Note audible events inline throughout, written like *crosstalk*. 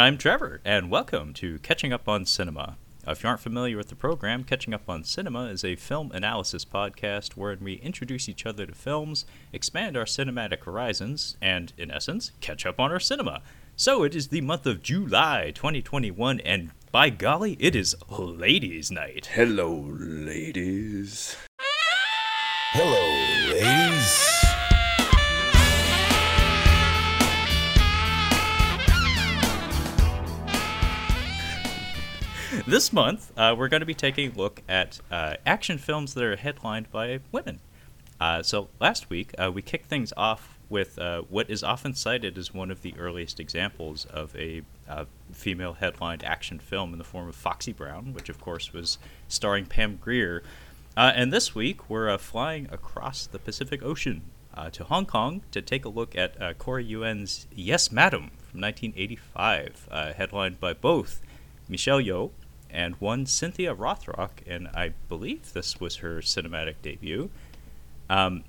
I'm Trevor, and welcome to Catching Up on Cinema. If you aren't familiar with the program, Catching Up on Cinema is a film analysis podcast wherein we introduce each other to films, expand our cinematic horizons, and, in essence, catch up on our cinema. So it is the month of July 2021, and by golly, it is Ladies' Night. Hello, ladies. Hello, ladies. This month, uh, we're going to be taking a look at uh, action films that are headlined by women. Uh, so last week, uh, we kicked things off with uh, what is often cited as one of the earliest examples of a uh, female headlined action film in the form of Foxy Brown, which of course was starring Pam Grier. and this week, we're flying across the Pacific Ocean to Hong Kong to take a look at Corey Yuen's Yes, Madam from 1985, headlined by both Michelle Yeoh and one Cynthia Rothrock, and I believe this was her cinematic debut. Um,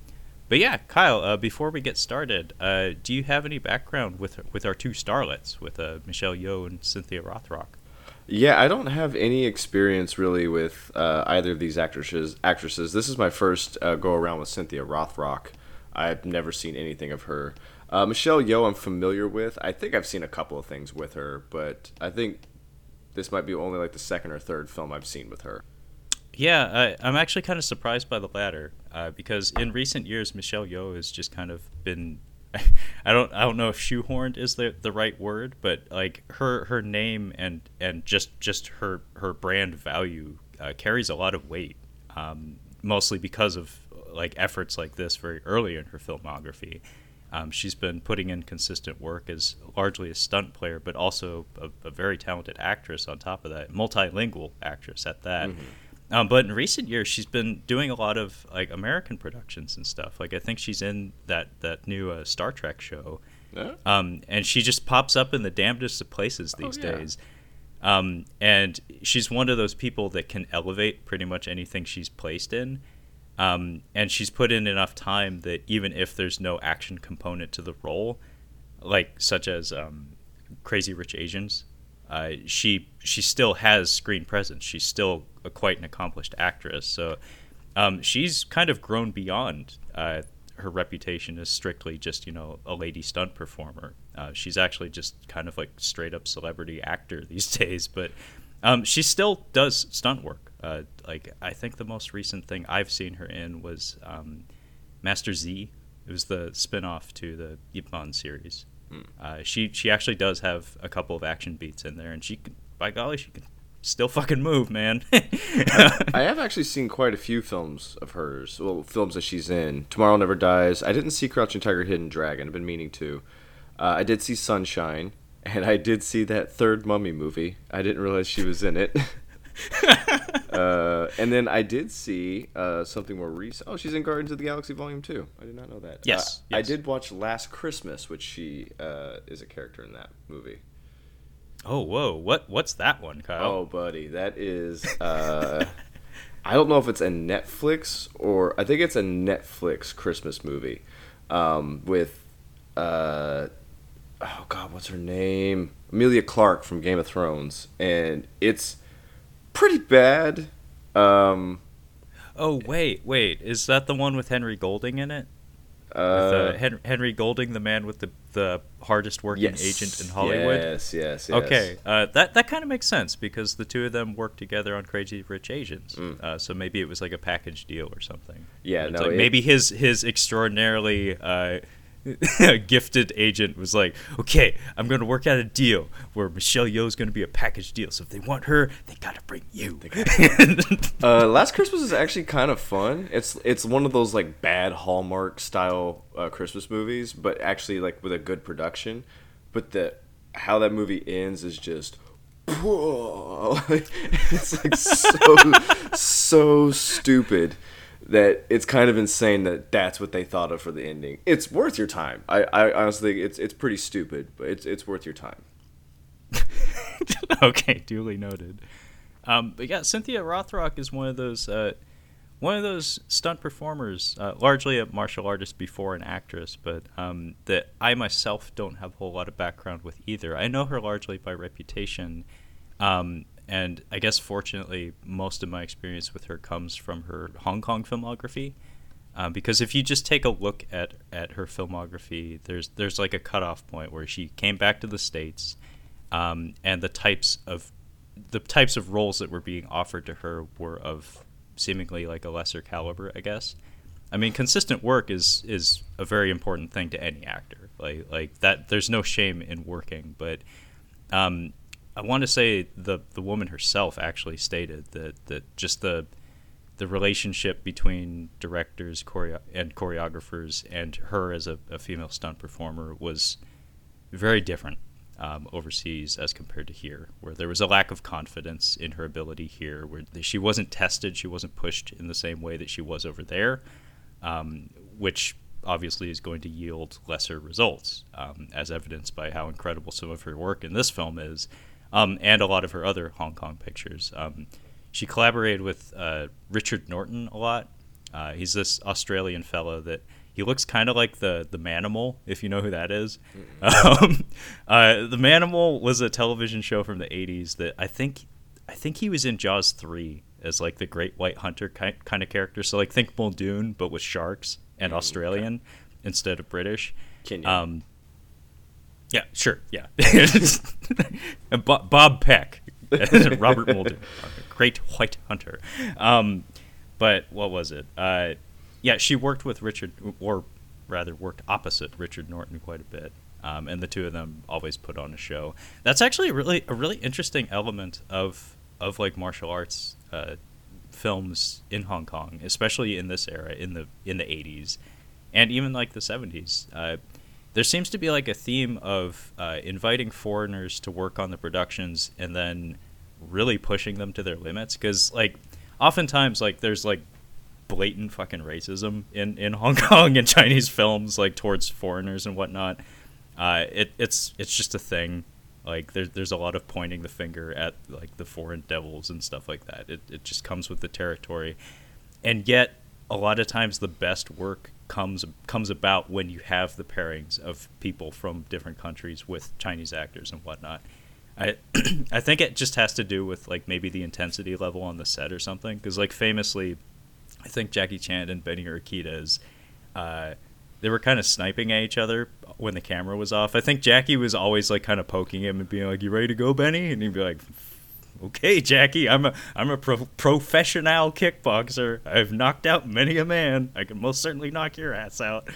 but yeah, Kyle, uh, before we get started, uh, do you have any background with with our two starlets, with uh, Michelle Yeoh and Cynthia Rothrock? Yeah, I don't have any experience really with uh, either of these actresses. Actresses, this is my first uh, go around with Cynthia Rothrock. I've never seen anything of her. Uh, Michelle Yeoh, I'm familiar with. I think I've seen a couple of things with her, but I think this might be only like the second or third film I've seen with her. Yeah, I, am actually kind of surprised by the latter uh, because in recent years, Michelle Yeoh has just kind of been. *laughs* I don't I don't know if shoehorned is the the right word, but like her her name and and just just her her brand value uh, carries a lot of weight, um, mostly because of like efforts like this very early in her filmography. Um, she's been putting in consistent work as largely a stunt player, but also a, a very talented actress on top of that, multilingual actress at that. Mm-hmm. Um, but in recent years, she's been doing a lot of like American productions and stuff. Like I think she's in that that new uh, Star Trek show, yeah. um, and she just pops up in the damnedest of places these oh, yeah. days. Um, and she's one of those people that can elevate pretty much anything she's placed in. Um, and she's put in enough time that even if there's no action component to the role, like such as um, Crazy Rich Asians, uh, she she still has screen presence. She's still a, quite an accomplished actress. So um, she's kind of grown beyond uh, her reputation as strictly just you know a lady stunt performer. Uh, she's actually just kind of like straight up celebrity actor *laughs* these days. But um, she still does stunt work. Uh, like I think the most recent thing I've seen her in was um, Master Z. It was the spin-off to the Ip Man series. Hmm. Uh, she she actually does have a couple of action beats in there, and she can, by golly, she can still fucking move, man. I *laughs* have actually seen quite a few films of hers. Well, films that she's in. Tomorrow Never Dies. I didn't see Crouching Tiger, Hidden Dragon. I've been meaning to. Uh, I did see Sunshine, and I did see that third Mummy movie. I didn't realize she was in it. *laughs* uh, and then I did see uh, something more recent. Oh, she's in Guardians of the Galaxy Volume Two. I did not know that. Yes, uh, yes. I did watch Last Christmas, which she uh, is a character in that movie. Oh, whoa! What what's that one, Kyle? Oh, buddy, that is. Uh, I don't know if it's a Netflix or I think it's a Netflix Christmas movie um, with. Uh, oh God, what's her name? Emilia Clarke from Game of Thrones, and it's pretty bad. Um, oh wait, wait, is that the one with Henry Golding in it? Uh, with, uh, Henry Golding, the man with the the hardest working yes, agent in Hollywood. Yes, yes, yes. Okay, uh, that that kind of makes sense because the two of them worked together on Crazy Rich Asians. Mm. Uh, so maybe it was like a package deal or something. Yeah, no, like it, maybe his his extraordinarily uh, *laughs* a gifted agent was like, "Okay, I'm going to work out a deal where Michelle Yeoh is going to be a package deal. So if they want her, they got to *laughs* bring you." uh, Last Christmas is actually kind of fun. It's it's one of those like bad Hallmark style uh, Christmas movies, but actually like with a good production. But the how that movie ends is just. *laughs* it's like so so stupid that it's kind of insane that that's what they thought of for the ending. It's worth your time. I, I honestly it's it's pretty stupid, but it's it's worth your time. *laughs* okay, duly noted. Um, but yeah, Cynthia Rothrock is one of those uh, one of those stunt performers, uh, largely a martial artist before an actress, but um, that I myself don't have a whole lot of background with either. I know her largely by reputation, um, and I guess fortunately, most of my experience with her comes from her Hong Kong filmography. Uh, because if you just take a look at, at her filmography, there's there's like a cutoff point where she came back to the states, um, and the types of the types of roles that were being offered to her were of seemingly like a lesser caliber, I guess. I mean, consistent work is is a very important thing to any actor. Like like that, there's no shame in working. But um, I want to say the the woman herself actually stated that that just the the relationship between directors choreo- and choreographers and her as a, a female stunt performer was very different um, overseas as compared to here, where there was a lack of confidence in her ability here, where she wasn't tested, she wasn't pushed in the same way that she was over there, um, which obviously is going to yield lesser results, um, as evidenced by how incredible some of her work in this film is, um, and a lot of her other Hong Kong pictures. Um, she collaborated with uh, Richard Norton a lot. Uh, he's this Australian fellow that he looks kind of like the the Manimal, if you know who that is. Um, *laughs* uh, the Manimal was a television show from the '80s that I think I think he was in Jaws three as like the Great White Hunter kind kind of character. So like think Muldoon, but with sharks and mm, Australian okay. instead of British. Can? Um, yeah, sure, yeah. *laughs* Bob Peck, *laughs* Robert Muldoon, Great White Hunter. Um, but what was it? Uh, yeah, she worked with Richard, or rather worked opposite Richard Norton quite a bit. Um, and the two of them always put on a show. That's actually a really a really interesting element of of like martial arts uh, films in Hong Kong, especially in this era in the in the 80s and even like the 70s. Uh, there seems to be like a theme of uh, inviting foreigners to work on the productions and then really pushing them to their limits because like oftentimes like there's like blatant fucking racism in, in *laughs* Hong Kong and Chinese films, like towards foreigners and whatnot. Uh, it, it's it's just a thing. Like there's there's a lot of pointing the finger at like the foreign devils and stuff like that. It it just comes with the territory, and yet a lot of times the best work comes comes about when you have the pairings of people from different countries with Chinese actors and whatnot. I *clears throat* I think it just has to do with like maybe the intensity level on the set or something. Because like famously, I think Jackie Chan and Benny Urquidez, uh, they were kind of sniping at each other when the camera was off. I think Jackie was always like kind of poking him and being like, "You ready to go, Benny?" And he'd be like, "Okay, Jackie, I'm a I'm a pro- professional kickboxer. I've knocked out many a man. I can most certainly knock your ass out."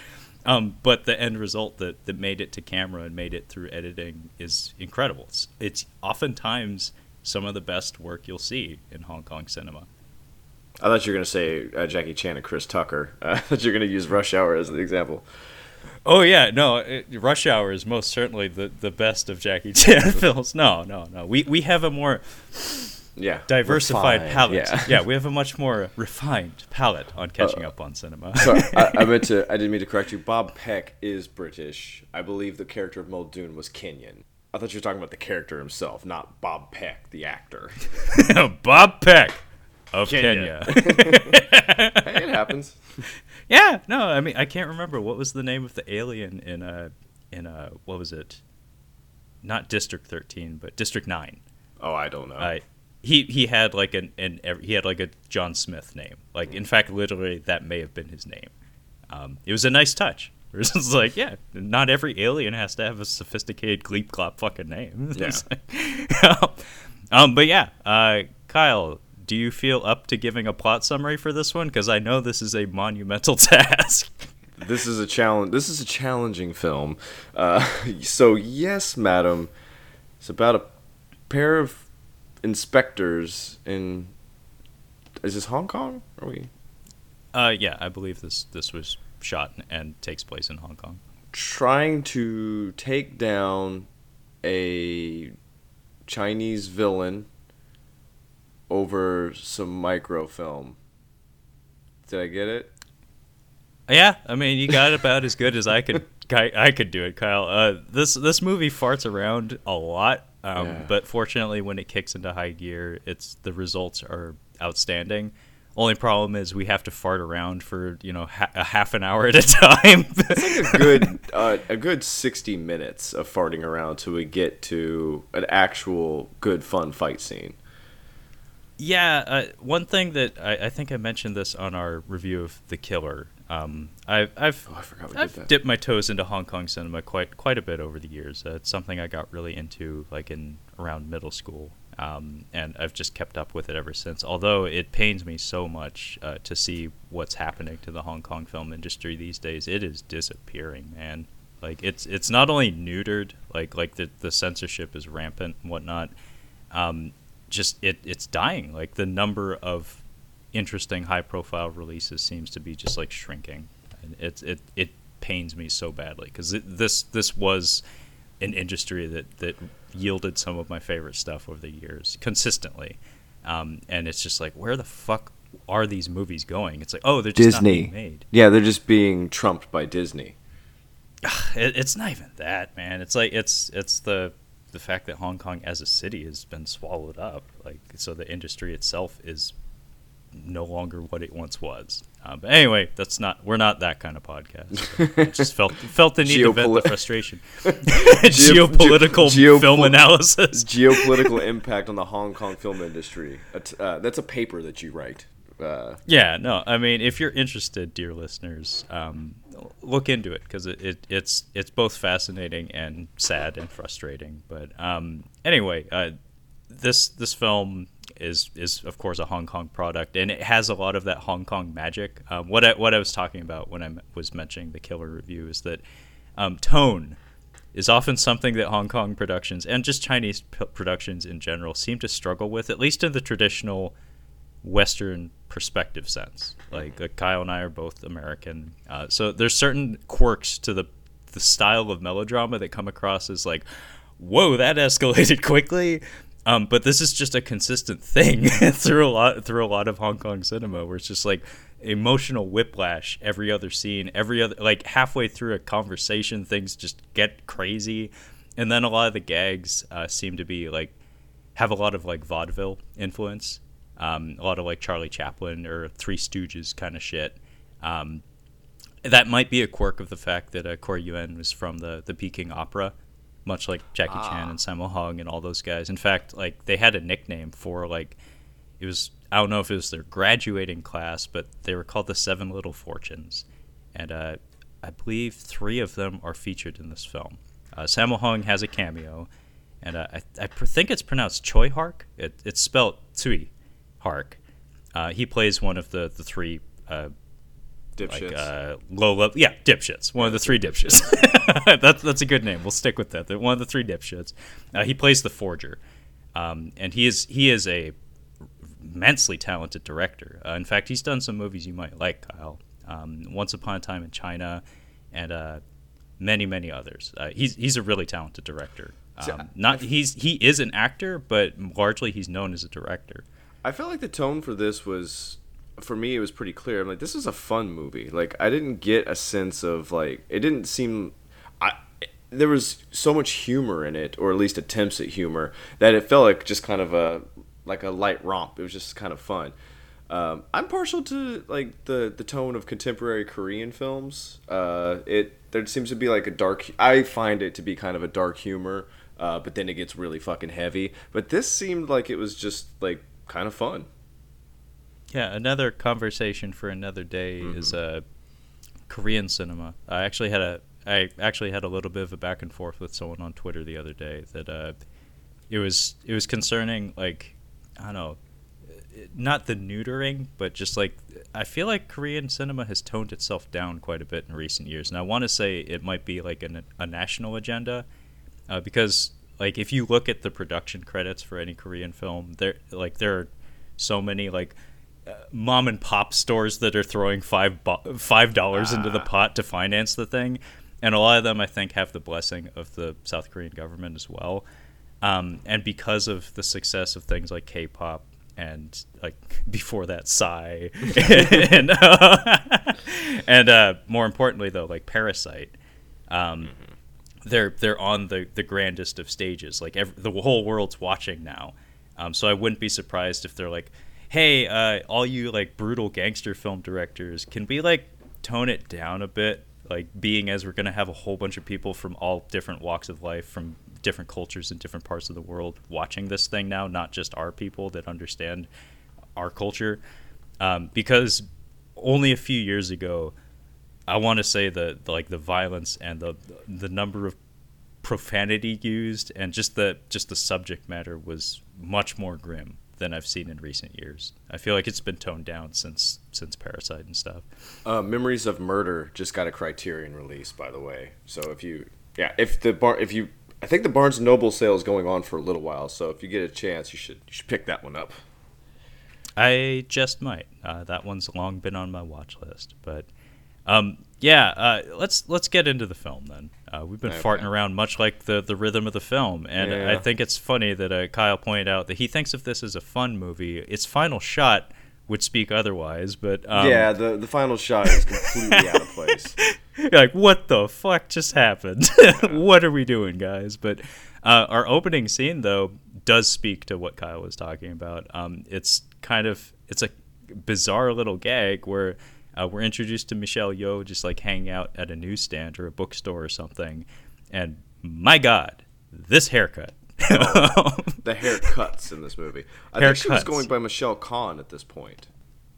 Um, but the end result that, that made it to camera and made it through editing is incredible. It's, it's oftentimes some of the best work you'll see in Hong Kong cinema. I thought you were going to say uh, Jackie Chan and Chris Tucker. Uh, *laughs* I thought you were going to use Rush Hour as the example. Oh yeah, no, it, Rush Hour is most certainly the, the best of Jackie Chan *laughs* films. No, no, no. We we have a more yeah diversified refined, palette. Yeah. yeah, we have a much more refined palette on catching uh, up on cinema. sorry, I, I, *laughs* meant to. I didn't mean to correct you. Bob Peck is British. I believe the character of Muldoon was Kenyan. I thought you were talking about the character himself, not Bob Peck, the actor. *laughs* Bob Peck of Kenya. Kenya. hey, it happens. Yeah, no, I mean I can't remember what was the name of the alien in uh in uh what was it? Not District 13, but District 9. Oh, I don't know. Uh, he he had like an, an he had like a John Smith name. Like in fact, literally that may have been his name. Um, it was a nice touch. *laughs* It's like, yeah, not every alien has to have a sophisticated gleep clop fucking name. *laughs* Yeah. *laughs* um, but yeah, uh, Kyle, do you feel up to giving a plot summary for this one? Because I know this is a monumental *laughs* task. this is a challenge. This is a challenging film. Uh, so yes, madam, it's about a pair of inspectors in. Is this Hong Kong? Are we? Uh, yeah, I believe this this was shot and takes place in Hong Kong. Trying to take down a Chinese villain over some microfilm. Did I get it? Yeah, I mean, you got about as good as I could. I could do it, Kyle. Uh, this this movie farts around a lot, um, yeah. but fortunately, when it kicks into high gear, it's the results are outstanding. Only problem is we have to fart around for you know ha- a half an hour at a time. it's like a good uh, a good sixty minutes of farting around till we get to an actual good fun fight scene. Yeah, uh, one thing that I, I, think I mentioned this on our review of The Killer. Um, I, I've oh, I I've dipped my toes into Hong Kong cinema quite quite a bit over the years. Uh, it's something I got really into like in around middle school, um, and I've just kept up with it ever since. Although it pains me so much uh, to see what's happening to the Hong Kong film industry these days. It is disappearing, man. Like it's it's not only neutered, like like the the censorship is rampant and whatnot. Um, just it it's dying. Like the number of interesting high profile releases seems to be just like shrinking. And it's it it pains me so badly because this this was an industry that that yielded some of my favorite stuff over the years consistently. Um, and it's just like where the fuck are these movies going? It's like oh they're just Disney. made. Yeah, they're just being trumped by Disney. It, it's not even that, man. It's like it's it's the the fact that Hong Kong as a city has been swallowed up, like so the industry itself is no longer what it once was. Uh, but anyway, that's not we're not that kind of podcast. So *laughs* just felt felt the need Geopoli- to vent the frustration. *laughs* *laughs* Geopolitical Geopo- film analysis. Geopolitical impact on the Hong Kong film industry. Uh, that's a paper that you write. Uh, yeah, no, I mean, if you're interested, dear listeners, um, look into it because it, it, it's it's both fascinating and sad and frustrating. But um, anyway, uh, this this film is is of course a Hong Kong product, and it has a lot of that Hong Kong magic. Um, what I, what I was talking about when I was mentioning the killer review is that um, tone is often something that Hong Kong productions and just Chinese p- productions in general seem to struggle with, at least in the traditional Western perspective sense. Like uh, Kyle and I are both American, uh, so there's certain quirks to the the style of melodrama that come across as like, whoa, that escalated *laughs* quickly. Um, but this is just a consistent thing *laughs* through a lot through a lot of Hong Kong cinema, where it's just like emotional whiplash every other scene, every other like halfway through a conversation, things just get crazy, and then a lot of the gags uh, seem to be like have a lot of like vaudeville influence um, a lot of like Charlie Chaplin or Three Stooges kind of shit. Um, that might be a quirk of the fact that uh, Corey Yuen was from the the Peking Opera, much like Jackie ah. Chan and Sammo Hung and all those guys. In fact, like they had a nickname for like it was I don't know if it was their graduating class, but they were called the Seven Little Fortunes, and uh, I believe three of them are featured in this film. Uh, Sammo Hung has a cameo, and uh, I, I think it's pronounced Choi Hark. It, it's spelled Tsui, Hark. Uh, he plays one of the the three uh, dipshits. Like, uh, low level, yeah, dipshits. One of the three dipshits. *laughs* that's that's a good name. We'll stick with that. One of the three dipshits. Uh, he plays the forger, um, and he is he is a immensely talented director. Uh, in fact, he's done some movies you might like, Kyle. Um, Once Upon a Time in China, and uh, many many others. Uh, he's he's a really talented director. Um, not he's he is an actor, but largely he's known as a director. I felt like the tone for this was for me it was pretty clear. I'm like this is a fun movie. Like I didn't get a sense of like it didn't seem I there was so much humor in it or at least attempts at humor that it felt like just kind of a like a light romp. It was just kind of fun. Um, I'm partial to like the the tone of contemporary Korean films. Uh, it there seems to be like a dark. I find it to be kind of a dark humor, uh, but then it gets really fucking heavy. But this seemed like it was just like kind of fun. Yeah, another conversation for another day mm-hmm. is uh, Korean cinema. I actually had a I actually had a little bit of a back and forth with someone on Twitter the other day that uh, it was it was concerning like I don't know not the neutering but just like I feel like Korean cinema has toned itself down quite a bit in recent years and I want to say it might be like an, a national agenda uh, because like if you look at the production credits for any Korean film, there like there are so many like uh, mom and pop stores that are throwing five bo- five dollars ah. into the ah. pot to finance the thing, and a lot of them I think have the blessing of the South Korean government as well. Um, and because of the success of things like K-pop and like *laughs* before that Psy, *laughs* and uh, *laughs* and uh, more importantly though like Parasite. Um, mm-hmm they're they're on the the grandest of stages. Like every, the whole world's watching now. Um, so I wouldn't be surprised if they're like, hey, uh, all you like brutal gangster film directors, can we like tone it down a bit? Like being as we're gonna have a whole bunch of people from all different walks of life, from different cultures in different parts of the world, watching this thing now, not just our people that understand our culture, um, because only a few years ago, I want to say that like the violence and the the number of profanity used and just the just the subject matter was much more grim than I've seen in recent years. I feel like it's been toned down since since Parasite and stuff. Uh, Memories of Murder just got a Criterion release, by the way. So if you, yeah, if the bar, if you, I think the Barnes and Noble sale is going on for a little while. So if you get a chance, you should you should pick that one up. I just might. Uh, that one's long been on my watch list, but um, yeah, uh, let's let's get into the film then. Uh, we've been okay. farting around much like the the rhythm of the film, and yeah. I think it's funny that uh, Kyle pointed out that he thinks of this as a fun movie. Its final shot would speak otherwise, but um, yeah, the the final shot is completely out of place. *laughs* like, what the fuck just happened? *laughs* what are we doing, guys? But uh, our opening scene though does speak to what Kyle was talking about. Um, it's kind of it's a bizarre little gag where uh, we're introduced to Michelle Yeoh just like hanging out at a newsstand or a bookstore or something, and my God, this haircut. oh, *laughs* the haircuts in this movie. I hair think she was going by Michelle Khan at this point.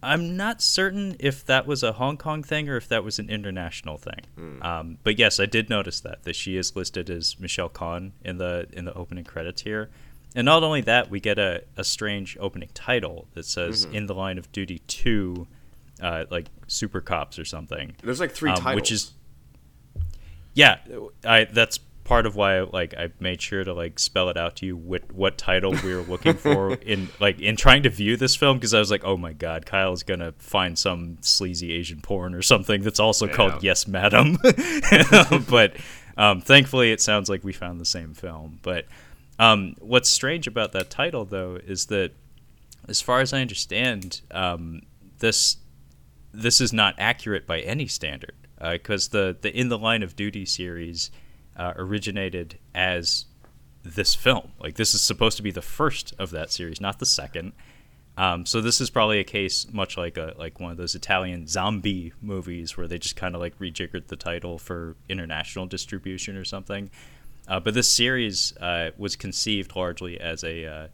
I'm not certain if that was a Hong Kong thing or if that was an international thing. Mm. Um, but yes, I did notice that that she is listed as Michelle Khan in the in the opening credits here. And not only that, we get a, a strange opening title that says mm-hmm. "In the Line of Duty 2 uh, like Super Cops or something. There's like three um, titles, which is yeah. I that's part of why like I made sure to like spell it out to you what what title we were looking *laughs* for in like in trying to view this film because I was like, oh my god, Kyle's gonna find some sleazy Asian porn or something that's also yeah. called Yes Madam. *laughs* but um, thankfully, it sounds like we found the same film. But um, what's strange about that title though is that, as far as I understand, um, this this is not accurate by any standard because uh, the the In the Line of Duty series uh, originated as this film. Like this is supposed to be the first of that series, not the second. Um, so this is probably a case much like a like one of those Italian zombie movies where they just kind of like rejiggered the title for international distribution or something. Uh, but this series uh, was conceived largely as a uh,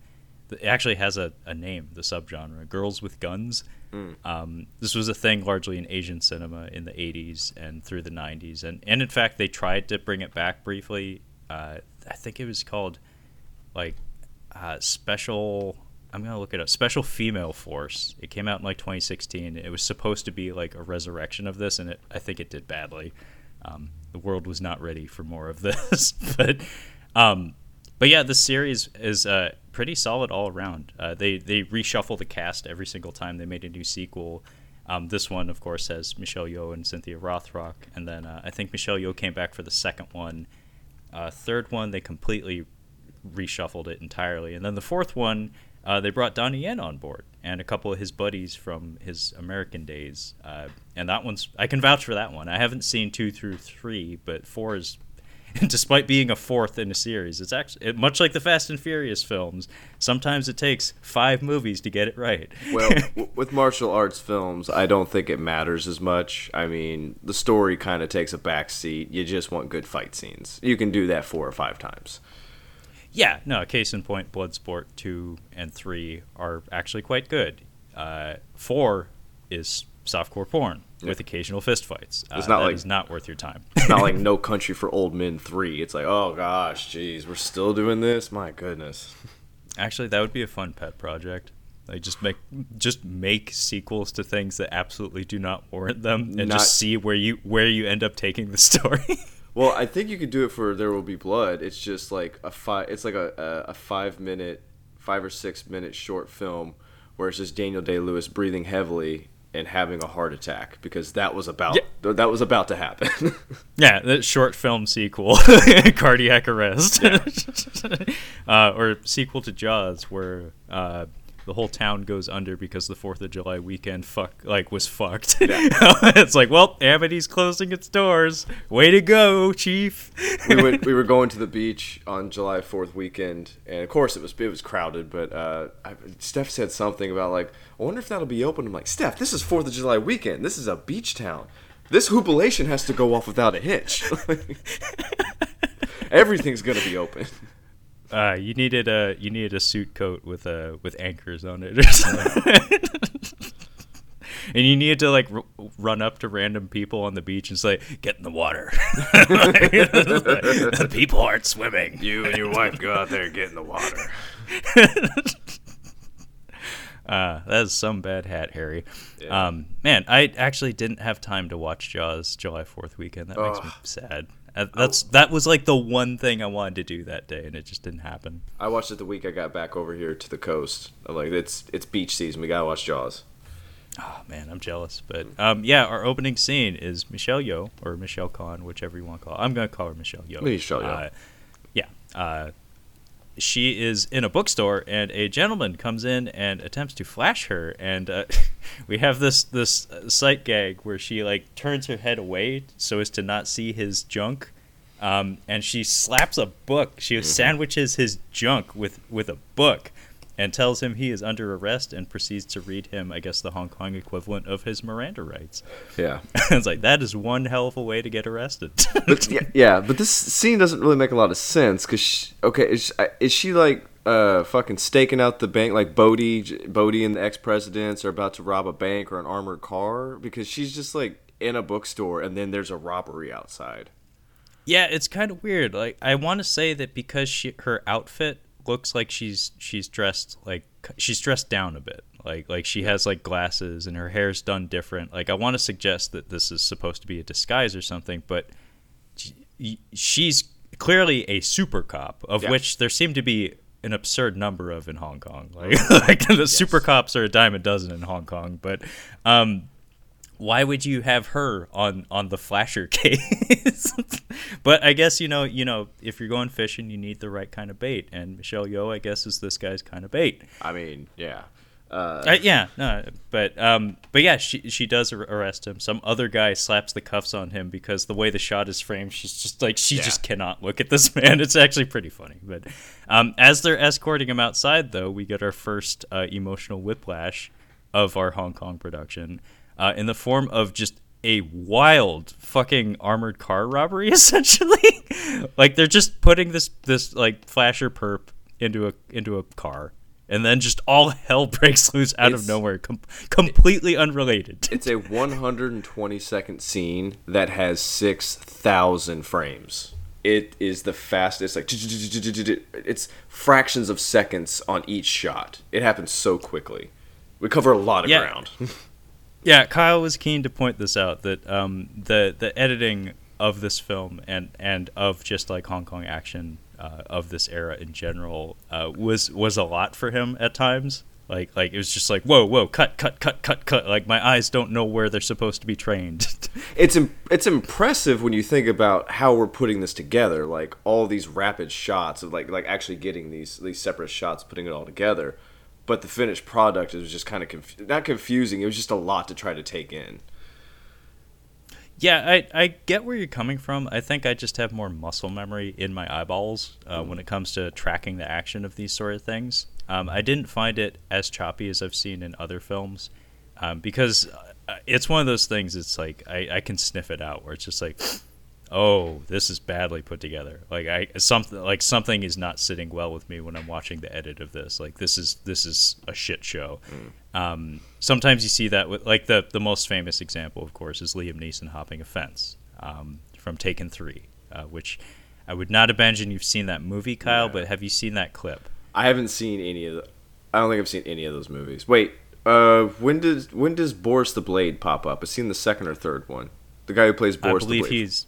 it actually has a, a name, the subgenre, Girls with Guns. Mm. Um, this was a thing largely in Asian cinema in the 80s and through the 90s. And, and in fact, they tried to bring it back briefly. Uh, I think it was called like uh, Special. I'm going to look it up. Special Female Force. It came out in like 2016. It was supposed to be like a resurrection of this, and it, I think it did badly. Um, the world was not ready for more of *laughs* this. but um, but yeah, this series is uh, pretty solid all around. Uh, they they reshuffle the cast every single time they made a new sequel. Um, this one, of course, has Michelle Yeoh and Cynthia Rothrock, and then uh, I think Michelle Yeoh came back for the second one. Uh, third one, they completely reshuffled it entirely, and then the fourth one, uh, they brought Donnie Yen on board and a couple of his buddies from his American days, uh, and that one's I can vouch for that one. I haven't seen two through three, but four is *laughs* despite being a fourth in a series, it's actually it, much like the Fast and Furious films. Sometimes it takes five movies to get it right. well, *laughs* w- with martial arts films, I don't think it matters as much. I mean, the story kind of takes a back seat. You just want good fight scenes. You can do that four or five times. Yeah, no. Case in point, Bloodsport two and three are actually quite good. Uh, four is softcore porn yeah. with occasional fistfights. Uh, it's not like it's not worth your time. *laughs* it's not like *laughs* No Country for Old Men three. It's like, oh gosh, jeez, we're still doing this. My goodness. Actually, that would be a fun pet project. Like just make just make sequels to things that absolutely do not warrant them, and not, just see where you where you end up taking the *laughs* story. well, I think you could do it for There Will Be Blood. It's just like a five. It's like a, a, a five minute, five or six minute short film where it's just Daniel Day Lewis breathing heavily and having a heart attack because that was about yeah. that was about to happen. *laughs* yeah, that short film sequel, *laughs* cardiac arrest, yeah. *laughs* uh, or sequel to Jaws, where uh, the whole town goes under because the Fourth of July weekend fuck like was fucked. Yeah. *laughs* it's like, well, Amity's closing its doors. Way to go, Chief. we went, *laughs* we were going to the beach on July Fourth weekend, and of course it was it was crowded. But uh, I, Steph said something about like, I wonder if that'll be open. I'm like, Steph, this is Fourth of July weekend. This is a beach town. This hoopulation has to go off without a hitch. *laughs* Everything's gonna be open. Uh, you needed a you needed a suit coat with uh with anchors on it or *laughs* something. and you needed to like r- run up to random people on the beach and say, "Get in the water." *laughs* the people aren't swimming. You and your wife go out there and get in the water. *laughs* Uh, that is some bad hat, Harry. Yeah. Um, man, I actually didn't have time to watch Jaws July Fourth weekend. That makes me sad. That's that was like the one thing I wanted to do that day, and it just didn't happen. I watched it the week I got back over here to the coast. I'm like, it's it's beach season. We gotta watch Jaws. Oh man, I'm jealous. But um, yeah, our opening scene is Michelle Yeoh or Michelle Khan, whichever you want to call. Her. I'm gonna call her Michelle Yeoh. Michelle Yeoh. Uh, yeah. Uh, she is in a bookstore, and a gentleman comes in and attempts to flash her, and uh, *laughs* we have this this uh, sight gag where she like turns her head away so as to not see his junk. Um, and she slaps a book. She sandwiches his junk with, with a book, and tells him he is under arrest, and proceeds to read him, I guess, the Hong Kong equivalent of his Miranda rights. Yeah. *laughs* it's like that is one hell of a way to get arrested. *laughs* but yeah, yeah, but this scene doesn't really make a lot of sense because okay, is, uh, is she like uh fucking staking out the bank like Bodhi, Bodhi and the ex presidents are about to rob a bank or an armored car because she's just like in a bookstore and then there's a robbery outside. Yeah, it's kind of weird. Like I want to say that because she her outfit looks like she's she's dressed like she's dressed down a bit. Like like she has like glasses and her hair's done different. Like I want to suggest that this is supposed to be a disguise or something, but she- she's clearly a super cop of Yeah. which there seem to be an absurd number of in Hong Kong. Like *laughs* like the super cops are a dime a dozen in Hong Kong, but um why would you have her on on the flasher *laughs* case? but I guess you know, you know, if you're going fishing, you need the right kind of bait, and Michelle Yeoh, I guess, is this guy's kind of bait. I mean, yeah. Uh, Uh, yeah, no, but um, but yeah, she she does ar- arrest him. Some other guy slaps the cuffs on him because the way the shot is framed, she's just like she Yeah. just cannot look at this *laughs* man. It's actually pretty funny. But um, as they're escorting him outside, though, we get our first uh, emotional whiplash of our Hong Kong production uh, in the form of just a wild fucking armored car robbery *laughs* essentially like they're just putting this this like flasher perp into a into a car and then just all *laughs* hell breaks loose out of nowhere com- completely unrelated *laughs* it's a 120 second scene that has 6,000 frames. It is the fastest, like, it's fractions of seconds on each shot. It happens so quickly. We cover a lot of Yeah. ground. Yeah, Kyle was keen to point this out that um, the the editing of this film and and of just like Hong Kong action uh, of this era in general uh, was was a lot for him at times. Like like it was just like whoa whoa cut cut cut cut cut. Like my eyes don't know where they're supposed to be trained. *laughs* it's im- it's impressive when you think about how we're putting this together like all these rapid shots of like like actually getting these these separate shots putting it all together but the finished product is just kind of conf- not confusing it was just a lot to try to take in Yeah, I, I get where you're coming from. I think I just have more muscle memory in my eyeballs uh, when it comes to tracking the action of these sort of things. Um, I didn't find it as choppy as I've seen in other films um, because uh, it's one of those things. It's like I, I can sniff it out where it's just like, oh, this is badly put together. Like I something like something is not sitting well with me when I'm watching the edit of this. Like this is this is a shit show. Um, sometimes you see that with like the the most famous example, of course, is Liam Neeson hopping a fence um, from Taken Three, uh, which I would not imagine you've seen that movie, Kyle. No. But have you seen that clip? i haven't seen any of the i don't think i've seen any of those movies wait uh when does when does boris the blade pop up i've seen the second or third one the guy who plays I boris the believe blade he's,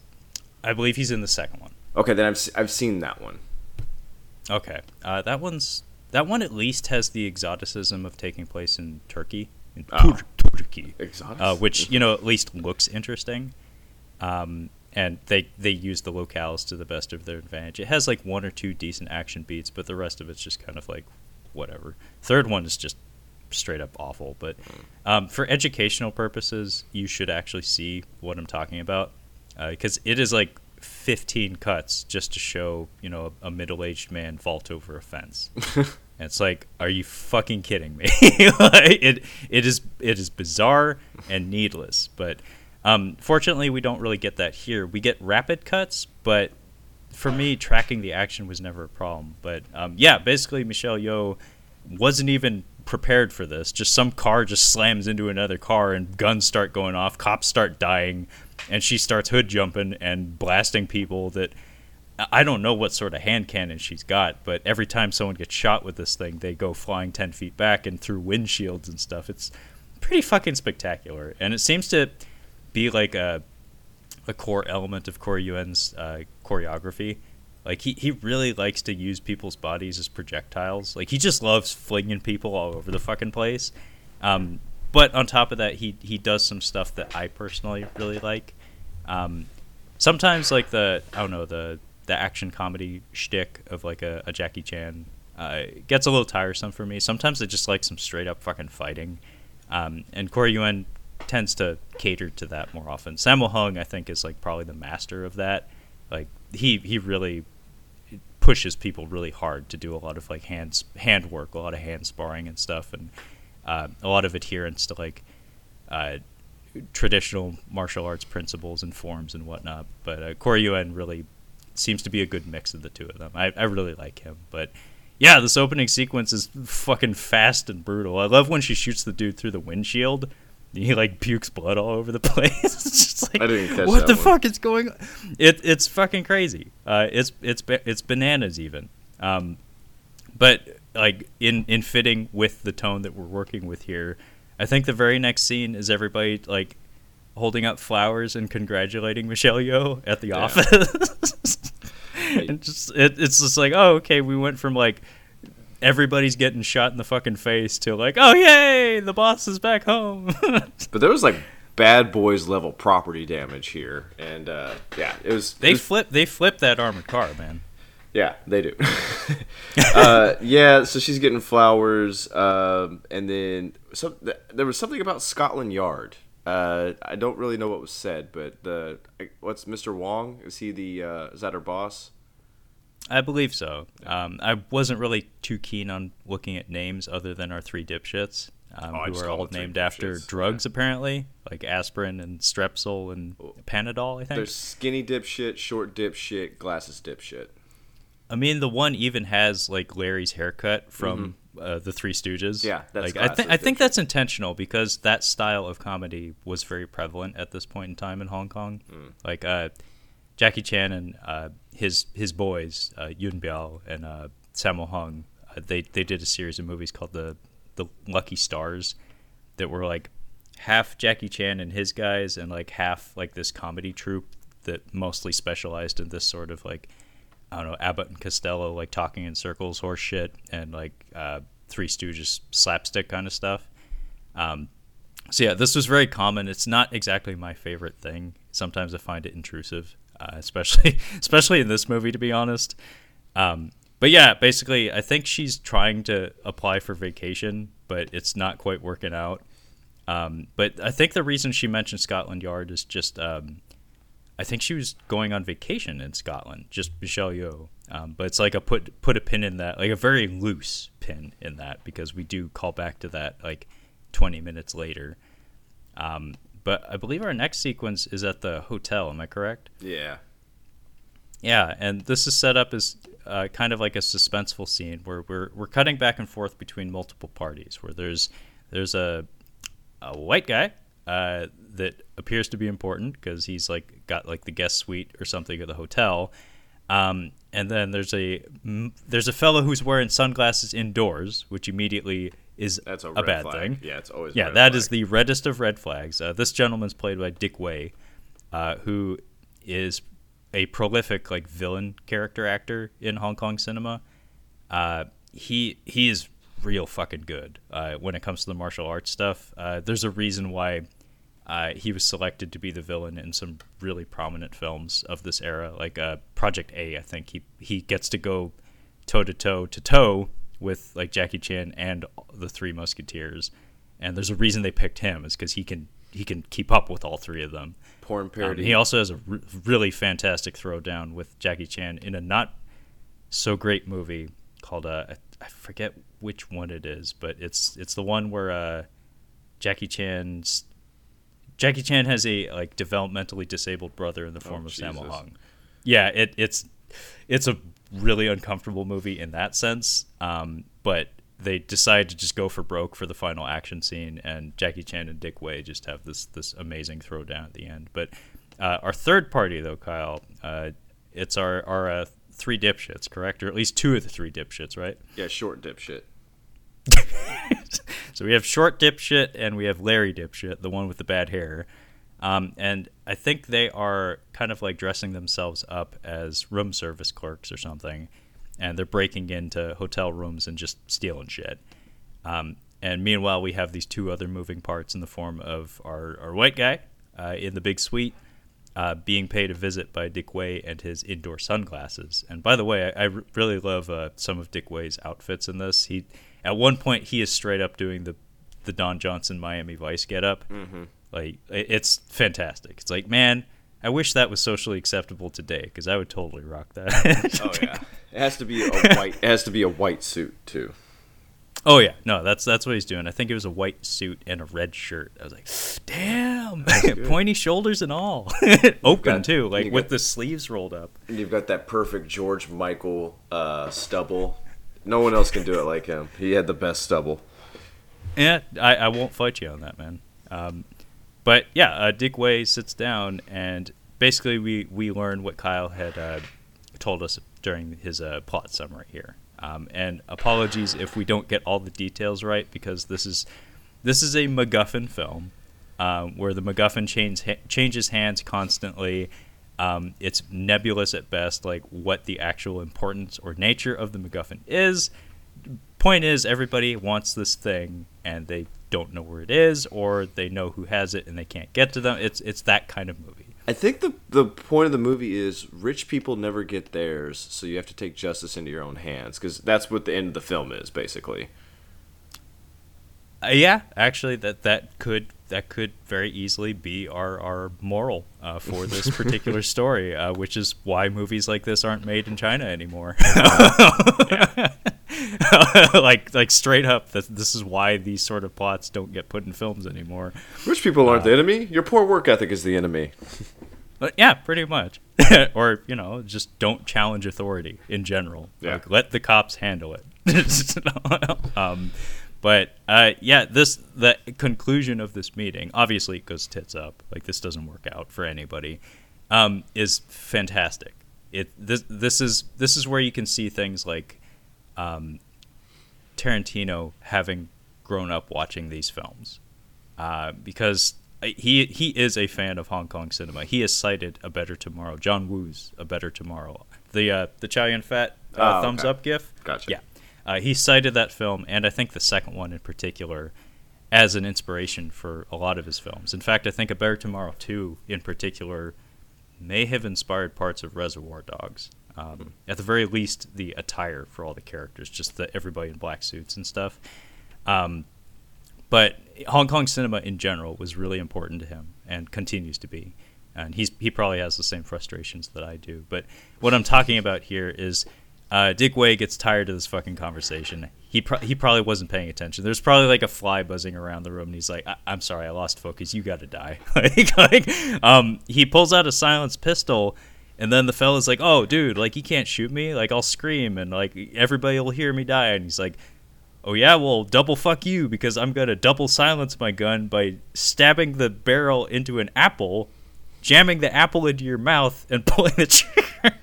I believe he's in the second one. okay then i've, I've seen that one Okay, uh, that one's that one at least has the exoticism of taking place in Turkey, in Oh. Turkey, exotic uh, which you know at least looks interesting. Um, and they they use the locales to the best of their advantage. It has like one or two decent action beats, but the rest of it's just kind of like whatever. Third one is just straight up awful. But um, for educational purposes, you should actually see what I'm talking about because uh, it is like 15 cuts just to show you know a middle-aged man vault over a fence. *laughs* and it's like, are you fucking kidding me? *laughs* it it is it is bizarre and needless, but. Um, fortunately, we don't really get that here. We get rapid cuts, but for me, tracking the action was never a problem. But um, yeah, basically, Michelle Yeoh wasn't even prepared for this. Just some car just slams into another car, and guns start going off. Cops start dying, and she starts hood jumping and blasting people. That I don't know what sort of hand cannon she's got, but every time someone gets shot with this thing, they go flying ten feet back and through windshields and stuff. It's pretty fucking spectacular, and it seems to be like a a core element of Corey Yuen's uh, choreography. Like he, he really likes to use people's bodies as projectiles. Like he just loves flinging people all over the fucking place. Um, but on top of that, he he does some stuff that I personally really like. Um, sometimes like the I don't know the the action comedy shtick of like a, a Jackie Chan uh, gets a little tiresome for me. Sometimes I just like some straight up fucking fighting. Um, and Corey Yuen tends to cater to that more often. Sammo Hung, I think, is like probably the master of that. Like he he really pushes people really hard to do a lot of like hands hand work, a lot of hand sparring and stuff, and uh, a lot of adherence to like uh, traditional martial arts principles and forms and whatnot. But uh, Corey Yuen really seems to be a good mix of the two of them. I, I really like him, but yeah, this opening sequence is fucking fast and brutal. I love when she shoots the dude through the windshield *laughs* he like pukes blood all over the *laughs* place. it's just like, what the one. fuck is going on? It, it's fucking crazy. Uh, it's it's it's bananas even. Um, but like in in fitting with the tone that we're working with here, I think the very next scene is everybody like holding up flowers and congratulating Michelle Yeoh at the yeah. office. *laughs* and just it, it's just like, oh, okay, we went from like everybody's getting shot in the fucking face to like, oh yay, the boss is back home. *laughs* but there was like bad boys level property damage here, and uh, yeah, it was. They it was, flip. They flip that armored car, man. Yeah, they do. *laughs* uh, yeah, so she's getting flowers, um, and then some, there was something about Scotland Yard. Uh, I don't really know what was said, but the what's Mr. Wong? Is he the uh, is that her boss? I believe so. Um, I wasn't really too keen on looking at names other than our three dipshits, um, oh, who are all named after drugs, yeah. apparently, like aspirin and Strepsil and Panadol. I think there's skinny dipshit, short dipshit, glasses dipshit. I mean, the one even has like Larry's haircut from mm-hmm. uh, the Three Stooges. Yeah, like I think I think that's intentional because that style of comedy was very prevalent at this point in time in Hong Kong. Mm. Like uh, Jackie Chan and uh, his his boys uh, Yuen Biao and uh, Sammo Hung, uh, they they did a series of movies called the the Lucky Stars that were like half Jackie Chan and his guys and like half like this comedy troupe that mostly specialized in this sort of like I don't know Abbott and Costello like talking in circles horse shit and like uh, Three Stooges slapstick kind of stuff. Um, so yeah, this was very common. It's not exactly my favorite thing. Sometimes I find it intrusive uh, especially *laughs* especially in this movie, to be honest. Um, but yeah, basically, I think she's trying to apply for vacation, but it's not quite working out. Um, but I think the reason she mentioned Scotland Yard is just um, I think she was going on vacation in Scotland, just Michelle Yeoh. Um, but it's like a put put a pin in that, like a very loose pin in that, because we do call back to that like 20 minutes later. But I believe our next sequence is at the hotel. Am I correct? Yeah. Yeah, and this is set up as uh, kind of like a suspenseful scene where we're we're cutting back and forth between multiple parties. Where there's there's a a white guy uh, that appears to be important because he's like got like the guest suite or something at the hotel. Um, and then there's a there's a fellow who's wearing sunglasses indoors, which immediately is That's a, a bad flag. thing. Yeah, it's always yeah. That flag. is the reddest of red flags. Uh, this gentleman's played by Dick Wei, uh, who is a prolific like villain character actor in Hong Kong cinema. Uh, he he is real fucking good uh, when it comes to the martial arts stuff. Uh, there's a reason why uh, he was selected to be the villain in some really prominent films of this era, like Project A. I think he he gets to go toe to toe to toe with like Jackie Chan and the Three Musketeers, and there's a reason they picked him is because he can he can keep up with all three of them. Porn Um, he also has a r- really fantastic throwdown with Jackie Chan in a not so great movie called uh, I- forget which one it is, but it's it's the one where uh, Jackie Chan's Jackie Chan has a like developmentally disabled brother in the form of Sammo Oh, Hung. Yeah, it, it's it's a really uncomfortable movie in that sense. Um, but they decide to just go for broke for the final action scene, and Jackie Chan and Dick Wei just have this this amazing throwdown at the end. But uh, our third party, though, Kyle, uh, it's our our uh, three dipshits, correct, or at least two of the three dipshits, right? yeah, short dipshit. *laughs* so we have short dipshit and we have Larry dipshit, the one with the bad hair. Um, and I think they are kind of like dressing themselves up as room service clerks or something, and they're breaking into hotel rooms and just stealing shit. Um, and meanwhile, we have these two other moving parts in the form of our, our white guy uh, in the big suite uh, being paid a visit by Dick Wei and his indoor sunglasses. And by the way, I really love uh, some of Dick Wei's outfits in this. He at one point he is straight up doing the the Don Johnson Miami Vice get up. Mm-hmm. Like it's fantastic. It's like man. I wish that was socially acceptable today because I would totally rock that. Oh yeah, *laughs* it has to be a *laughs* white. It has to be a white suit too. Oh yeah, no, that's that's what he's doing. I think it was a white suit and a red shirt. I was like, damn, pointy shoulders and all, *laughs* open got- too, like with got- the sleeves rolled up. And you've got that perfect George Michael uh, stubble. No one else can do it like him. He had the best stubble. Yeah, I, I won't fight you on that, man. Um, but yeah, uh, Dick Wei sits down and basically we we learn what Kyle had uh, told us during his uh, plot summary here. Um, and apologies if we don't get all the details right because this is this is a MacGuffin film um, where the MacGuffin change, changes hands constantly. Um, it's nebulous at best, like what the actual importance or nature of the MacGuffin is. Point is, everybody wants this thing and they don't know where it is, or they know who has it and they can't get to them. It's it's that kind of movie. I think the the point of the movie is rich people never get theirs, so you have to take justice into your own hands because that's what the end of the film is basically. Uh, yeah, actually, that that could that could very easily be our our moral uh, for this particular *laughs* story, uh, which is why movies like this aren't made in China anymore. *laughs* *laughs* *laughs* like like straight up, this, this is why these sort of plots don't get put in films anymore. Rich people aren't the enemy. Your poor work ethic is the enemy. *laughs* But yeah, pretty much. *laughs* or you know, just don't challenge authority in general. Yeah. Like, let the cops handle it. um, but uh, yeah, this the conclusion of this meeting obviously it goes tits up. Like this doesn't work out for anybody. Um, is fantastic. It this this is this is where you can see things like um, Tarantino having grown up watching these films uh, because he he is a fan of Hong Kong cinema. He has cited A Better Tomorrow, John Woo's A Better Tomorrow, the uh, the Chow Yun Fat uh, Oh, thumbs okay. up gif. Gotcha. Yeah, uh, he cited that film, and I think the second one in particular, as an inspiration for a lot of his films. In fact, I think A Better Tomorrow two in particular may have inspired parts of Reservoir Dogs. Um, at the very least, the attire for all the characters, just the everybody in black suits and stuff. Um, but Hong Kong cinema in general was really important to him and continues to be. And he's he probably has the same frustrations that I do. But what I'm talking about here is uh, Dick Wei gets tired of this fucking conversation. He pro- he probably wasn't paying attention. There's probably like a fly buzzing around the room, and he's like, I- "I'm sorry, I lost focus. You got to die." *laughs* like, like, um, he pulls out a silenced pistol, and then the fella's like, "Oh, dude, like you can't shoot me. Like I'll scream, and like everybody will hear me die." And he's like, Oh yeah, well, double fuck you because I'm gonna double silence my gun by stabbing the barrel into an apple, jamming the apple into your mouth, and *laughs* pulling the trigger.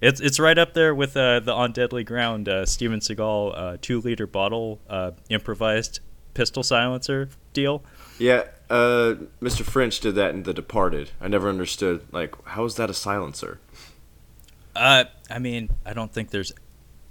it's it's right up there with uh, the on deadly ground uh, Steven Seagal uh, two liter bottle uh, improvised pistol silencer deal. Yeah, uh, Mr. French did that in The Departed. I never understood like how is that a silencer? Uh, I mean, I don't think there's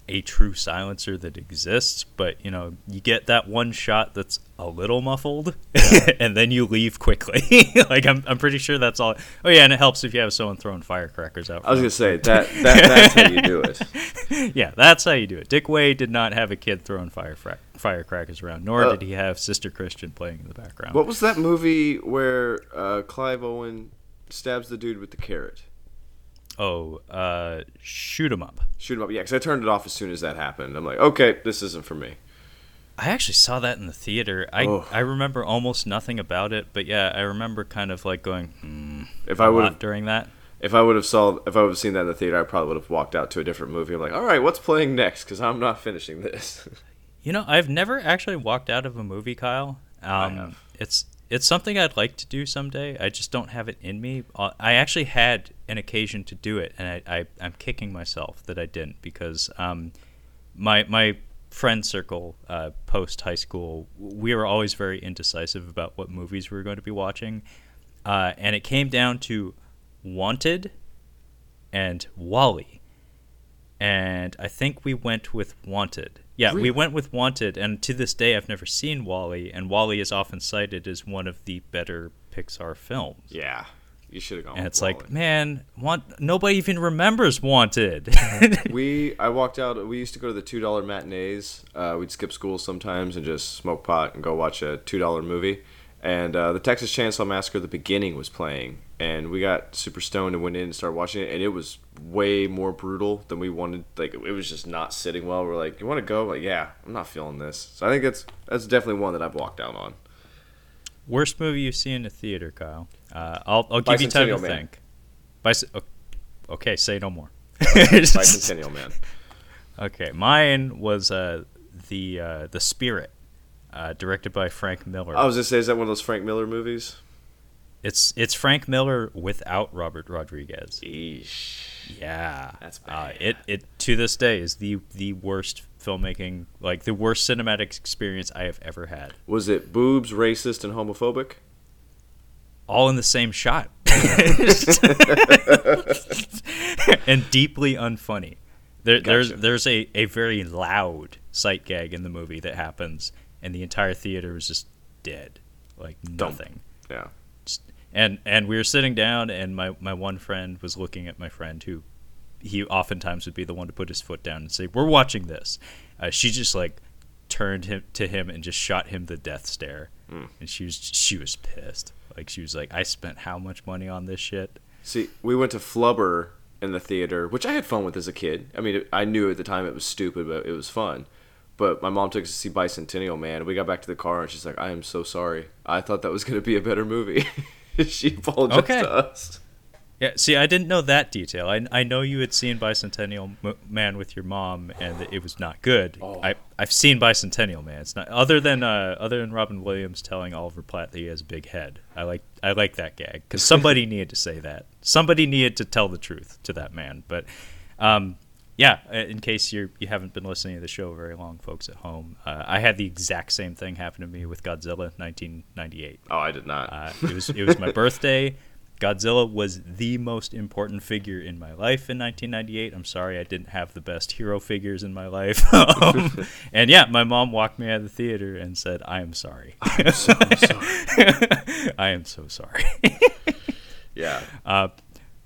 a true silencer that exists, but you know, you get that one shot that's a little muffled, *laughs* and then you leave quickly. *laughs* like I'm, I'm pretty sure that's all. Oh yeah, and it helps if you have someone throwing firecrackers out. I was gonna say that, that that's how you do it. *laughs* yeah, that's how you do it. Dick Wei did not have a kid throwing fire firecrackers around, nor uh, did he have Sister Christian playing in the background. What was that movie where uh, Clive Owen stabs the dude with the carrot? Oh, uh, shoot 'em up. Shoot 'em up. Yeah, because I turned it off as soon as that happened. I'm like, okay, this isn't for me. I actually saw that in the theater. I oh. I remember almost nothing about it, but yeah, I remember kind of like going, hmm, if I would during that. If I would have saw, if I would have seen that in the theater, I probably would have walked out to a different movie. I'm like, all right, what's playing next? Because I'm not finishing this. *laughs* you know, I've never actually walked out of a movie, Kyle. Um, I have. It's it's something I'd like to do someday. I just don't have it in me. Uh, I actually had an occasion to do it, and I, I am kicking myself that I didn't because um, my my friend circle uh, post high school we were always very indecisive about what movies we were going to be watching, uh, and it came down to Wanted and WALL-E, and I think we went with Wanted yeah, really? we went with Wanted, and to this day, I've never seen WALL-E, and WALL-E is often cited as one of the better Pixar films. Yeah, you should have gone. And it's WALL-E. like, man, want nobody even remembers Wanted. *laughs* we, *laughs* I walked out. We used to go to the two dollar matinees. Uh, we'd skip school sometimes and just smoke pot and go watch a two dollar movie. And uh, the Texas Chainsaw Massacre, the beginning was playing, and we got super stoned and went in and started watching it, and it was way more brutal than we wanted. Like it was just not sitting well. We're like, you want to go? Like, yeah, I'm not feeling this. So I think that's that's definitely one that I've walked out on. Worst movie you see in the theater, Kyle? Uh, I'll I'll give you time to Man. think. Bic- okay, say no more. *laughs* Bicentennial Man. *laughs* Okay, mine was uh, the uh, the Spirit, uh, directed by Frank Miller. I was just say, is that one of those Frank Miller movies? It's it's Frank Miller without Robert Rodriguez. Eesh. Yeah, that's uh, bad. Uh, it it to this day is the the worst filmmaking, like the worst cinematic experience I have ever had. Was it boobs, racist, and homophobic? All in the same shot, *laughs* *laughs* and deeply unfunny. There, gotcha. There's there's a, a very loud sight gag in the movie that happens, and the entire theater was just dead, like nothing. Dumb. Yeah and and we were sitting down, and my my one friend was looking at my friend who he oftentimes would be the one to put his foot down and say, "We're watching this." Uh, she just like turned him to him and just shot him the death stare, mm. and she was she was pissed. Like she was like, "I spent how much money on this shit?" See, we went to Flubber in the theater, which I had fun with as a kid. I mean, I knew at the time it was stupid, but it was fun. But my mom took us to see Bicentennial Man. We got back to the car and she's like, "I am so sorry. I thought that was going to be a better movie." *laughs* she apologized okay. to us. Yeah, see, I didn't know that detail. I, I know you had seen Bicentennial Man with your mom, and it was not good. Oh. I I've seen Bicentennial Man. It's not other than uh, other than Robin Williams telling Oliver Platt that he has a big head. I like I like that gag because *laughs* somebody needed to say that. Somebody needed to tell the truth to that man. But um, yeah, uh, in case you you haven't been listening to the show very long, folks at home, uh, I had the exact same thing happen to me with Godzilla 1998. Oh, I did not. Uh, it was it was my *laughs* birthday. Godzilla was the most important figure in my life in 1998. I'm sorry I didn't have the best hero figures in my life. um, *laughs* *laughs* and yeah, my mom walked me out of the theater and said, "I am sorry. I'm so sorry. *laughs* I am so sorry." yeah. Uh,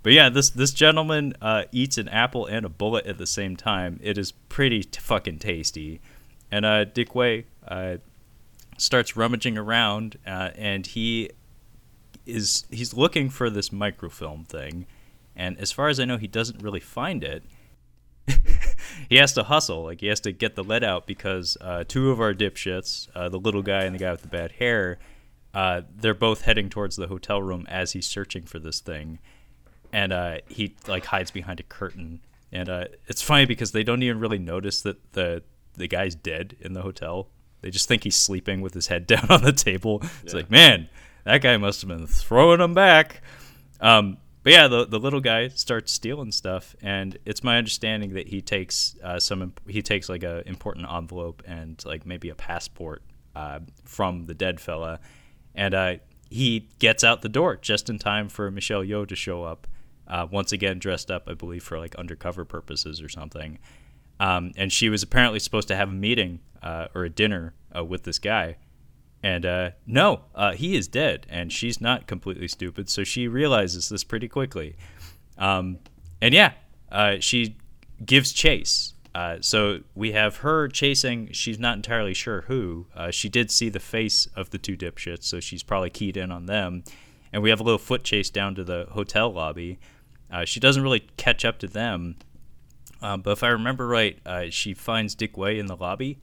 but yeah, this this gentleman uh, eats an apple and a bullet at the same time. It is pretty t- fucking tasty. And uh, Dick Wei uh, starts rummaging around, uh, and he is he's looking for this microfilm thing. And as far as I know, he doesn't really find it. *laughs* he has to hustle, like he has to get the lead out because uh, two of our dipshits, uh, the little guy and the guy with the bad hair, uh, they're both heading towards the hotel room as he's searching for this thing and uh, he like hides behind a curtain. And uh, it's funny because they don't even really notice that the the guy's dead in the hotel. They just think he's sleeping with his head *laughs* down on the table. It's yeah. like, man, that guy must have been throwing them back. Um, but yeah, the the little guy starts stealing stuff, and it's my understanding that he takes uh, some he takes like a important envelope and like maybe a passport uh, from the dead fella, and uh, he gets out the door just in time for Michelle Yeoh to show up uh, once again dressed up, I believe, for like undercover purposes or something. Um, and she was apparently supposed to have a meeting uh, or a dinner uh, with this guy. And uh, no, uh, he is dead, and she's not completely stupid, so she realizes this pretty quickly. Um, and yeah, uh, she gives chase. Uh, so we have her chasing. She's not entirely sure who. Uh, she did see the face of the two dipshits, so she's probably keyed in on them. And we have a little foot chase down to the hotel lobby. Uh, she doesn't really catch up to them, but if I remember right, she finds Dick Wei in the lobby,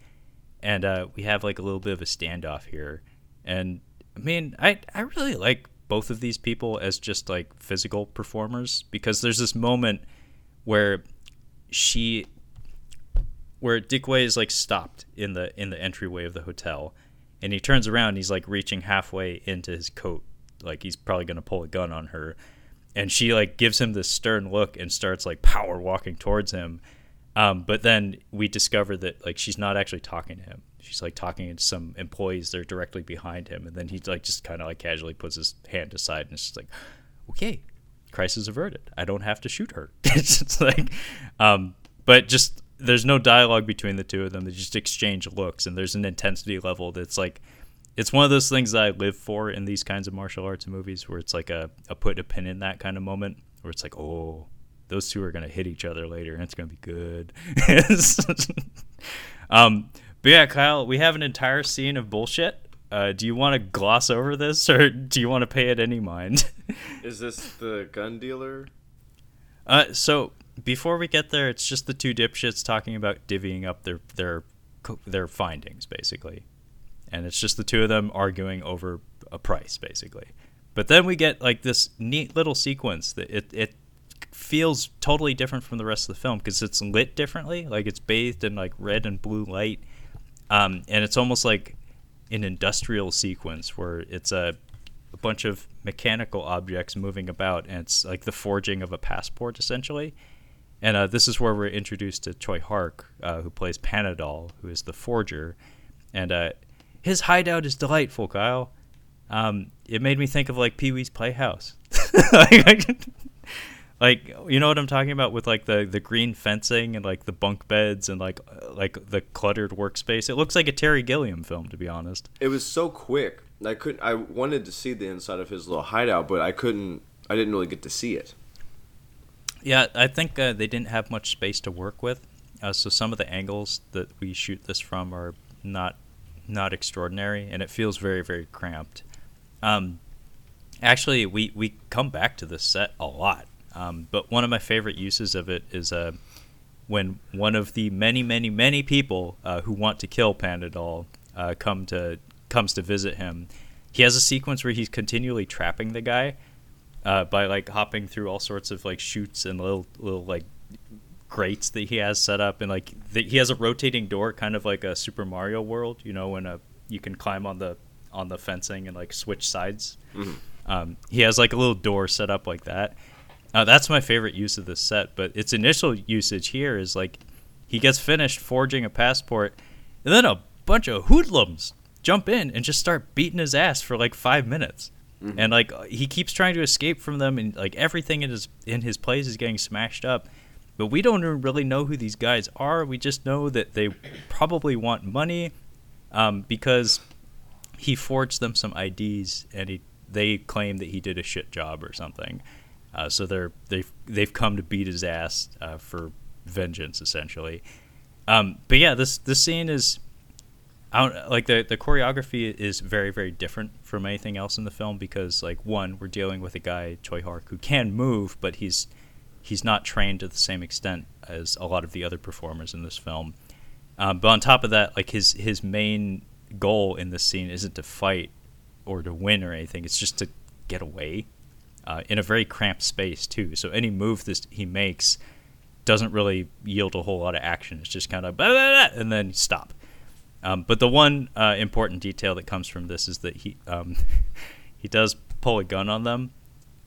and uh, we have like a little bit of a standoff here. And I mean, I I really like both of these people as just like physical performers because there's this moment where she where Dick Wei is like stopped in the in the entryway of the hotel and he turns around and he's like reaching halfway into his coat like he's probably going to pull a gun on her and she like gives him this stern look and starts like power walking towards him um, but then we discover that like she's not actually talking to him. She's like talking to some employees that are directly behind him. And then he like just kind of like casually puts his hand aside and it's just like okay crisis averted. I don't have to shoot her. *laughs* It's like um, but just there's no dialogue between the two of them. They just exchange looks and there's an intensity level that's like it's one of those things that I live for in these kinds of martial arts movies where it's like a, a put a pin in that kind of moment where it's like, oh, those two are going to hit each other later and it's going to be good. *laughs* um, but yeah, Kyle, we have an entire scene of bullshit. Uh, do you want to gloss over this or do you want to pay it any mind? *laughs* Is this the gun dealer? Uh, so before we get there, it's just the two dipshits talking about divvying up their their their findings, basically and it's just the two of them arguing over a price basically. But then we get like this neat little sequence that it it feels totally different from the rest of the film because it's lit differently, like it's bathed in like red and blue light, um, and it's almost like an industrial sequence where it's a, a bunch of mechanical objects moving about, and it's like the forging of a passport essentially. And uh, this is where we're introduced to Tsui Hark, uh, who plays Panadol, who is the forger. And uh, his hideout is delightful, Kyle. Um, it made me think of like Pee Wee's Playhouse. *laughs* like, you know what I'm talking about with like the the green fencing and like the bunk beds and like like the cluttered workspace. It looks like a Terry Gilliam film, to be honest. It was so quick. I couldn't. I wanted to see the inside of his little hideout, but I couldn't. I didn't really get to see it. Yeah, I think uh, they didn't have much space to work with, uh, so some of the angles that we shoot this from are not not extraordinary, and it feels very very cramped. Um, actually, we we come back to this set a lot, um, but one of my favorite uses of it is uh, when one of the many many many people uh, who want to kill Panadol uh, come to comes to visit him. He has a sequence where he's continually trapping the guy uh, by like hopping through all sorts of like chutes and little little like grates that he has set up, and like the, he has a rotating door, kind of like a Super Mario World. You know, when a you can climb on the on the fencing and like switch sides. Mm-hmm. Um, he has like a little door set up like that. Uh, that's my favorite use of this set. But its initial usage here is like he gets finished forging a passport, and then a bunch of hoodlums jump in and just start beating his ass for like five minutes. Mm-hmm. And like he keeps trying to escape from them, and like everything in his in his place is getting smashed up. But we don't really know who these guys are. We just know that they probably want money um, because he forged them some IDs and he, they claim that he did a shit job or something. Uh, so they're they've they've come to beat his ass uh, for vengeance essentially. Um, but yeah, this this scene is, like the the choreography is very very different from anything else in the film because like one we're dealing with a guy Tsui Hark who can move but he's he's not trained to the same extent as a lot of the other performers in this film. Um, but on top of that, like his his main goal in this scene isn't to fight or to win or anything. It's just to get away uh, in a very cramped space too. So any move that he makes doesn't really yield a whole lot of action. It's just kind of blah, blah, blah, and then stop. Um, but the one uh, important detail that comes from this is that he um, *laughs* he does pull a gun on them,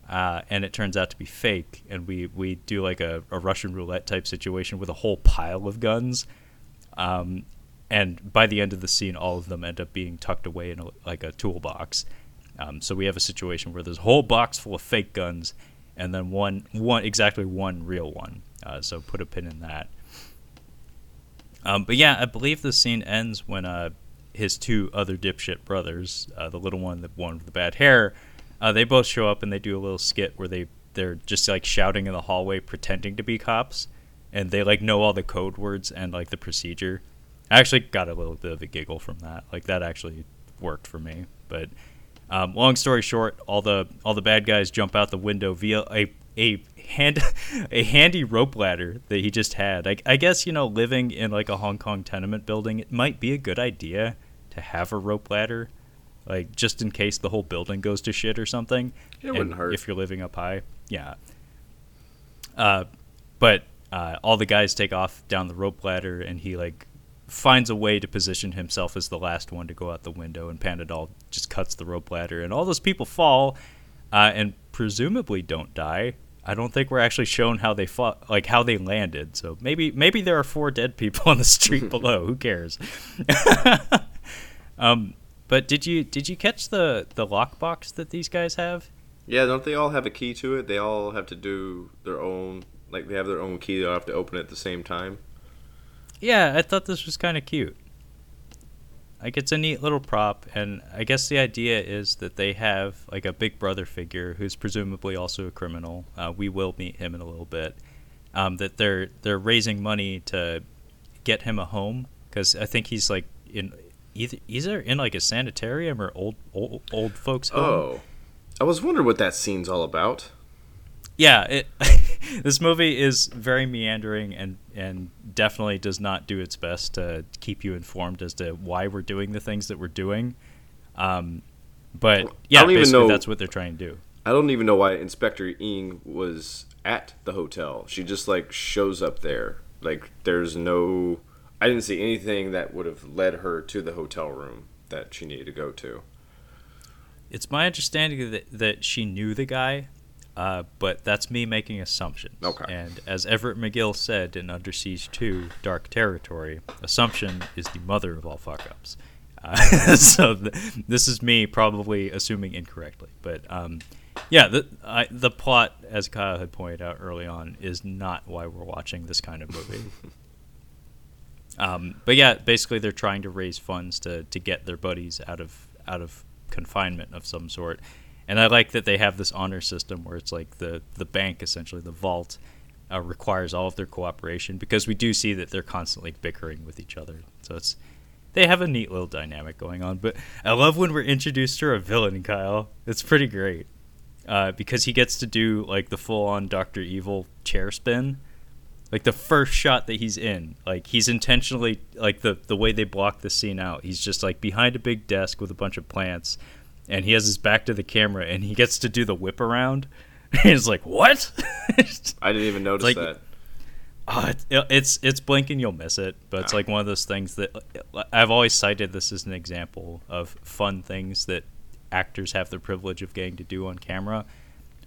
uh, and it turns out to be fake. And we, we do like a, a, Russian roulette type situation with a whole pile of guns. Um, and by the end of the scene, all of them end up being tucked away in a, like a toolbox. Um, so we have a situation where there's a whole box full of fake guns, and then one one exactly one real one. Uh, so put a pin in that. Um, but yeah, I believe the scene ends when uh, his two other dipshit brothers, uh, the little one, the one with the bad hair, uh, they both show up and they do a little skit where they they're just like shouting in the hallway, pretending to be cops, and they like know all the code words and like the procedure. I actually got a little bit of a giggle from that. Like that actually worked for me. But um, long story short, all the all the bad guys jump out the window via a a hand *laughs* a handy rope ladder that he just had. I, I guess you know living in like a Hong Kong tenement building, it might be a good idea to have a rope ladder, like just in case the whole building goes to shit or something. It wouldn't hurt if you're living up high. Yeah. Uh, but uh, all the guys take off down the rope ladder, and he like finds a way to position himself as the last one to go out the window, and Panadol just cuts the rope ladder, and all those people fall, uh, and presumably don't die. I don't think we're actually shown how they fought, like how they landed. So maybe maybe there are four dead people on the street *laughs* below. Who cares? *laughs* um, but did you did you catch the the lockbox that these guys have? Yeah, don't they all have a key to it? They all have to do their own, like they have their own key. They all have to open it at the same time. Yeah, I thought this was kind of cute. Like it's a neat little prop, and I guess the idea is that they have like a big brother figure who's presumably also a criminal. Uh, we will meet him in a little bit. Um, that they're they're raising money to get him a home because I think he's like in either either in like a sanitarium or old old, old folks home. Oh, I was wondering what that scene's all about. Yeah, it, *laughs* this movie is very meandering and and definitely does not do its best to keep you informed as to why we're doing the things that we're doing. Um, but yeah, basically that's what they're trying to do. I don't even know why Inspector Ying was at the hotel. She just like shows up there. Like there's no I didn't see anything that would have led her to the hotel room that she needed to go to. It's my understanding that that she knew the guy uh, but that's me making assumptions. Okay. And as Everett McGill said in Under Siege 2, Dark Territory, assumption is the mother of all fuck ups. Uh, *laughs* so th- this is me probably assuming incorrectly. But um, yeah, the, I, the plot, as Kyle had pointed out early on, is not why we're watching this kind of movie. *laughs* um, but yeah, basically they're trying to raise funds to, to get their buddies out of out of confinement of some sort and I like that they have this honor system where it's like the the bank essentially the vault uh, requires all of their cooperation because we do see that they're constantly bickering with each other. So it's they have a neat little dynamic going on. But I love when we're introduced to a villain, Kyle. It's pretty great uh, because he gets to do like the full on Doctor Evil chair spin. Like the first shot that he's in, like he's intentionally like the the way they block the scene out. He's just like behind a big desk with a bunch of plants, and he has his back to the camera and he gets to do the whip around. *laughs* He's like, "What?" *laughs* I didn't even notice like, that. Uh, it's it's blink and you'll miss it, but it's like one of those things that I've always cited this as an example of fun things that actors have the privilege of getting to do on camera.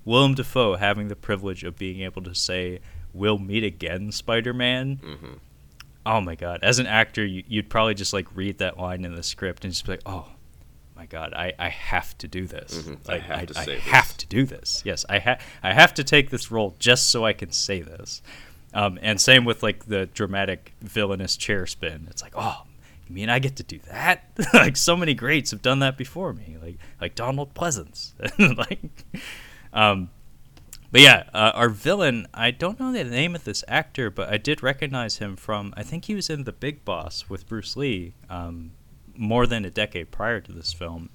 Willem Dafoe having the privilege of being able to say, "We'll meet again, Spider-Man." Mm-hmm. Oh my god! As an actor, you, would probably just like read that line in the script and just be like, "Oh, my god, I, I have to do this. Mm-hmm. Like, I have, to, I, I have to do this. Yes, I have I have to take this role just so I can say this. Um, and same with like the dramatic villainous chair spin. It's like, oh, you mean I get to do that? *laughs* like so many greats have done that before me, like like Donald Pleasence. *laughs* like, um, but yeah, uh, our villain. I don't know the name of this actor, but I did recognize him from. I think he was in The Big Boss with Bruce Lee. Um, more than a decade prior to this film.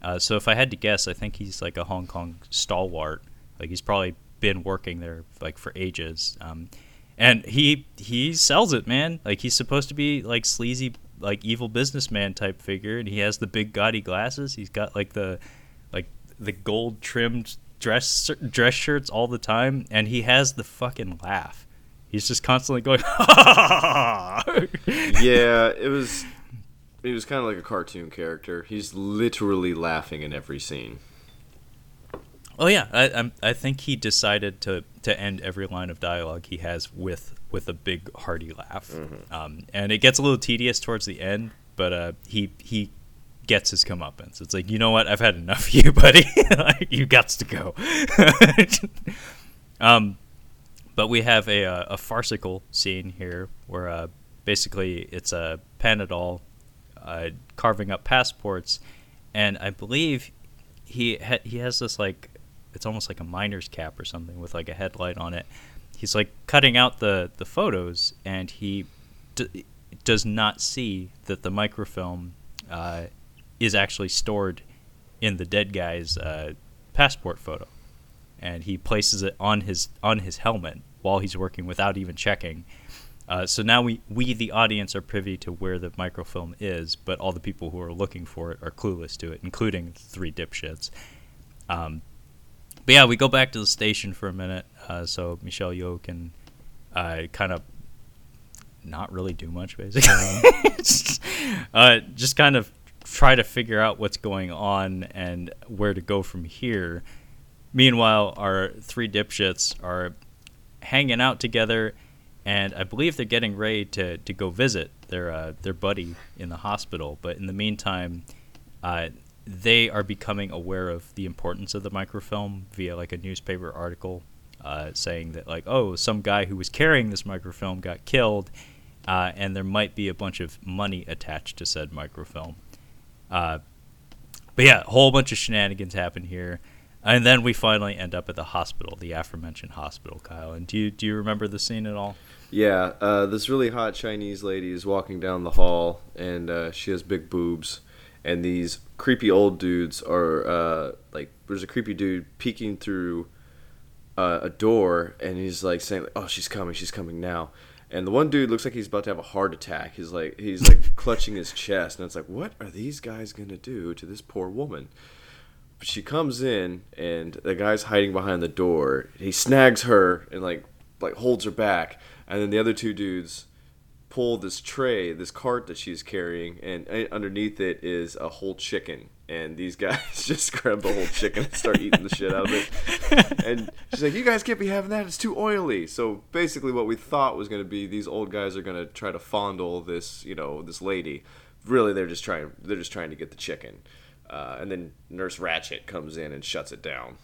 Uh, so if I had to guess, I think he's like a Hong Kong stalwart. Like he's probably been working there like for ages. Um, and he he sells it, man. Like he's supposed to be like sleazy, like evil businessman type figure, and he has the big gaudy glasses. He's got like the like the gold trimmed dress dress shirts all the time, and he has the fucking laugh. He's just constantly going. *laughs* yeah, it was he was kind of like a cartoon character. He's literally laughing in every scene. Oh yeah, I I'm, i think he decided to to end every line of dialogue he has with with a big hearty laugh. Mm-hmm. Um, and it gets a little tedious towards the end, but uh, he he gets his comeuppance. It's like you know what, I've had enough of you, *laughs* buddy. like, *laughs* you got to go. *laughs* um, but we have a a farcical scene here where uh, basically, it's a Panadol uh, carving up passports, and I believe he ha- he has this like it's almost like a miner's cap or something with like a headlight on it. He's like cutting out the the photos, and he d- does not see that the microfilm uh, is actually stored in the dead guy's uh, passport photo, and he places it on his on his helmet while he's working without even checking. Uh, so now we, we, the audience, are privy to where the microfilm is, but all the people who are looking for it are clueless to it, including three dipshits. Um, but yeah, we go back to the station for a minute, uh, so Michelle Yeoh can uh, kind of not really do much, basically. just, *laughs* uh, just kind of try to figure out what's going on and where to go from here. Meanwhile, our three dipshits are hanging out together, and I believe they're getting ready to, to go visit their uh, their buddy in the hospital. But in the meantime, uh, they are becoming aware of the importance of the microfilm via like a newspaper article uh, saying that like oh some guy who was carrying this microfilm got killed, uh, and there might be a bunch of money attached to said microfilm. Uh, but yeah, a whole bunch of shenanigans happen here. And then we finally end up at the hospital, the aforementioned hospital, Kyle. And do you do you remember the scene at all? Yeah, uh, this really hot Chinese lady is walking down the hall, and uh, she has big boobs, and these creepy old dudes are uh, like, there's a creepy dude peeking through uh, a door, and he's like saying, "Oh, she's coming, she's coming now." And the one dude looks like he's about to have a heart attack. He's like, he's like *laughs* clutching his chest, and it's like, what are these guys gonna do to this poor woman? But she comes in, and the guy's hiding behind the door. He snags her and like like holds her back, and then the other two dudes pull this tray, this cart that she's carrying, and underneath it is a whole chicken. And these guys *laughs* just grab the whole chicken and start eating the shit out of it. And she's like, "You guys can't be having that; it's too oily." So basically, what we thought was going to be these old guys are going to try to fondle this, you know, this lady. Really, they're just trying. They're just trying to get the chicken. Uh, and then Nurse Ratched comes in and shuts it down.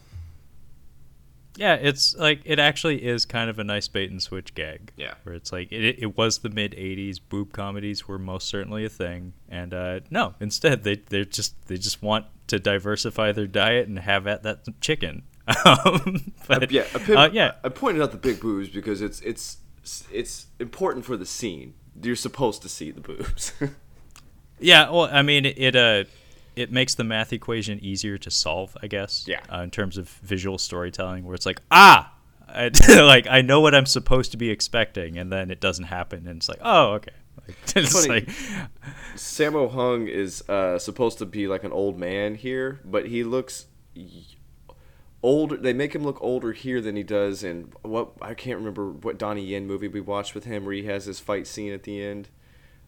Yeah, it's like it actually is kind of a nice bait and switch gag. Yeah, where it's like it, it was the mid '80s. Boob comedies were most certainly a thing, and uh, no, instead they they just they just want to diversify their diet and have at that chicken. *laughs* um, but, yeah, I, uh, yeah. I pointed out the big boobs because it's it's it's important for the scene. You're supposed to see the boobs. *laughs* yeah, well, I mean it. it uh, it makes the math equation easier to solve, I guess. Yeah. Uh, in terms of visual storytelling, where it's like, ah, I, *laughs* like I know what I'm supposed to be expecting, and then it doesn't happen, and it's like, oh, okay. *laughs* Like, it's Funny. like Sammo Hung is uh, supposed to be like an old man here, but he looks older. They make him look older here than he does in what I can't remember what Donnie Yen movie we watched with him, where he has his fight scene at the end.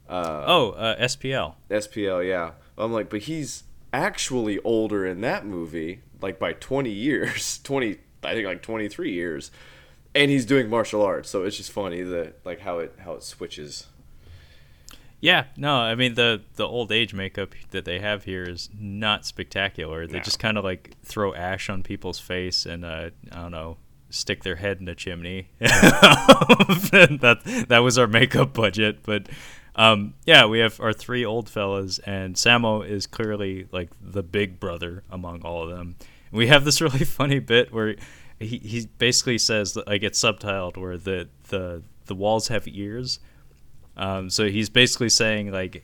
Uh, oh, uh, SPL. SPL, yeah. I'm like, but he's actually older in that movie, like by 20 years, *laughs* 20, I think like 23 years, and he's doing martial arts. So it's just funny that like how it how it switches. Yeah, no, I mean the the old age makeup that they have here is not spectacular. They no. just kind of like throw ash on people's face and uh, I don't know, stick their head in a chimney. *laughs* that that was our makeup budget, but um, yeah, we have our three old fellas, and Sammo is clearly like the big brother among all of them. we have this *laughs* really funny bit where he, he basically says like it's subtitled where the the the walls have ears. Um, so he's basically saying like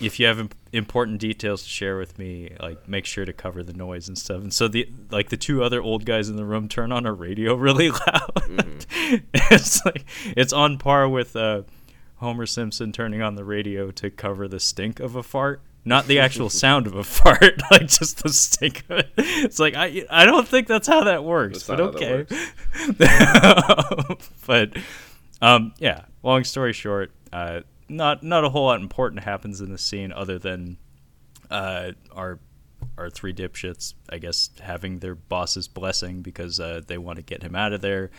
if you have important details to share with me, like make sure to cover the noise and stuff. And so the like the two other old guys in the room turn on a radio *laughs* really loud. Mm-hmm. *laughs* it's like it's on par with uh, Homer Simpson turning on the radio to cover the stink of a fart. Not the actual *laughs* sound of a fart, *laughs* like just the stink of it. It's like I I don't think that's how that works, that's but okay. Works. *laughs* but um, yeah, long story short, uh, not not a whole lot important happens in the scene other than uh, our our three dipshits, I guess, having their boss's blessing because uh, they want to get him out of there.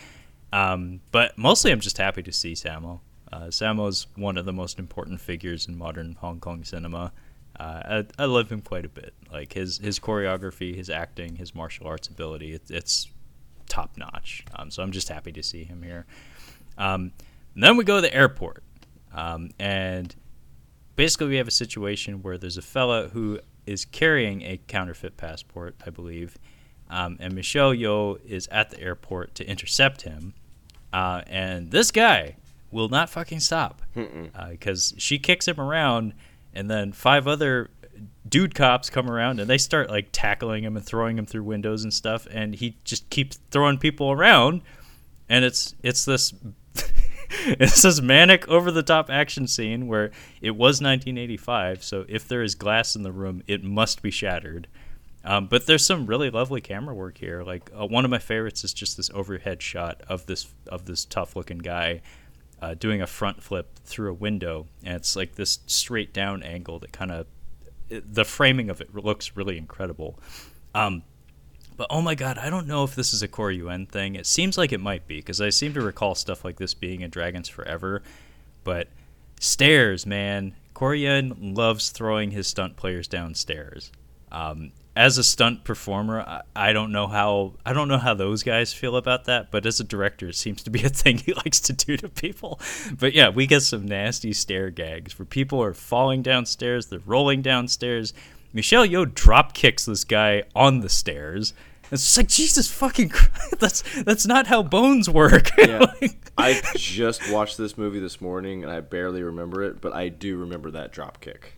Um, but mostly, I'm just happy to see Sammo. Uh, Sammo's one of the most important figures in modern Hong Kong cinema. Uh, I, I, love him quite a bit. Like his his choreography, his acting, his martial arts ability, it, it's top notch. Um, so I'm just happy to see him here. Um, then we go to the airport. Um, and basically, we have a situation where there's a fella who is carrying a counterfeit passport, I believe, um, and Michelle Yeoh is at the airport to intercept him. Uh, and this guy will not fucking stop because uh, she kicks him around, and then five other dude cops come around and they start like tackling him and throwing him through windows and stuff, and he just keeps throwing people around, and it's it's this. *laughs* it's this manic over the top action scene where it was 1985 so if there is glass in the room it must be shattered um, but there's some really lovely camera work here. Like uh, one of my favorites is just this overhead shot of this of this tough looking guy uh, doing a front flip through a window, and it's like this straight down angle that kind of the framing of it looks really incredible. Um, but oh my god, I don't know if this is a Corey Yuen thing. It seems like it might be because I seem to recall stuff like this being in Dragons Forever. But stairs, man, Corey Yuen loves throwing his stunt players downstairs. Um, as a stunt performer, I, I, don't know how I don't know how those guys feel about that, but as a director, it seems to be a *laughs* thing he likes to do to people. But yeah, we get some nasty stair gags where people are falling downstairs, they're rolling downstairs. Michelle Yeoh drop kicks this guy on the stairs. It's like Jesus fucking Christ. *laughs* That's that's not how bones work. *laughs* Yeah. like, I just watched this movie this morning and I barely remember it, but I do remember that drop kick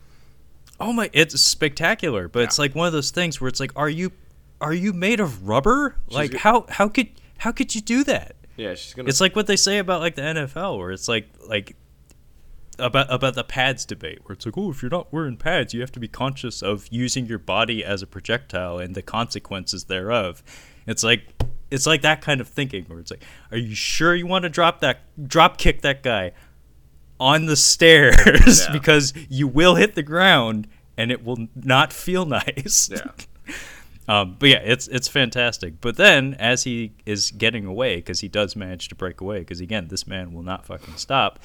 oh my it's spectacular but yeah. it's like one of those things where it's like are you are you made of rubber? She's like how how could how could you do that? Yeah she's gonna it's like what they say about like the nfl where it's like like about about the pads debate where it's like oh if you're not wearing pads you have to be conscious of using your body as a projectile and the consequences thereof. It's like it's like that kind of thinking where it's like are you sure you want to drop that drop kick that guy on the stairs yeah. *laughs* because you will hit the ground and it will not feel *laughs* nice. Yeah. *laughs* um, but yeah, it's it's fantastic. But then as he is getting away, because he does manage to break away, because again, this man will not fucking stop.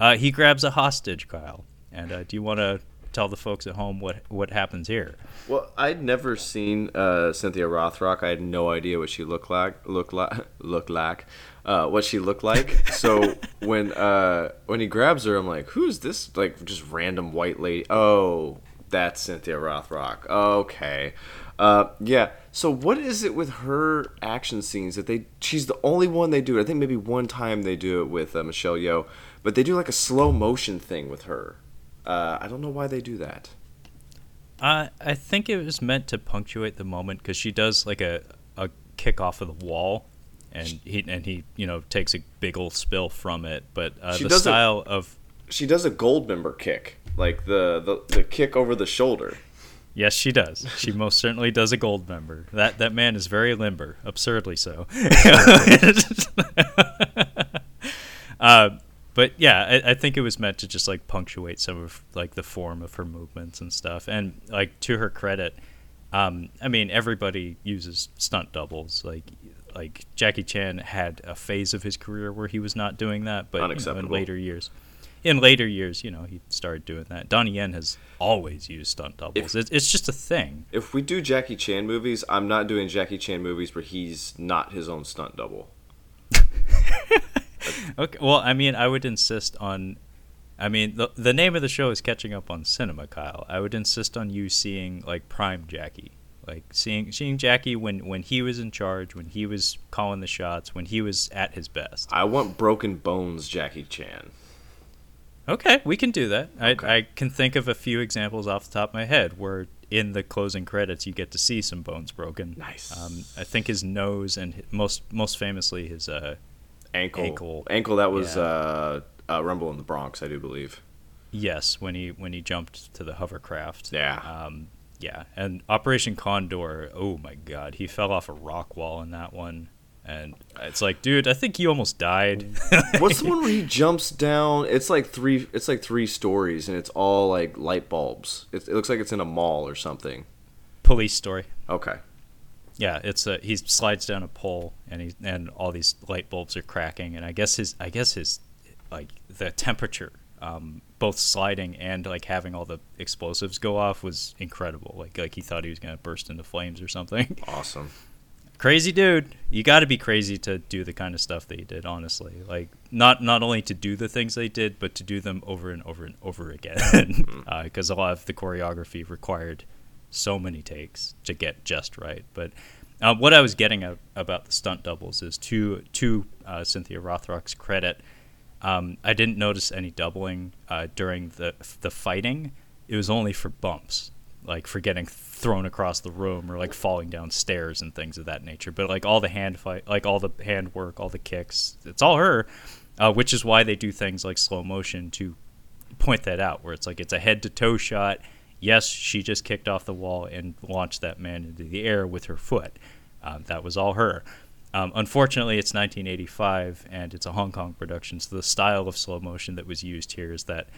Uh, he grabs a hostage, Kyle. And uh, do you want to tell the folks at home what what happens here? Well, I'd never seen uh, Cynthia Rothrock. I had no idea what she looked like. Looked like. Looked like uh, what she looked like. so *laughs* when uh, when he grabs her, I'm like, who's this? Like just random white lady. Oh, that's Cynthia Rothrock. Okay. Uh, yeah. So what is it with her action scenes that they? She's the only one they do. I think maybe one time they do it with uh, Michelle Yeoh, but they do like a slow motion thing with her. Uh, I don't know why they do that. Uh, I think it was meant to punctuate the moment because she does like a, a kick off of the wall and he and he you know takes a big old spill from it. But uh, the style a, of she does a Goldmember kick, like the, the the kick over the shoulder. Yes, she does. She most certainly does a Goldmember. That that man is very limber, absurdly so. *laughs* uh, but yeah, I, I, think it was meant to just like punctuate some of like the form of her movements and stuff. And like to her credit, um, I mean everybody uses stunt doubles. Like like Jackie Chan had a phase of his career where he was not doing that, but you know, in later years, in later years, you know, he started doing that. Donnie Yen has always used stunt doubles. If, it's, it's just a thing. If we do Jackie Chan movies, I'm not doing Jackie Chan movies where he's not his own stunt double. *laughs* okay. Well, I mean, I would insist on. I mean, the the name of the show is catching up on cinema, Kyle. I would insist on you seeing like prime Jackie like seeing seeing Jackie when when he was in charge, when he was calling the shots, when he was at his best. I want broken bones, Jackie Chan. Okay, we can do that. Okay. I I can think of a few examples off the top of my head where in the closing credits you get to see some bones broken. Nice. Um, I think his nose and most most famously his uh, ankle ankle ankle that was yeah. uh, uh, Rumble in the Bronx, I do believe. Yes, when he when he jumped to the hovercraft. Yeah. Um, yeah, and Operation Condor. Oh my God, he fell off a rock wall in that one, and it's like, dude, I think he almost died. *laughs* What's the one where he jumps down? It's like three. It's like three stories, and it's all like light bulbs. It, it looks like it's in a mall or something. Police story. Okay. Yeah, it's a he slides down a pole, and he and all these light bulbs are cracking, and I guess his I guess his like the temperature um, both sliding and like having all the explosives go off was incredible. Like like he thought he was gonna burst into flames or something. *laughs* Awesome. crazy dude. You got to be crazy to do the kind of stuff that he did. Honestly, like not not only to do the things they did, but to do them over and over and over again. Because *laughs* uh, a lot of the choreography required so many takes to get just right. But uh, what I was getting at about the stunt doubles is to to uh, Cynthia Rothrock's credit. Um, I didn't notice any doubling uh, during the the fighting. It was only for bumps, like for getting thrown across the room or like falling down stairs and things of that nature. But like all the hand fight, like all the hand work, all the kicks, it's all her. Uh, which is why they do things like slow motion to point that out, where it's like it's a head to toe shot yes, she just kicked off the wall and launched that man into the air with her foot. Um, that was all her. Um, unfortunately, it's 1985 and it's a Hong Kong production, so the style of slow motion that was used here is that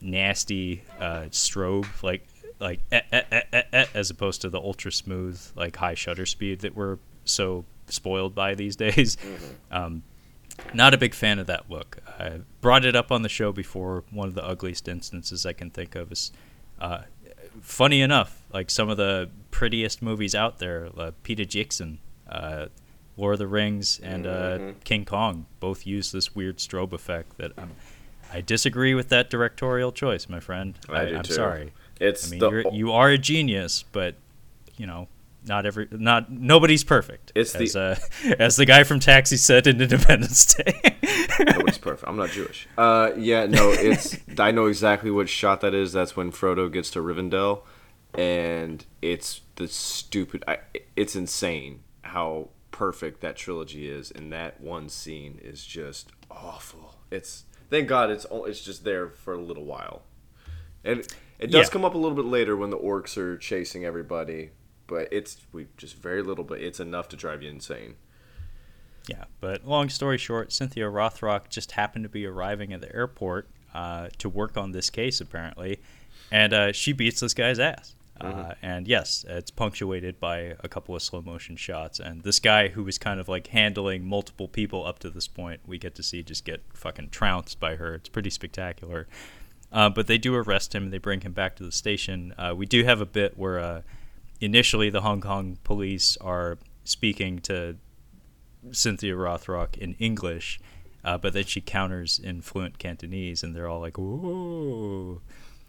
nasty uh, strobe, like like eh, eh, eh, eh, as opposed to the ultra smooth, like high shutter speed that we're so spoiled by these *laughs* days. Mm-hmm. Um, not a big fan of that look. I brought it up on the show before. One of the ugliest instances I can think of is uh, funny enough, like some of the prettiest movies out there, uh, Peter Jackson, uh, Lord of the Rings, and uh, mm-hmm. King Kong both use this weird strobe effect that I'm, I disagree with that directorial choice, my friend. I, I am sorry. It's I mean, the, you're, you are a genius, but you know, not every, not nobody's perfect. It's as, the uh, *laughs* as the guy from Taxi said in Independence *laughs* Day. nobody's perfect. I'm not Jewish. Uh, yeah, no, it's. *laughs* I know exactly what shot that is. That's when Frodo gets to Rivendell, and it's the stupid. I, it's insane how perfect that trilogy is, and that one scene is just awful. It's thank God it's it's just there for a little while, and it does yeah. come up a little bit later when the orcs are chasing everybody but it's we just very little, but it's enough to drive you insane. Yeah, but long story short, Cynthia Rothrock just happened to be arriving at the airport uh, to work on this case apparently, and uh, she beats this guy's ass. Uh, mm-hmm. Uh, and yes, it's punctuated by a couple of slow motion shots. And this guy who was kind of like handling multiple people up to this point, we get to see just get fucking trounced by her. It's pretty spectacular. Uh, but they do arrest him. and They bring him back to the station. Uh, we do have a bit where initially the Hong Kong police are speaking to Cynthia Rothrock in English, uh, but then she counters in fluent Cantonese, and they're all like, "Whoa!"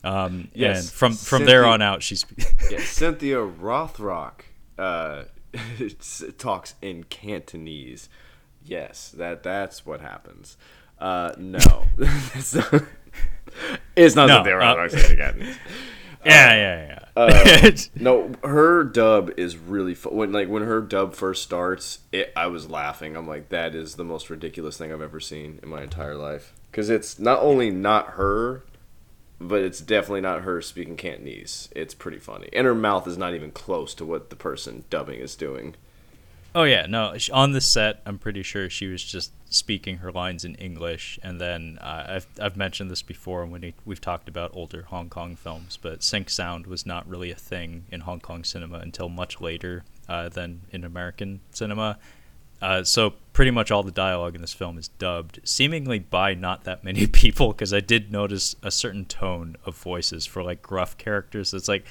Um, yes, and from from Cynthia, there on out, she's *laughs* yeah, Cynthia Rothrock uh, *laughs* talks in Cantonese. Yes, that that's what happens. Uh, no, *laughs* it's not, it's not no, Cynthia Rothrock uh, saying Cantonese. Yeah, yeah, yeah. Uh, no, her dub is really fun. When like when her dub first starts, it, I was laughing. I'm like, that is the most ridiculous thing I've ever seen in my entire life. Because it's not only not her, but it's definitely not her speaking Cantonese. It's pretty funny, and her mouth is not even close to what the person dubbing is doing. Oh yeah, no. On the set, I'm pretty sure she was just speaking her lines in English, and then uh, I've I've mentioned this before when we, we've talked about older Hong Kong films, but sync sound was not really a thing in Hong Kong cinema until much later uh, than in American cinema. Uh, so pretty much all the dialogue in this film is dubbed, seemingly by not that many *laughs* people, because I did notice a certain tone of voices for like gruff characters. It's like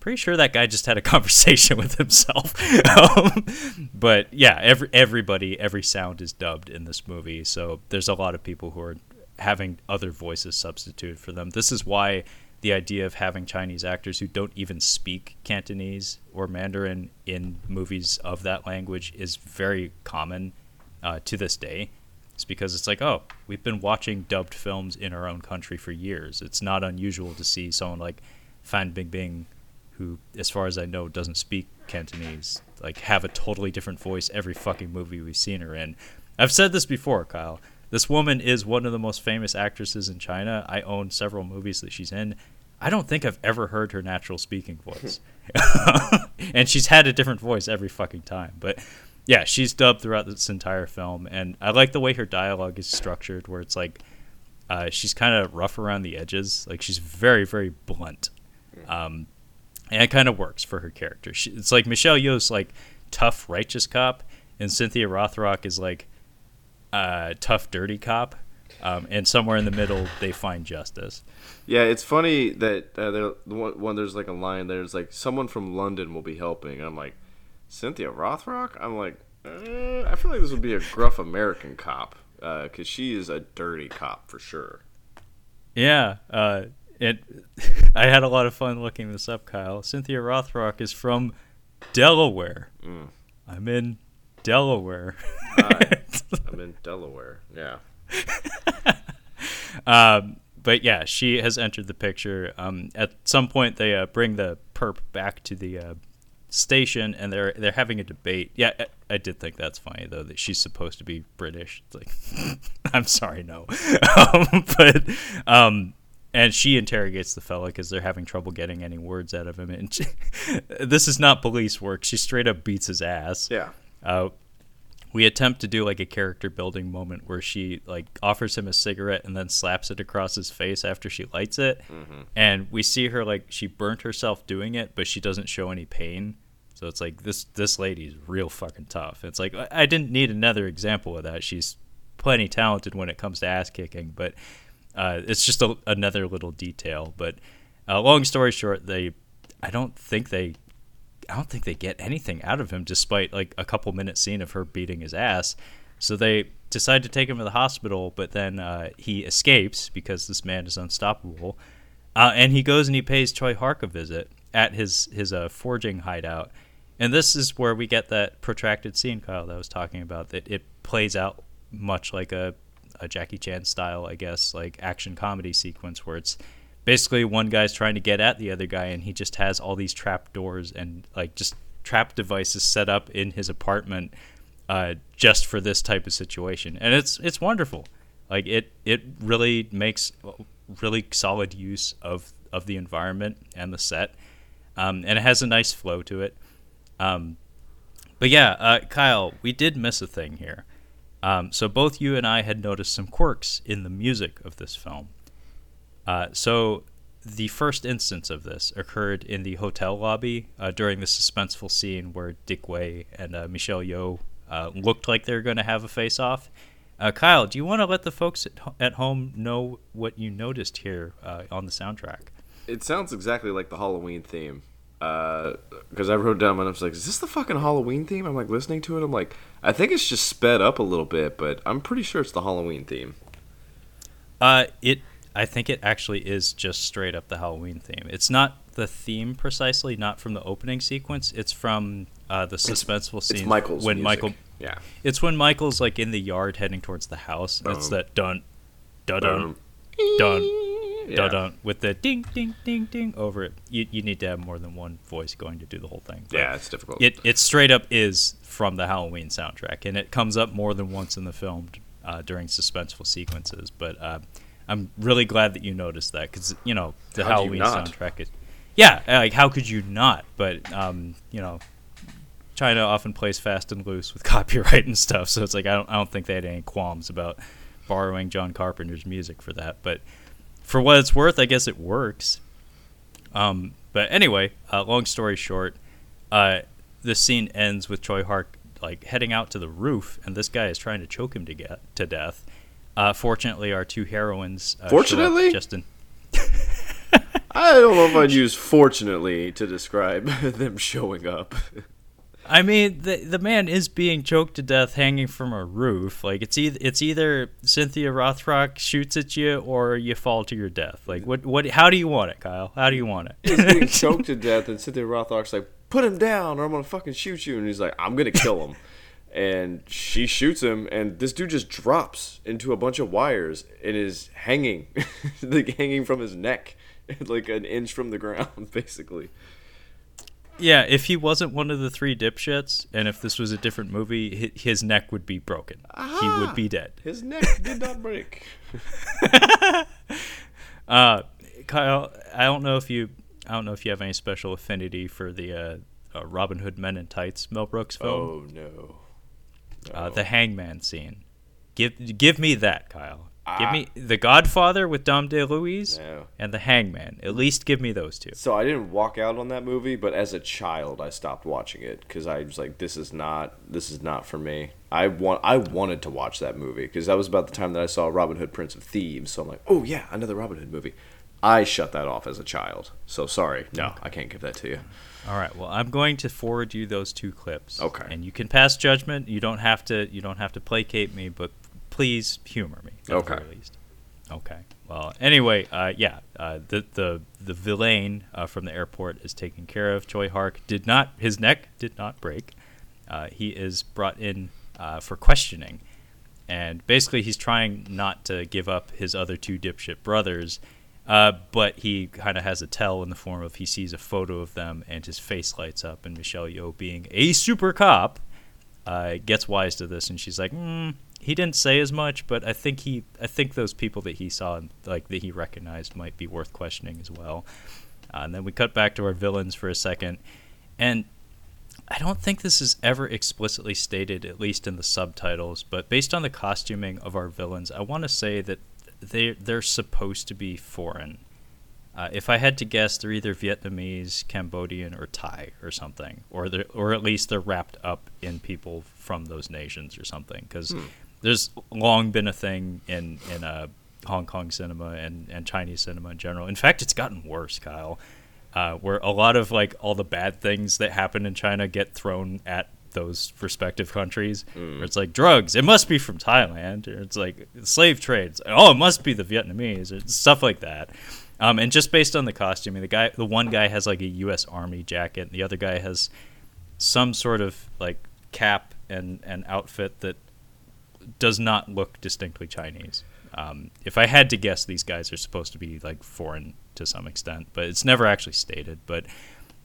pretty sure that guy just had a *laughs* conversation with himself. *laughs* um, but yeah, every everybody, every sound is dubbed in this movie, so there's a lot of people who are having other voices substituted for them. This is why the idea of having Chinese actors who don't even speak Cantonese or Mandarin in movies of that language is very common uh, to this day. It's because it's like, oh, we've been watching dubbed films in our own country for years. It's not unusual to see someone like Fan Bingbing who, as far as I know, doesn't speak Cantonese, like have a totally different voice every fucking movie we've seen her in. I've said this before, Kyle. This woman is one of the most famous actresses in China. I own several movies that she's in. I don't think I've ever heard her natural speaking voice. *laughs* and she's had a different voice every fucking time. But yeah, she's dubbed throughout this entire film. And I like the way her dialogue is structured, where it's like uh, she's kind of rough around the edges. Like she's very, very blunt. Um, and it kind of works for her character. She, it's like Michelle Yeoh's like tough righteous cop, and Cynthia Rothrock is like uh, tough dirty cop. Um, and somewhere in the middle, they find justice. Yeah, it's funny that uh, there, one, there's like a line there's like someone from London will be helping. And I'm like, Cynthia Rothrock. I'm like, uh, I feel like this would be a gruff American cop because uh, she is a dirty cop for sure. Yeah, uh, it. *laughs* I had a lot of fun looking this up, Kyle. Cynthia Rothrock is from Delaware. Mm. I'm in Delaware. *laughs* I'm in Delaware. Yeah. *laughs* um, but yeah, she has entered the picture. Um, at some point, they uh, bring the perp back to the uh, station, and they're they're having a debate. Yeah, I, I, did think that's funny though that she's supposed to be British. It's like, *laughs* I'm sorry, no, *laughs* um, but um, and she interrogates the fella because they're having trouble getting any words out of him. And she, this is not police work. She straight up beats his ass. Yeah. Uh, we attempt to do like a character building moment where she like offers him a cigarette and then slaps it across his face after she lights it. Mm-hmm. and we see her like she burnt herself doing it but she doesn't show any pain. So it's like this this lady's real fucking tough. It's like i didn't need another example of that. She's plenty talented when it comes to ass kicking but uh, it's just a, another little detail. But uh, long story short they i don't think they I don't think they get anything out of him despite like a couple minutes scene of her beating his ass. So they decide to take him to the hospital, but then uh, he escapes because this man is unstoppable. Uh, and he goes and he pays Tsui Hark a visit at his his uh, forging hideout. And this is where we get that protracted scene, Kyle, that I was talking about. That it plays out much like a, a Jackie Chan style, I guess, like action comedy sequence where it's basically one guy's trying to get at the other guy and he just has all these trap doors and like just trap devices set up in his apartment uh, just for this type of situation. And it's it's wonderful. Like it it really makes really solid use of of the environment and the set. Um, and it has a nice flow to it. Um, but yeah uh, kyle we did miss a thing here. Um, so both you and i had noticed some quirks in the music of this film uh, so the first instance of this occurred in the hotel lobby uh, during the suspenseful scene where Dick Wei and uh, Michelle Yeoh uh, looked like they were going to have a face-off. Uh, Kyle, do you want to let the folks at, at, home know what you noticed here uh, on the soundtrack? It sounds exactly like the Halloween theme. Because I wrote down and I was like, "Is this the fucking Halloween theme?" I'm like listening to it. I'm like, I think it's just sped up a little bit, but I'm pretty sure it's the Halloween theme. Uh, it I think it actually is just straight up the Halloween theme. It's not the theme precisely, not from the opening sequence. It's from uh, the suspenseful scene. It's Michael's when music. Michael. Yeah. It's when Michael's like in the yard heading towards the house. Boom. It's that dun, dun, dun, dun, yeah. dun, dun, with the ding, ding, ding, ding over it. You, you need to have more than one voice going to do the whole thing. But yeah, it's difficult. It it straight up is from the Halloween soundtrack, and it comes up more than once in the film uh, during suspenseful sequences. But uh, I'm really glad that you noticed that because you know the how Halloween soundtrack is. Yeah, like how could you not? But um, you know, China often plays fast and loose with *laughs* copyright and stuff, so it's like I don't I don't think they had any qualms about borrowing John Carpenter's music for that. But for what it's worth, I guess it works. Um, but anyway, uh, long story short, uh, the scene ends with Tsui Hark like heading out to the roof, and this guy is trying to choke him to get to death. Uh, fortunately, our two heroines. Uh, fortunately, Justin. *laughs* I don't know if I'd use "fortunately" to describe *laughs* them showing up. I mean, the the man is being choked to death, hanging from a roof. Like it's either it's either Cynthia Rothrock shoots at you or you fall to your death. Like what what? How do you want it, Kyle? How do you want it? He's being *laughs* choked to death, and Cynthia Rothrock's like, "Put him down, or I'm gonna fucking shoot you." And he's like, "I'm gonna kill him." And she shoots him and this dude just drops into a bunch of wires and is hanging *laughs* like hanging from his neck *laughs* like an inch from the ground *laughs* basically. Yeah if he wasn't one of the three dipshits and if this was a different movie his neck would be broken. Aha! he would be dead. His neck did not break. Uh kyle i don't know if you i don't know if you have any special affinity for the uh, uh robin hood men in tights mel brooks film. Oh no uh, the hangman scene. Give give me that, Kyle. Ah. Give me the Godfather with Dom DeLuise no. and the Hangman. At least give me those two. So I didn't walk out on that movie, but as a child, I stopped watching it because I was like, "This is not this is not for me." I want I wanted to watch that movie because that was about the time that I saw Robin Hood, Prince of Thieves. So I'm like, "Oh yeah, another Robin Hood movie." I shut that off as a child. So sorry, no, I can't give that to you. All right. Well, I'm going to forward you those two clips. Okay. And you can pass judgment. You don't have to. You don't have to placate me, but please humor me. At Okay. The least. Okay. Well, anyway, uh, yeah. Uh, the the the villain uh, from the airport is taken care of. Tsui Hark did not. His neck did not break. Uh, he is brought in uh, for questioning, and basically he's trying not to give up his other two dipshit brothers. Uh, but he kind of has a tell in the form of he sees a photo of them and his face lights up. And Michelle Yeoh, being a super cop, uh, gets wise to this, and she's like, mm, "He didn't say as much, but I think he, I think those people that he saw, like that he recognized, might be worth questioning as well." Uh, and then we cut back to our villains for a second, and I don't think this is ever explicitly stated, at least in the subtitles, but based on the costuming of our villains, I want to say that they they're supposed to be foreign. Uh, if I had to guess, they're either Vietnamese, Cambodian, or Thai, or something, or they or at least they're wrapped up in people from those nations or something. Because there's long been a thing in in uh, Hong Kong cinema and, and Chinese cinema in general. In fact, it's gotten worse, Kyle. Uh, where a lot of like all the bad things that happen in China get thrown at those respective countries. Where it's like drugs, it must be from Thailand. Or it's like slave trades. Oh, it must be the Vietnamese. Or stuff like that. Um, and just based on the costume, the guy, the one guy has like a U.S. Army jacket, and the other guy has some sort of like cap and and outfit that does not look distinctly Chinese. Um, if I had to guess, these guys are supposed to be like foreign to some extent, but it's never actually stated. But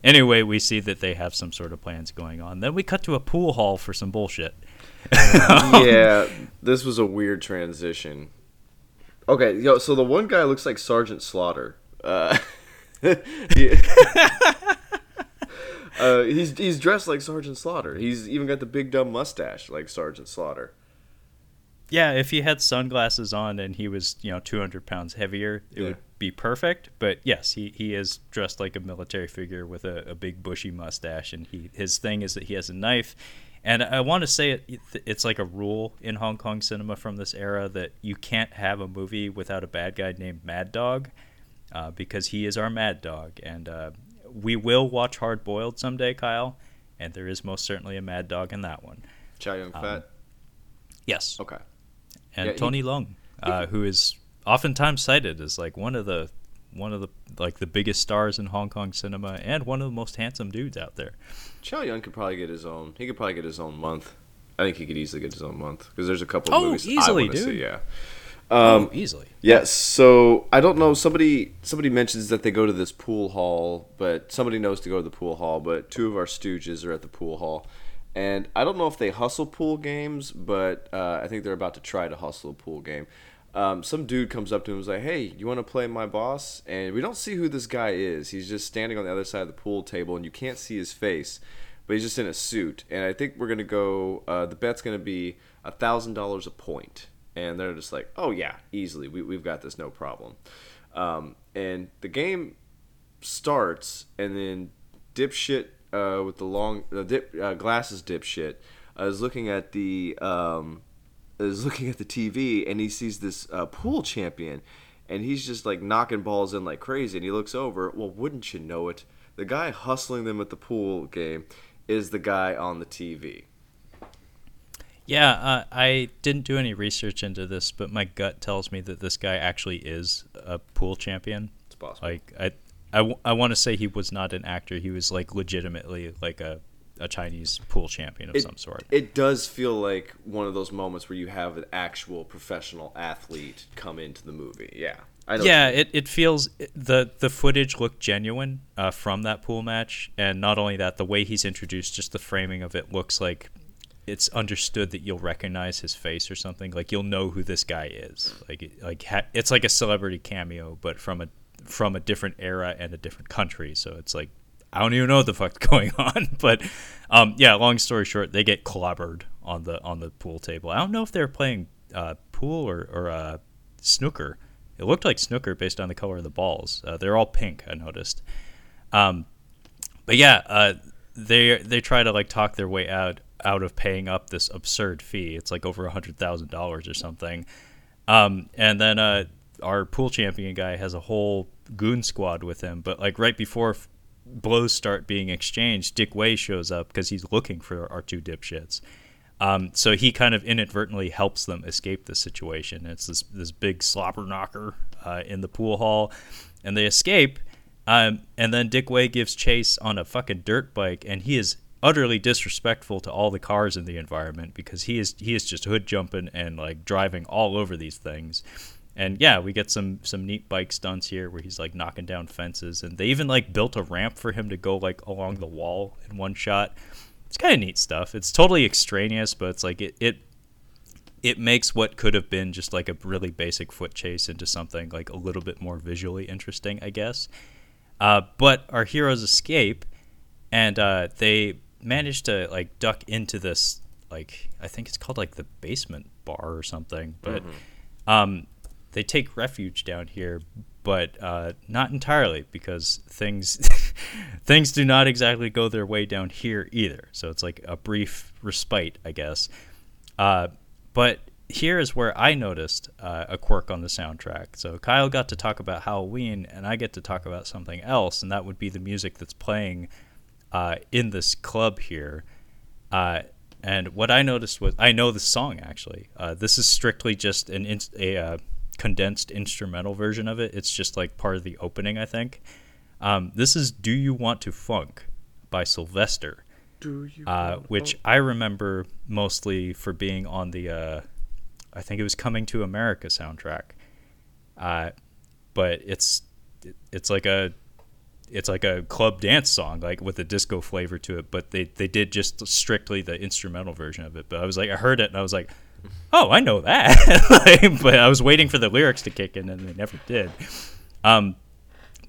anyway, we see that they have some sort of plans going on. Then we cut to a pool hall for some bullshit. *laughs* yeah, this was a weird transition. Okay, yo, so the one guy looks like Sergeant Slaughter. Uh, *laughs* he- *laughs* uh, he's he's dressed like Sergeant Slaughter. He's even got the big dumb mustache like Sergeant Slaughter. Yeah, if he had sunglasses on and he was, you know, 200 pounds heavier, it Yeah. would be perfect. But yes, he, he is dressed like a military figure with a, a big bushy mustache, and he his thing is that he has a knife. And I want to say it, it's like a rule in Hong Kong cinema from this era that you can't have a movie without a bad guy named Mad Dog, uh, because he is our Mad Dog. And uh, we will watch Hard Boiled someday, Kyle, and there is most certainly a Mad Dog in that one. Chow Yun Fat. Yes Okay. and Yeah, he- Tony Leung, uh, who is oftentimes cited as like one of the one of the like the biggest stars in Hong Kong cinema and one of the most handsome dudes out there. Chow Yun could probably get his own. He could probably get his own month. I think he could easily get his own month because there's a couple of Oh, movies easily, I dude. see. Yeah. oh, easily. Yes. So I don't know. Somebody somebody mentions that they go to this pool hall, but somebody knows to go to the pool hall. But two of our stooges are at the pool hall, and I don't know if they hustle pool games, but uh, I think they're about to try to hustle a pool game. Um, some dude comes up to him and is like, "Hey, you want to play my boss?" And we don't see who this guy is. He's just standing on the other side of the pool table, and you can't see his face, but he's just in a suit. And I think we're gonna go. Uh, the bet's gonna be a thousand dollars a point. and they're just like, "Oh yeah, easily, we, we've got this, no problem." Um, and the game starts, and then dipshit uh, with the long uh, dip, uh, glasses, dipshit uh, is looking at the um, is looking at the TV, and he sees this uh, pool champion, and he's just like knocking balls in like crazy, and he looks over. Well, wouldn't you know it? The guy hustling them at the pool game is the guy on the TV. Yeah, uh, I didn't do any research into this, but my gut tells me that this guy actually is a pool champion. It's possible. Like I, I, w- I want to say he was not an actor. He was like legitimately like a, a Chinese pool champion of it, some sort. It does feel like one of those moments where you have an actual professional athlete come into the movie. Yeah. Yeah, it, it feels the the footage looked genuine uh, from that pool match, and not only that, the way he's introduced, just the framing of it looks like it's understood that you'll recognize his face or something. Like you'll know who this guy is. Like like ha- it's like a celebrity cameo, but from a from a different era and a different country. So it's like I don't even know what the fuck's *laughs* going on. But um, yeah, long story short, they get clobbered on the on the pool table. I don't know if they're playing uh, pool or or uh, snooker. It looked like snooker based on the color of the balls. Uh, they're all pink. I noticed. Um, but yeah, uh, they they try to like talk their way out out of paying up this absurd fee. It's like over a hundred thousand dollars or something. Um, and then uh, our pool champion guy has a whole goon squad with him, but like right before blows start being exchanged, Dick Wei shows up because he's looking for our two dipshits. Um, so he kind of inadvertently helps them escape the situation. It's this this big slobber knocker uh, in the pool hall, and they escape. Um, and then Dick Wei gives chase on a fucking dirt bike, and he is utterly disrespectful to all the cars in the environment because he is he is just hood jumping and like driving all over these things. And yeah, we get some some neat bike stunts here where he's like knocking down fences, and they even like built a ramp for him to go like along the wall in one shot. It's kind of neat stuff. It's totally extraneous, but it's like it it it makes what could have been just like a really basic foot chase into something like a little bit more visually interesting, I guess. Uh, but our heroes escape, and uh, they manage to like duck into this like I think it's called like the basement bar or something. But um, they take refuge down here, but uh, not entirely because things *laughs* things do not exactly go their way down here either. So it's like a brief respite, I guess. Uh, but here is where I noticed uh, a quirk on the soundtrack. So Kyle got to talk about Halloween, and I get to talk about something else, and that would be the music that's playing uh, in this club here. Uh, and what I noticed was I know the song actually. Uh, this is strictly just an a condensed instrumental version of it. It's just like part of the opening, I think. Um, this is "Do You Want to Funk" by Sylvester, Do you uh, which? I remember mostly for being on the, uh, I think it was "Coming to America" soundtrack. Uh, but it's it's like a it's like a club dance song, like with a disco flavor to it. But they they did just strictly the instrumental version of it. But I was like, I heard it and I was like, oh, I know that. *laughs* Like, but I was waiting for the lyrics to kick in and they never did. Um,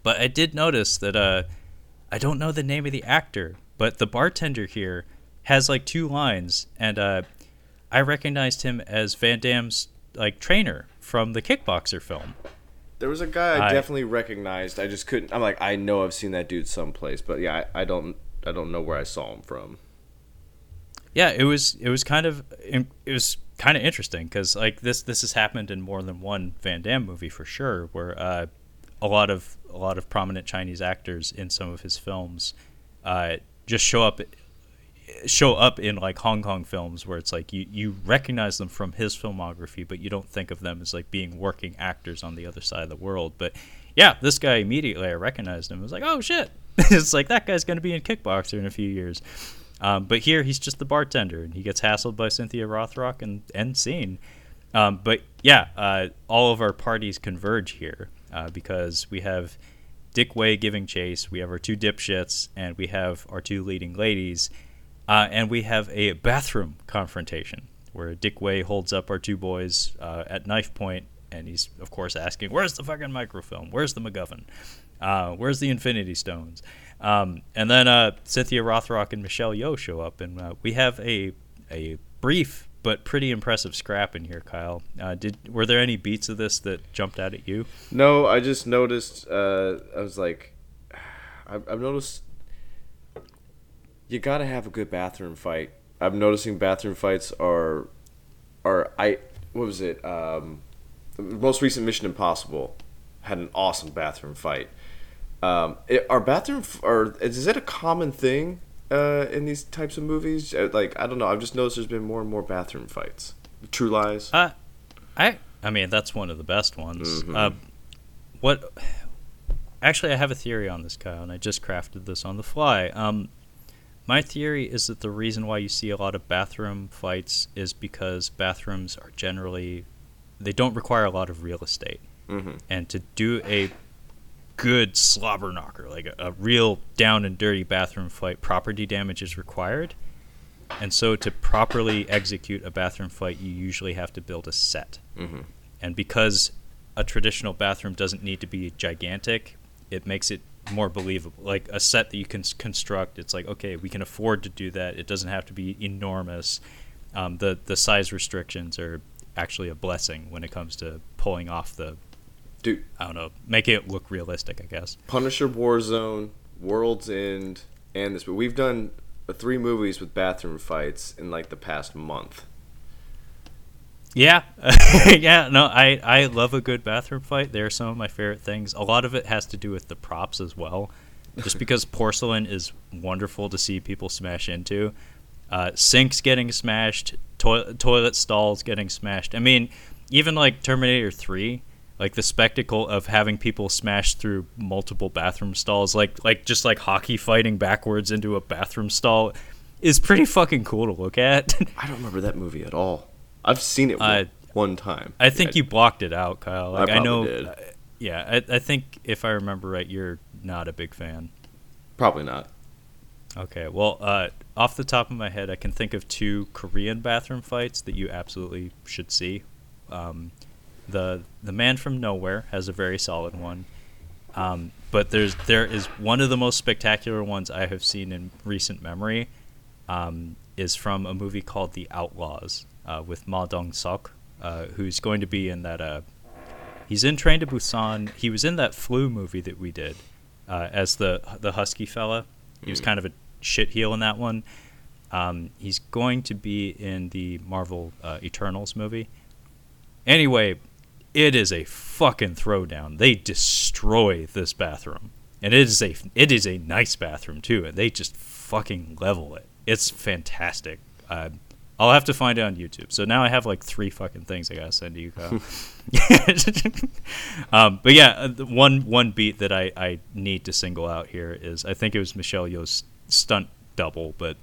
but I did notice that uh, I don't know the name of the actor, but the bartender here has like two lines, and uh, I recognized him as Van Damme's like trainer from the Kickboxer film. There was a guy I I- definitely recognized. I just couldn't. I'm like, I know I've seen that dude someplace, but yeah, I, I don't. I don't know where I saw him from. yeah it was it was kind of it was kind of interesting because like this this has happened in more than one van damme movie for sure where uh, a lot of a lot of prominent chinese actors in some of his films uh, just show up show up in like hong kong films where it's like you you recognize them from his filmography but you don't think of them as like being working actors on the other side of the world. But yeah this guy immediately i recognized him. I was like oh shit. *laughs* It's like that guy's going to be in kickboxer in a few years um, but here he's just the bartender, and he gets hassled by Cynthia Rothrock and end scene. Um, but yeah, uh, all of our parties converge here uh, because we have Dick Wei giving chase, we have our two dipshits, and we have our two leading ladies, uh, and we have a bathroom confrontation where Dick Wei holds up our two boys uh, at knife point, and he's of course asking, "Where's the fucking microfilm? Where's the MacGuffin? Uh, where's the Infinity Stones?" Um, and then uh, Cynthia Rothrock and Michelle Yeoh show up, and uh, we have a a brief but pretty impressive scrap in here. Kyle, uh, did were there any beats of this that jumped out at you? No, I just noticed. Uh, I was like, *sighs* I've, I've noticed. You gotta have a good bathroom fight. I'm noticing bathroom fights are, are I what was it? Um, the most recent Mission Impossible had an awesome bathroom fight. Um, it, are bathroom f- or is it a common thing uh, in these types of movies? Uh, Like I don't know. I've just noticed there's been more and more bathroom fights. True Lies. Uh, I I mean that's one of the best ones. Mhm. Uh, what? Actually, I have a theory on this, Kyle, and I just crafted this on the fly. Um, my theory is that the reason why you see a lot of bathroom fights is because bathrooms are generally they don't require a lot of real estate, hmm and to do a good slobber knocker, like a, a real down and dirty bathroom fight, property damage is required. And so, to properly execute a bathroom fight, you usually have to build a set. hmm And because a traditional bathroom doesn't need to be gigantic, it makes it more believable. Like a set that you can construct, it's like okay, we can afford to do that. It doesn't have to be enormous. Um, the the size restrictions are actually a blessing when it comes to pulling off the Dude, I don't know, make it look realistic. I guess. Punisher Warzone, World's End, and this. But we've done uh, three movies with bathroom fights in like the past month. Yeah, *laughs* yeah. No, I I love a good bathroom fight. They're some of my favorite things. A lot of it has to do with the props as well, just because *laughs* porcelain is wonderful to see people smash into. Uh, sinks getting smashed, to- toilet stalls getting smashed. I mean, even like Terminator Three, like the spectacle of having people smash through multiple bathroom stalls, like like just like hockey fighting backwards into a bathroom stall, is pretty fucking cool to look at. *laughs* I don't remember that movie at all. I've seen it Uh, one time. I think Yeah, you blocked it out, Kyle. Like I, probably know. did. uh, yeah, I, I think if I remember right, you're not a big fan. probably not. Okay, well, uh, off the top of my head, I can think of two Korean bathroom fights that you absolutely should see. Um, the the Man from Nowhere has a very solid one, um, but there's there is one of the most spectacular ones I have seen in recent memory. Um, is from a movie called The Outlaws uh, with Ma Dong Seok, uh, who's going to be in that. Uh, he's in Train to Busan. He was in that Flu movie that we did uh, as the the husky fella. He was kind of a shit heel in that one. Um, he's going to be in the Marvel uh, Eternals movie. Anyway, it is a fucking throwdown. They destroy this bathroom, and it is a it is a nice bathroom too. And they just fucking level it. It's fantastic. Uh, I'll have to find it on YouTube. So now I have like three fucking things I gotta send to you, Kyle. *laughs* um, but yeah, uh, one one beat that I, I need to single out here is I think it was Michelle Yeoh's stunt double, but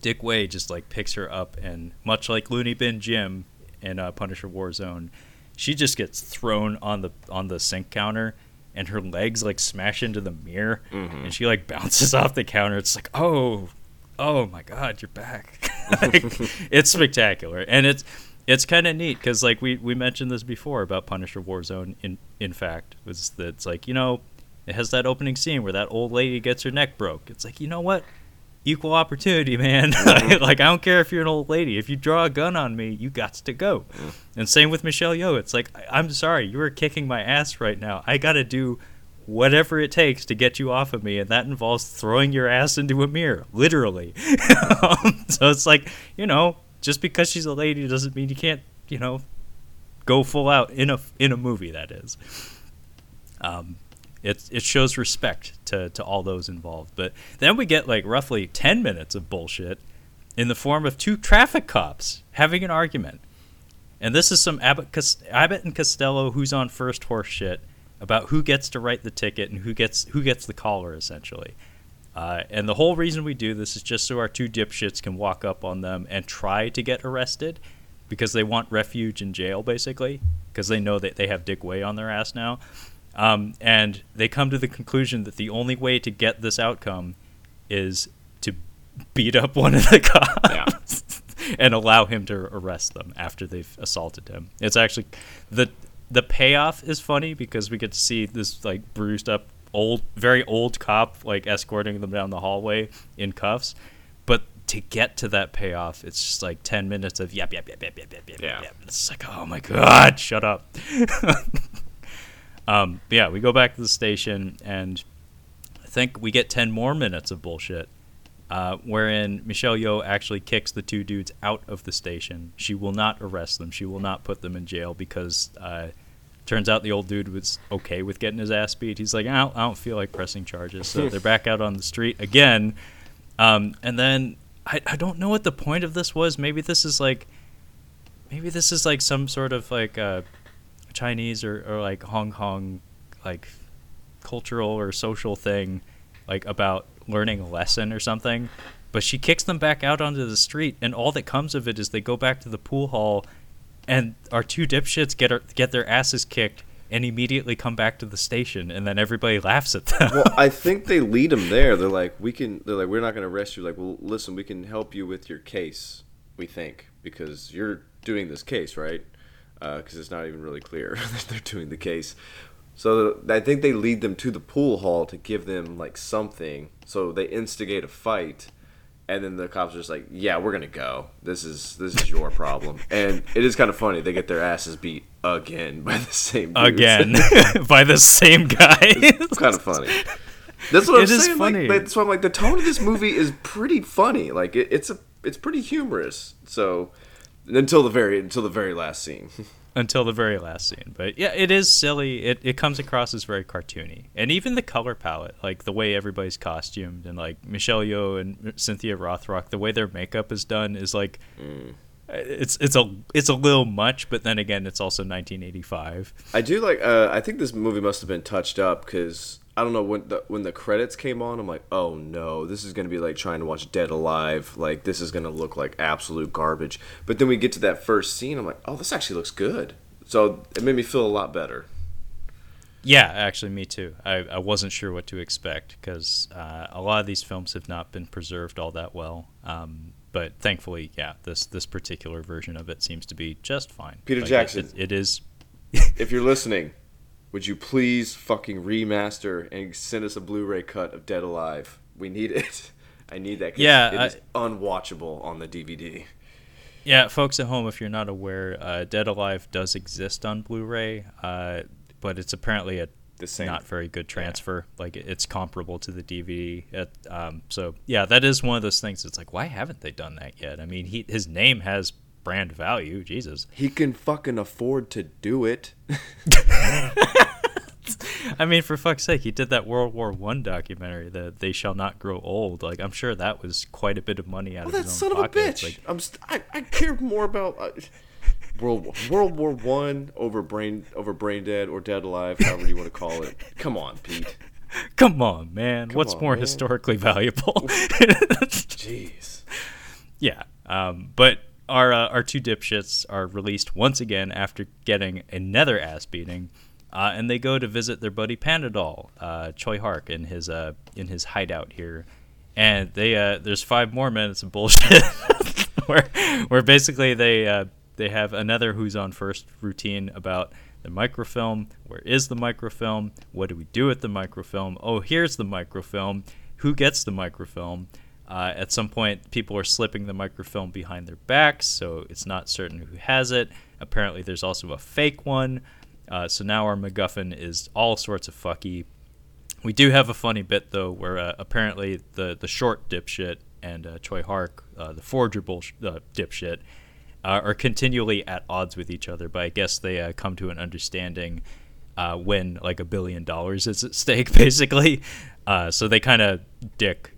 Dick Wei just like picks her up and much like Looney Bin Jim in uh, Punisher Warzone, she just gets thrown on the on the sink counter and her legs like smash into the mirror. Mm-hmm. And she like *laughs* bounces off the counter. It's like oh oh my god you're back. *laughs* Like, *laughs* it's spectacular. And it's it's kind of neat because like we, we mentioned this before about punisher warzone in in fact was that it's like you know it has that opening scene where that old lady gets her neck broke. It's like you know what equal opportunity *laughs* man like i don't care if you're an old lady if you draw a gun on me you got to go and same with michelle Yeoh. it's like I- i'm sorry you are kicking my ass right now i gotta do whatever it takes to get you off of me, and that involves throwing your ass into a mirror, literally. *laughs* Um, so it's like, you know, just because she's a lady doesn't mean you can't, you know, go full out in a in a movie. That is. Um, it it shows respect to to all those involved. But then we get like roughly ten minutes of bullshit in the form of two traffic cops having an argument. And this is some Abbott, Abbott and Costello who's on first horse shit about who gets to write the ticket and who gets who gets the collar essentially. Uh, and the whole reason we do this is just so our two dipshits can walk up on them and try to get arrested because they want refuge in jail basically because they know that they have Dick Wei on their ass now. Um, and they come to the conclusion that the only way to get this outcome is to beat up one of the *laughs* cops *laughs* and allow him to arrest them after they've assaulted him. It's actually the the payoff is funny because we get to see this like bruised up old very old cop like escorting them down the hallway in cuffs. But to get to that payoff, it's just like ten minutes of yep yep yep yep yep yep yep Yeah. yep. It's like oh my god, shut up. *laughs* um, yeah, we go back to the station and I think we get ten more minutes of bullshit uh, wherein Michelle Yeoh actually kicks the two dudes out of the station. She will not arrest them. She will not put them in jail because uh, turns out the old dude was okay with getting his ass beat. He's like, I don't, I don't feel like pressing charges. So they're back out on the street again. Um, and then I, I don't know what the point of this was. Maybe this is like, maybe this is like some sort of like uh, Chinese or, or like Hong Kong like cultural or social thing like about learning a lesson or something but she kicks them back out onto the street and all that comes of it is they go back to the pool hall and our two dipshits get our, get their asses kicked and immediately come back to the station and then everybody laughs at them well, I *laughs* think they lead them there. They're like, we can. They're like, we're not going to arrest you. Like, well, listen, we can help you with your case. We think because you're doing this case, right? Uh, because it's not even really clear *laughs* that they're doing the case. So I think they lead them to the pool hall to give them like something. So they instigate a fight, and then the cops are just like, "Yeah, we're gonna go. This is this is your problem." *laughs* and it is kind of funny. They get their asses beat again by the same dudes. again *laughs* by the same guy It's kind of funny. That's what It I'm saying. funny. Like, that's why I'm like the tone of this movie is pretty funny. Like it, it's a it's pretty humorous. So until the very until the very last scene. *laughs* until the very last scene. But yeah, it is silly. It it comes across as very cartoony, and even the color palette, like the way everybody's costumed, and like Michelle Yeoh and Cynthia Rothrock, the way their makeup is done is like. Mm. It's it's a it's a little much, but then again, it's also 1985. I do like. Uh, I think this movie must have been touched up because I don't know when the when the credits came on. I'm like, oh no, this is gonna be like trying to watch Dead Alive. Like this is gonna look like absolute garbage. But then we get to that first scene. I'm like, oh, this actually looks good. So it made me feel a lot better. Yeah, actually, me too. I, I wasn't sure what to expect because uh, a lot of these films have not been preserved all that well. Um, but thankfully, yeah, this this particular version of it seems to be just fine. Peter like Jackson, it, it, it is. if you're listening, would you please fucking remaster and send us a Blu-ray cut of Dead Alive? We need it. *laughs* I need that. Yeah, it I, is unwatchable on the DVD. Yeah, folks at home, if you're not aware, uh, Dead Alive does exist on Blu-ray, uh, but it's apparently a not very good transfer. Yeah. Like it's comparable to the DVD. At, um, so yeah, that is one of those things. It's like, why haven't they done that yet? I mean, he his name has brand value. Jesus. He can fucking afford to do it. *laughs* I mean, for fuck's sake, he did that World War One documentary, that "They Shall Not Grow Old." Like, I'm sure that was quite a bit of money out well, of his own pocket. That son of a bitch. Like, I'm st- I, I care more about uh, World World War One over brain over brain dead or dead alive, however you want to call it. Come on, Pete. Come on, man. Come What's on, more man. historically *laughs* valuable? Jeez. Yeah, um, but our uh, our two dipshits are released once again after getting another ass beating, uh, and they go to visit their buddy Panadol, uh, Tsui Hark, in his uh, in his hideout here, and they uh, there's five more minutes of bullshit *laughs* where where basically they uh, they have another who's on first routine about the microfilm. Where is the microfilm? What do we do with the microfilm? Oh, here's the microfilm. Who gets the microfilm? Uh, at some point, people are slipping the microfilm behind their backs, so it's not certain who has it. Apparently, there's also a fake one. Uh, so now our MacGuffin is all sorts of fucky. We do have a funny bit though, where uh, apparently the the short dipshit and uh, Tsui Hark, uh, the forger uh, dipshit, uh, are continually at odds with each other. But I guess they come to an understanding when like a billion dollars is at stake, *laughs* basically. so they kind of dick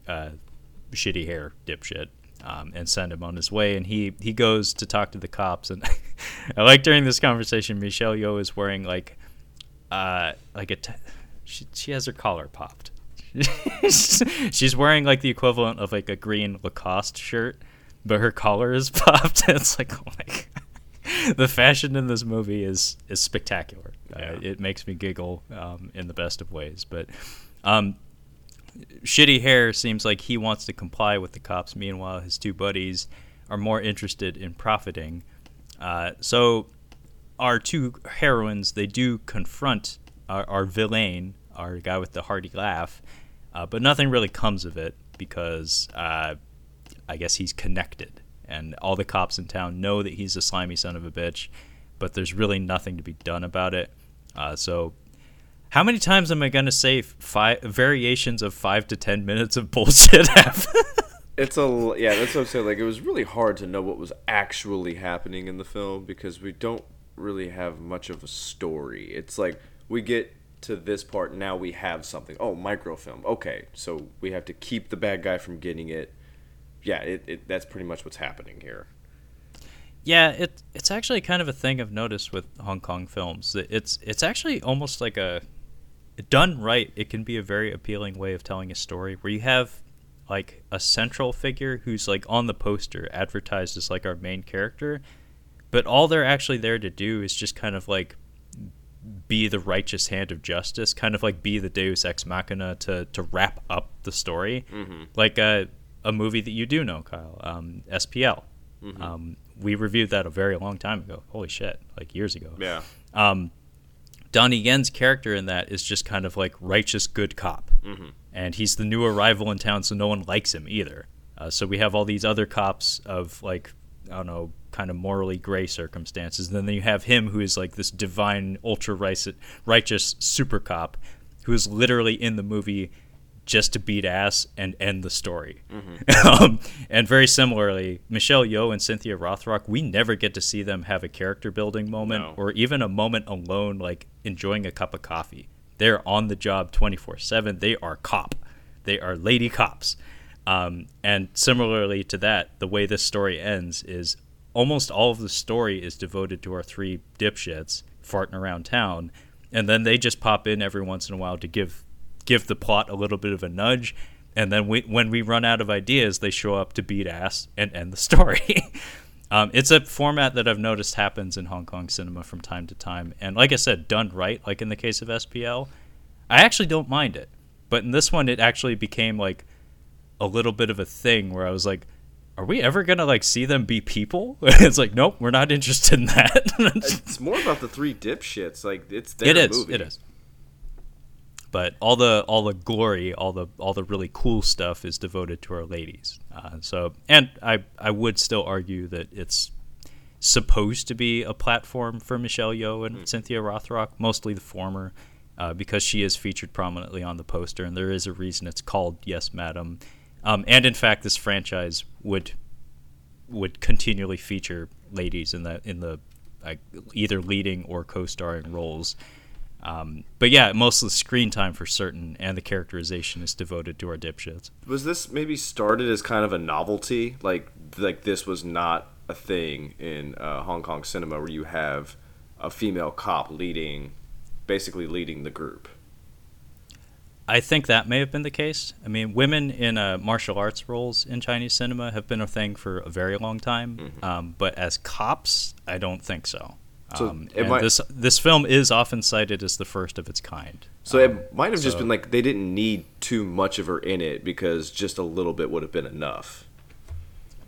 shitty hair dipshit um, and send him on his way. And he he goes to talk to the cops. And *laughs* I like during this conversation, Michelle Yeoh is wearing like uh like a t- she she has her collar popped. *laughs* She's wearing like the equivalent of like a green Lacoste shirt, but her collar is *laughs* popped. it's like oh my God. the fashion in this movie is is spectacular. Uh, yeah. Uh, it makes me giggle um, in the best of ways. But um, Shitty Hair seems like he wants to comply with the cops. Meanwhile, his two buddies are more interested in profiting. Uh, so, our two heroines they do confront our, our villain, our guy with the hearty laugh, uh, but nothing really comes of it because uh, I guess he's connected, and all the cops in town know that he's a slimy son of a bitch, but there's really nothing to be done about it. Uh, so how many times am I gonna say five variations of five to ten minutes of bullshit? *laughs* it's a yeah. That's what I'm saying. Like it was really hard to know what was actually happening in the film because we don't really have much of a story. It's like we get to this part now we have something. Oh, microfilm. Okay, so we have to keep the bad guy from getting it. Yeah, it, it that's pretty much what's happening here. Yeah, it it's actually kind of a thing I've noticed with Hong Kong films. It's it's actually almost like a done right, it can be a very appealing way of telling a story where you have like a central figure who's like on the poster advertised as like our main character, but all they're actually there to do is just kind of like be the righteous hand of justice, kind of like be the Deus ex machina to to wrap up the story, mm-hmm. like a a movie that you do know, Kyle, um, SPL. Mm-hmm. Um, we reviewed that a very long time ago. Holy shit, like years ago. Yeah. Um, Donnie Yen's character in that is just kind of like righteous good cop, mm-hmm. and he's the new arrival in town, so no one likes him either. Uh, so we have all these other cops of like I don't know, kind of morally gray circumstances. And then you have him who is like this divine, ultra righteous super cop who is literally in the movie just to beat ass and end the story. Mm-hmm. *laughs* um, and very similarly, Michelle Yeoh and Cynthia Rothrock, we never get to see them have a character building moment no. or even a moment alone, like enjoying a cup of coffee. They're on the job 24 7. They are cop, they are lady cops. Um, and similarly to that, the way this story ends is almost all of the story is devoted to our three dipshits farting around town, and then they just pop in every once in a while to give give the plot a little bit of a nudge, and then we, when we run out of ideas, they show up to beat ass and end the *laughs* story. um, it's a format that I've noticed happens in Hong Kong cinema from time to time, and like I said, done right, like in the case of SPL, I actually don't mind it. But in this one, it actually became like a little bit of a thing where I was like, are we ever gonna like see them be people? *laughs* it's like, nope, we're not *laughs* interested in that. it's more about the three dipshits. Like it's their it is, movie. It is. But all the all the glory, all the all the really cool stuff is devoted to our ladies. Uh, so, and I I would still argue that it's supposed to be a platform for Michelle Yeoh and mm. Cynthia Rothrock, mostly the former, uh, because she is featured prominently on the poster, and there is a reason it's called Yes, Madam um, and in fact, this franchise would would continually feature ladies in the in the uh, either leading or co-starring roles. Um, but yeah, most of the screen time for certain, and the characterization is devoted to our dipshits. Was this maybe started as kind of a novelty, like like this was not a thing in uh, Hong Kong cinema where you have a female cop leading, basically leading the group? I think that may have been the case. I mean, women in uh, martial arts roles in Chinese cinema have been a thing for a very long time, mm-hmm. um, but as cops, I don't think so. So um, might, this this film is often cited as the first of its kind. So um, it might have so, just been like they didn't need too much of her in it because just a little bit would have been enough.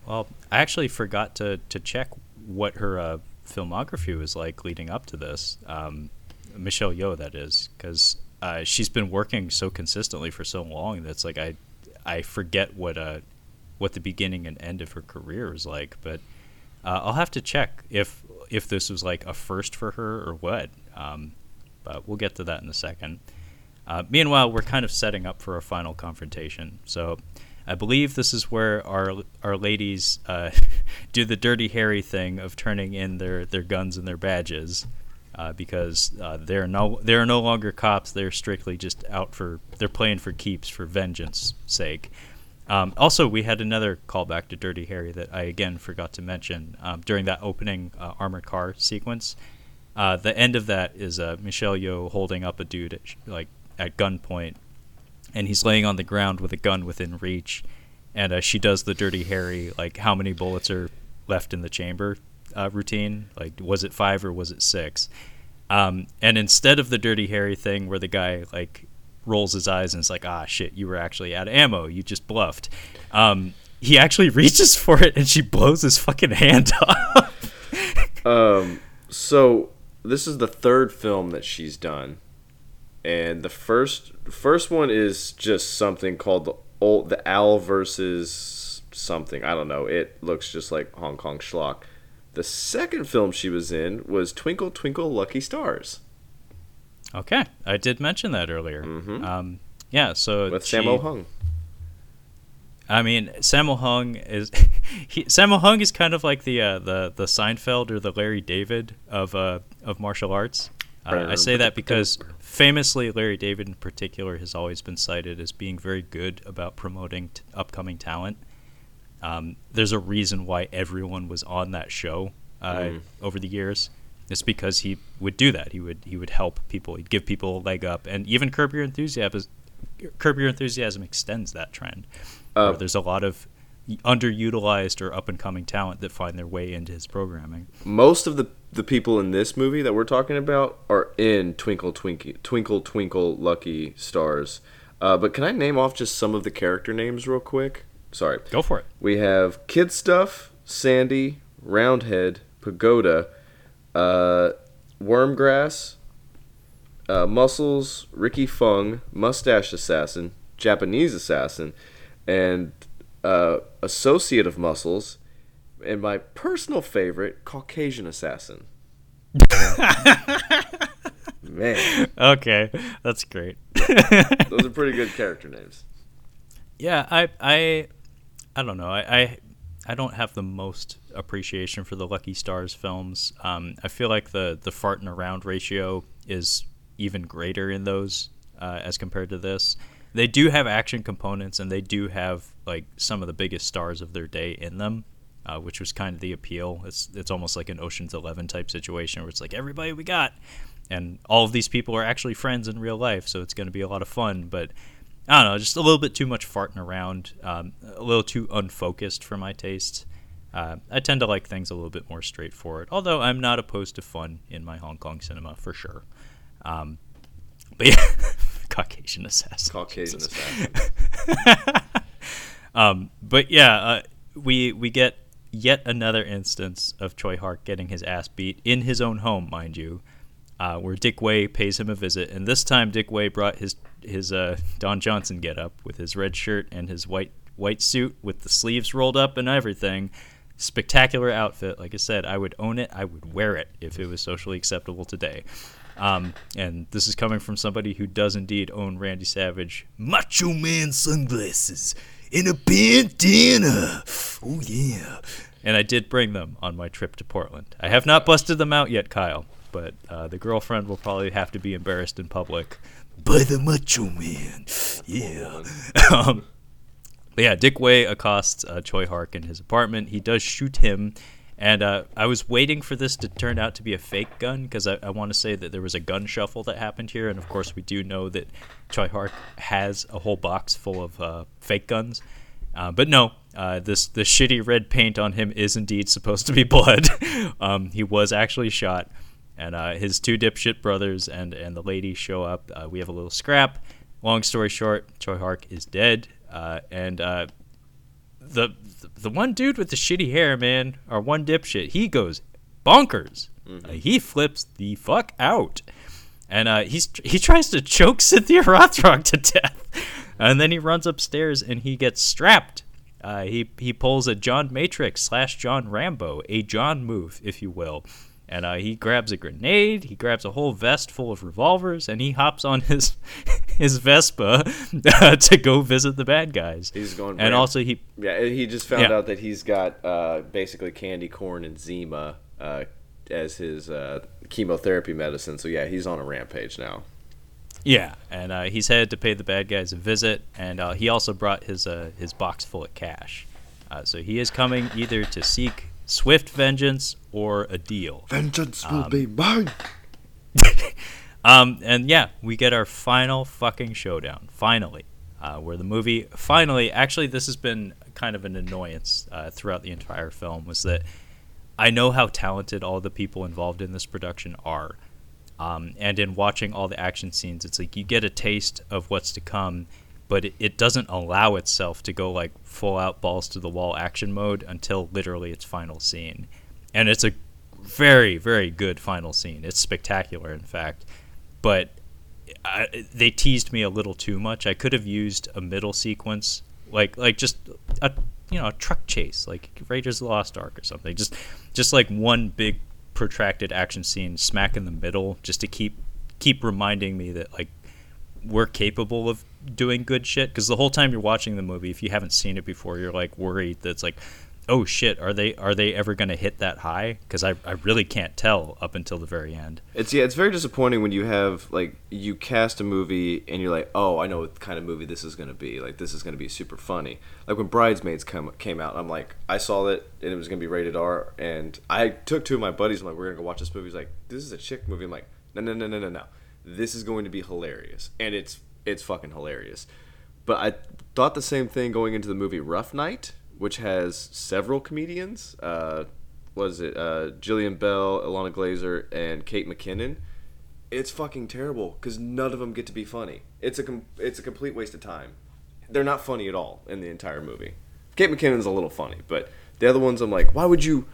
Well, I actually forgot to to check what her uh, filmography was like leading up to this. Um, Michelle Yeoh, that is, because uh, she's been working so consistently for so long that's like I I forget what uh what the beginning and end of her career was like. But uh, I'll have to check if if this was like a first for her or what. Um, but we'll get to that in a second. Uh, meanwhile, we're kind of setting up for a final confrontation. So I believe this is where our our ladies uh, *laughs* do the dirty Harry thing of turning in their, their guns and their badges uh, because uh, they're no they're no longer cops. They're strictly just out for they're playing for keeps for vengeance sake. Um, also, we had another callback to Dirty Harry that I again forgot to mention um, during that opening uh, armored car sequence. Uh, the end of that is uh, Michelle Yeoh holding up a dude at, like at gunpoint, and he's laying on the ground with a gun within reach, and uh, she does the Dirty Harry like how many bullets are left in the chamber uh, routine. Like, was it five or was it six? Um, and instead of the Dirty Harry thing where the guy like rolls his eyes and it's like, ah, shit, you were actually out of ammo. You just bluffed. Um, he actually *laughs* reaches for it and she blows his fucking hand *laughs* off. um, so this is the third film that she's done, and the first first one is just something called the old the Owl versus something. I don't know. It looks just like Hong Kong schlock. The second film she was in was Twinkle Twinkle Lucky Stars. Okay, I did mention that earlier. Mm-hmm. Um, yeah, so with she, Sammo Hung. I mean, Sammo Hung is *laughs* he, Sammo Hung is kind of like the uh, the the Seinfeld or the Larry David of uh, of martial arts. Uh, I say that because famously, Larry David in particular has always been cited as being very good about promoting t- upcoming talent. Um, there's a reason why everyone was on that show uh, mm. over the years. It's because he would do that. He would he would help people. He'd give people a leg up, and even Curb Your Enthusiasm. Curb Your Enthusiasm extends that trend. Uh, there's a lot of underutilized or up and coming talent that find their way into his programming. Most of the the people in this movie that we're talking about are in Twinkle Twinkle Twinkle Twinkle Lucky Stars. Uh, but can I name off just some of the character names real quick? Sorry. Go for it. We have Kid Stuff, Sandy, Roundhead, Pagoda, uh, Wormgrass, uh, Muscles, Ricky Fung, Mustache Assassin, Japanese Assassin, and uh, Associate of Muscles, and my personal favorite, Caucasian Assassin. Man. *laughs* Okay, that's great. *laughs* Those are pretty good character names. Yeah, I I I don't know. I, I I don't have the most appreciation for the Lucky Stars films. Um, I feel like the the farting around ratio is even greater in those uh, as compared to this. They do have action components, and they do have like some of the biggest stars of their day in them, uh, which was kind of the appeal. It's it's almost like an Ocean's Eleven type situation where it's like everybody we got, and all of these people are actually friends in real life, so it's going to be a lot of fun. But I don't know, just a little bit too much farting around, um, a little too unfocused for my taste. Uh, I tend to like things a little bit more straightforward, although I'm not opposed to fun in my Hong Kong cinema for sure. Um, but yeah, *laughs* Caucasian assassin. Caucasian *laughs* assassin. Um, but yeah, uh, we we get yet another instance of Tsui Hark getting his ass beat in his own home, mind you, uh, where Dick Wei pays him a visit, and this time Dick Wei brought his his uh, Don Johnson get up with his red shirt and his white white suit with the sleeves rolled up and everything. Spectacular outfit. Like I said, I would own it. I would wear it if it was socially acceptable today. Um, and this is coming from somebody who does indeed own Randy Savage Macho Man sunglasses and a bandana. Oh yeah. And I did bring them on my trip to Portland. I have not busted them out yet, Kyle, but uh, the girlfriend will probably have to be embarrassed in public by the Macho Man. Yeah. *laughs* um, but yeah, Dick Wei accosts uh, Tsui Hark in his apartment. He does shoot him, and uh, I was waiting for this to turn out to be a fake gun because I, I want to say that there was a gun shuffle that happened here, and of course we do know that Tsui Hark has a whole box full of uh, fake guns. Uh, but no, uh, this the shitty red paint on him is indeed supposed to be blood. *laughs* um, he was actually shot, and uh, his two dipshit brothers and and the lady show up. Uh, we have a little scrap. Long story short, Tsui Hark is dead, uh, and uh, the the one dude with the shitty hair, man, or one dipshit, he goes bonkers. Uh, he flips the fuck out, and uh, he's he tries to choke *laughs* Cynthia Rothrock to death, and then he runs upstairs and he gets strapped. Uh, he he pulls a John Matrix slash John Rambo, a John move, if you will. And uh, he grabs a grenade. He grabs a whole vest full of revolvers, and he hops on *laughs* his his Vespa *laughs* to go visit the bad guys. He's going. and also he Yeah, he just found Yeah. out that he's got uh, basically candy corn and Zima uh, as his uh, chemotherapy medicine. So yeah, he's on a rampage now. Yeah, and uh, he's headed to pay the bad guys a visit, and uh, he also brought his uh, his box full of cash. Uh, so he is coming either to seek swift vengeance or a deal. Vengeance will be mine. *laughs* Um, and yeah, we get our final fucking showdown, finally, uh, where the movie finally. Actually, this has been kind of an annoyance uh, throughout the entire film. Was that I know how talented all the people involved in this production are, um, and in watching all the action scenes, it's like you get a taste of what's to come, but it, it doesn't allow itself to go like full out balls to the wall action mode until literally its final scene, and it's a very very good final scene. It's spectacular, in fact but I, they teased me a little too much. I could have used a middle sequence, like like just a you know a truck chase, like Raiders of the Lost Ark or something. Just just like one big protracted action scene, smack in the middle, just to keep keep reminding me that like we're capable of doing good shit. Because the whole time you're watching the movie, if you haven't seen it before, you're like worried that it's like. Oh shit! Are they are they ever going to hit that high? Because I, I really can't tell up until the very end. It's yeah, it's very disappointing when you have like you cast a movie and you're like, oh, I know what kind of movie this is gonna be. Like this is gonna be super funny. Like when Bridesmaids come came out, I'm like, I saw it and it was gonna be rated R, and I took two of my buddies. I'm like, we're gonna go watch this movie. He's like, this is a chick movie. I'm like, no, no, no, no, no, no. This is going to be hilarious, and it's it's fucking hilarious. But I thought the same thing going into the movie Rough Night, which has several comedians. Uh, was it uh, Jillian Bell, Ilana Glazer, and Kate McKinnon? It's fucking terrible because none of them get to be funny. It's a com- it's a complete waste of time. They're not funny at all in the entire movie. Kate McKinnon's a little funny, but the other ones I'm like, why would you,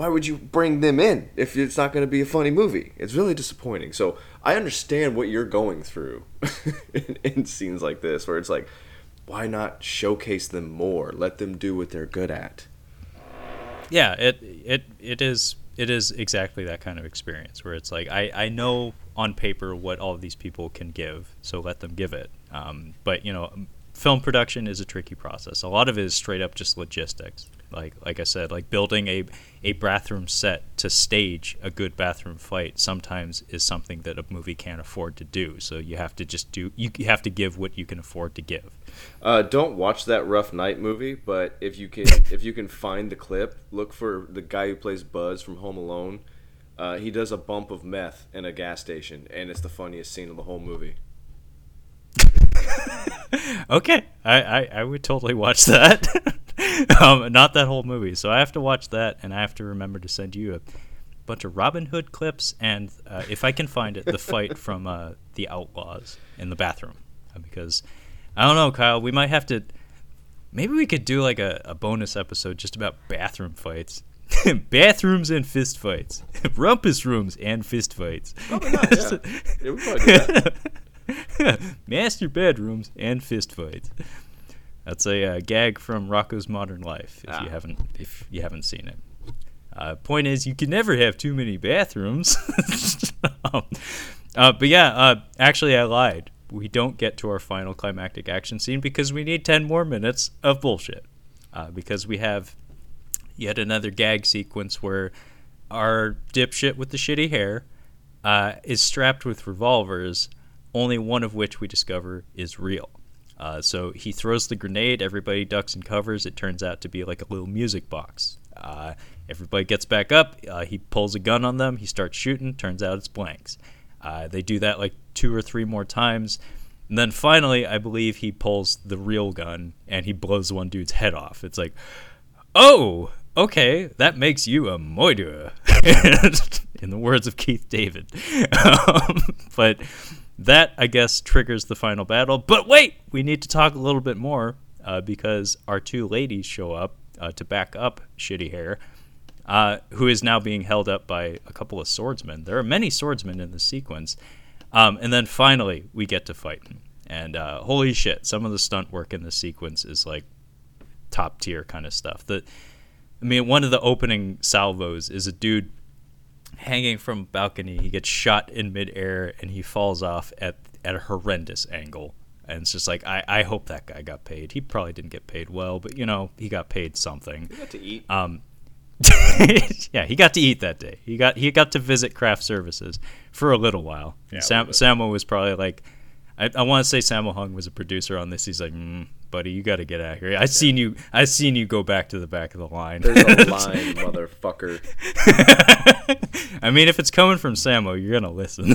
why would you bring them in if it's not going to be a funny movie? It's really disappointing. So I understand what you're going through *laughs* in, in scenes like this, where it's like, why not showcase them more? Let them do what they're good at. yeah it it it is it is exactly that kind of experience where it's like I, I know on paper what all of these people can give, so let them give it. Um, but you know, film production is a tricky process. A lot of it is straight up just logistics. Like like I said, like building a a bathroom set to stage a good bathroom fight sometimes is something that a movie can't afford to do. So you have to just do you have to give what you can afford to give. Uh, don't watch that Rough Night movie, but if you can *laughs* if you can find the clip, look for the guy who plays Buzz from Home Alone. Uh, he does a bump of meth in a gas station, and it's the funniest scene of the whole movie. *laughs* okay, I, I, I would totally watch that. *laughs* *laughs* um, not that whole movie, so I have to watch that, and I have to remember to send you a bunch of Robin Hood clips, and uh, if I can find it, the fight *laughs* from uh, the Outlaws in the bathroom, uh, because I don't know, Kyle, we might have to. Maybe we could do like a, a bonus episode just about bathroom fights. *laughs* Bathrooms and fist fights, rumpus rooms and fist fights. Probably not. Yeah. yeah we probably do that. Master bedrooms and fist fights. That's a uh, gag from Rocko's Modern Life. If ah. you haven't, if you haven't seen it. Uh, point is, you can never have too many bathrooms. *laughs* um, uh, but yeah, uh, actually, I lied. We don't get to our final climactic action scene because we need ten more minutes of bullshit. Uh, because we have yet another gag sequence where our dipshit with the shitty hair uh, is strapped with revolvers only one of which we discover is real. Uh, so he throws the grenade, everybody ducks and covers. It turns out to be like a little music box. Uh, everybody gets back up. Uh, he pulls a gun on them. He starts shooting. Turns out it's blanks. Uh, they do that like two or three more times. And then finally, I believe he pulls the real gun and he blows one dude's head off. It's like, oh, okay, that makes you a moider, *laughs* in the words of Keith David. *laughs* Um, but that, I guess, triggers the final battle. But wait, we need to talk a little bit more uh, because our two ladies show up uh, to back up Shitty Hair, uh, who is now being held up by a couple of swordsmen. There are many swordsmen in the sequence. Um, and then finally, we get to fighting. And uh, holy shit, some of the stunt work in the sequence is like top tier kind of stuff. The, I mean, one of the opening salvos is a dude hanging from a balcony. He gets shot in midair and he falls off at at a horrendous angle. And it's just like I, I hope that guy got paid. He probably didn't get paid well, but you know he got paid something. He got to eat. Um, *laughs* yeah, he got to eat that day. He got he got to visit craft services for a little while. Yeah, Sam Sammo was probably like, I, I want to say Sammo Hung was a producer on this. He's like, mm, buddy, you got to get out here. I seen you. I seen you go back to the back of the line. There's a *laughs* line, motherfucker. *laughs* I mean, if it's coming from Sammo, you're gonna listen. *laughs*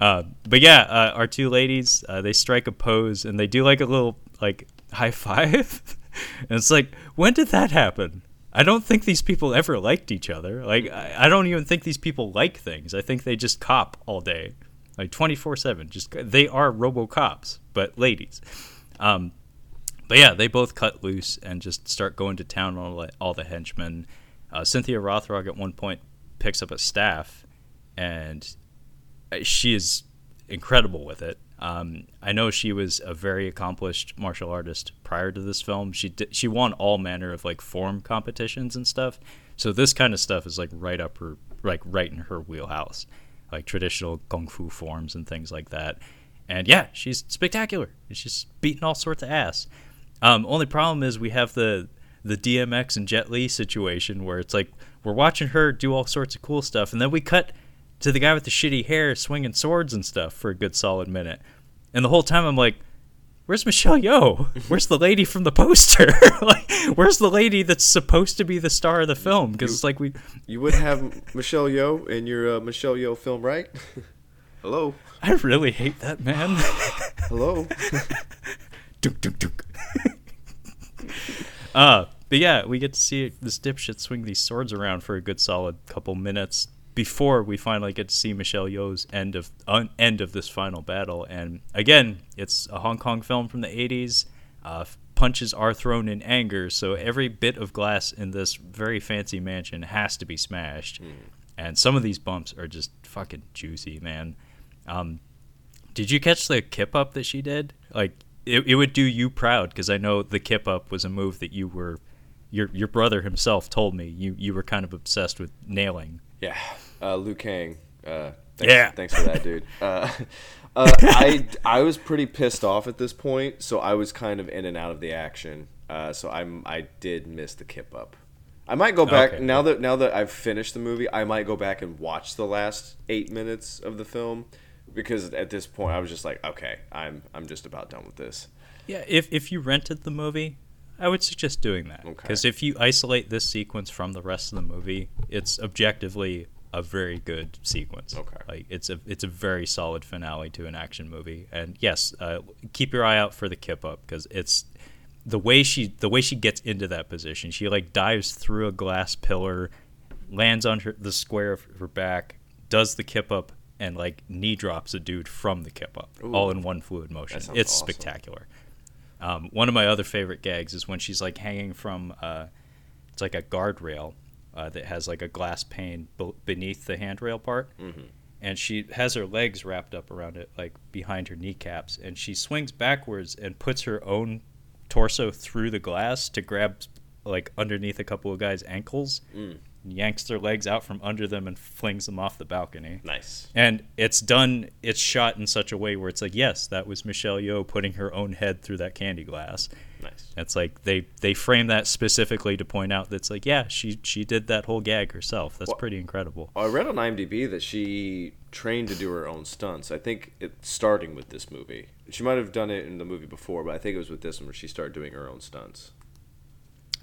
uh, but yeah, uh, our two ladies, uh, they strike a pose and they do like a little like high five, and it's like, when did that happen? I don't think these people ever liked each other. Like, I, I don't even think these people like things. I think they just cop all day like 24 7 just they are robocops but ladies um, but yeah they both cut loose and just start going to town on all, the henchmen uh, cynthia rothrock at one point picks up a staff and uh, she is incredible with it um, I know she was a very accomplished martial artist prior to this film. She did, she won all manner of like form competitions and stuff. So this kind of stuff is like right up her like right in her wheelhouse like traditional kung fu forms and things like that. And yeah, she's spectacular. She's beating all sorts of ass. Um, only problem is we have the the DMX and Jet Li situation where it's like we're watching her do all sorts of cool stuff, and then we cut to the guy with the shitty hair swinging swords and stuff for a good solid minute. And the whole time I'm like, where's Michelle Yeoh? Where's the lady from the poster? *laughs* like, where's the lady that's supposed to be the star of the film? Because it's like we. You would have Michelle Yeoh in your uh, Michelle Yeoh film, right? *laughs* Hello. I really hate that man. *laughs* Hello. dunk, dunk, dunk. uh, but yeah, we get to see this dipshit swing these swords around for a good solid couple minutes before we finally get to see Michelle Yeoh's end of uh, end of this final battle. And again, it's a Hong Kong film from the 80s. Uh, punches are thrown in anger, so every bit of glass in this very fancy mansion has to be smashed. Mm. And some of these bumps are just fucking juicy, man. Um, did you catch the kip up that she did? Like, it, it would do you proud because I know the kip up was a move that you were your your brother himself told me you you were kind of obsessed with nailing. Yeah, uh, Liu Kang. Uh, thanks, Yeah. thanks for that, dude. *laughs* Uh, uh, I I was pretty pissed off at this point, so I was kind of in and out of the action. Uh, so I'm I did miss the kip up. I might go back Okay. now that now that I've finished the movie. I might go back and watch the last eight minutes of the film because at this point I was just like, okay, I'm I'm just about done with this. Yeah, if if you rented the movie, I would suggest doing that Okay. because if you isolate this sequence from the rest of the movie, it's objectively a very good sequence. Okay. like it's a it's a very solid finale to an action movie. And yes, uh, keep your eye out for the kip up because it's the way she the way she gets into that position. She like dives through a glass pillar, lands on her, the square of her back, does the kip up, and like knee drops a dude from the kip up, all in one fluid motion. It's awesome. spectacular. Um, one of my other favorite gags is when she's like hanging from uh, it's like a guardrail uh, that has like a glass pane b- beneath the handrail part, and she has her legs wrapped up around it like behind her kneecaps, and she swings backwards and puts her own torso through the glass to grab like underneath a couple of guys' ankles, yanks their legs out from under them and flings them off the balcony. Nice. And it's done. It's shot in such a way where it's like, yes, that was Michelle Yeoh putting her own head through that candy glass. Nice. It's like they they frame that specifically to point out that's like, yeah, she she did that whole gag herself. That's Well- pretty incredible. I read on IMDb that she trained to do her own stunts. I think it's starting with this movie. She might have done it in the movie before, but I think it was with this one where she started doing her own stunts.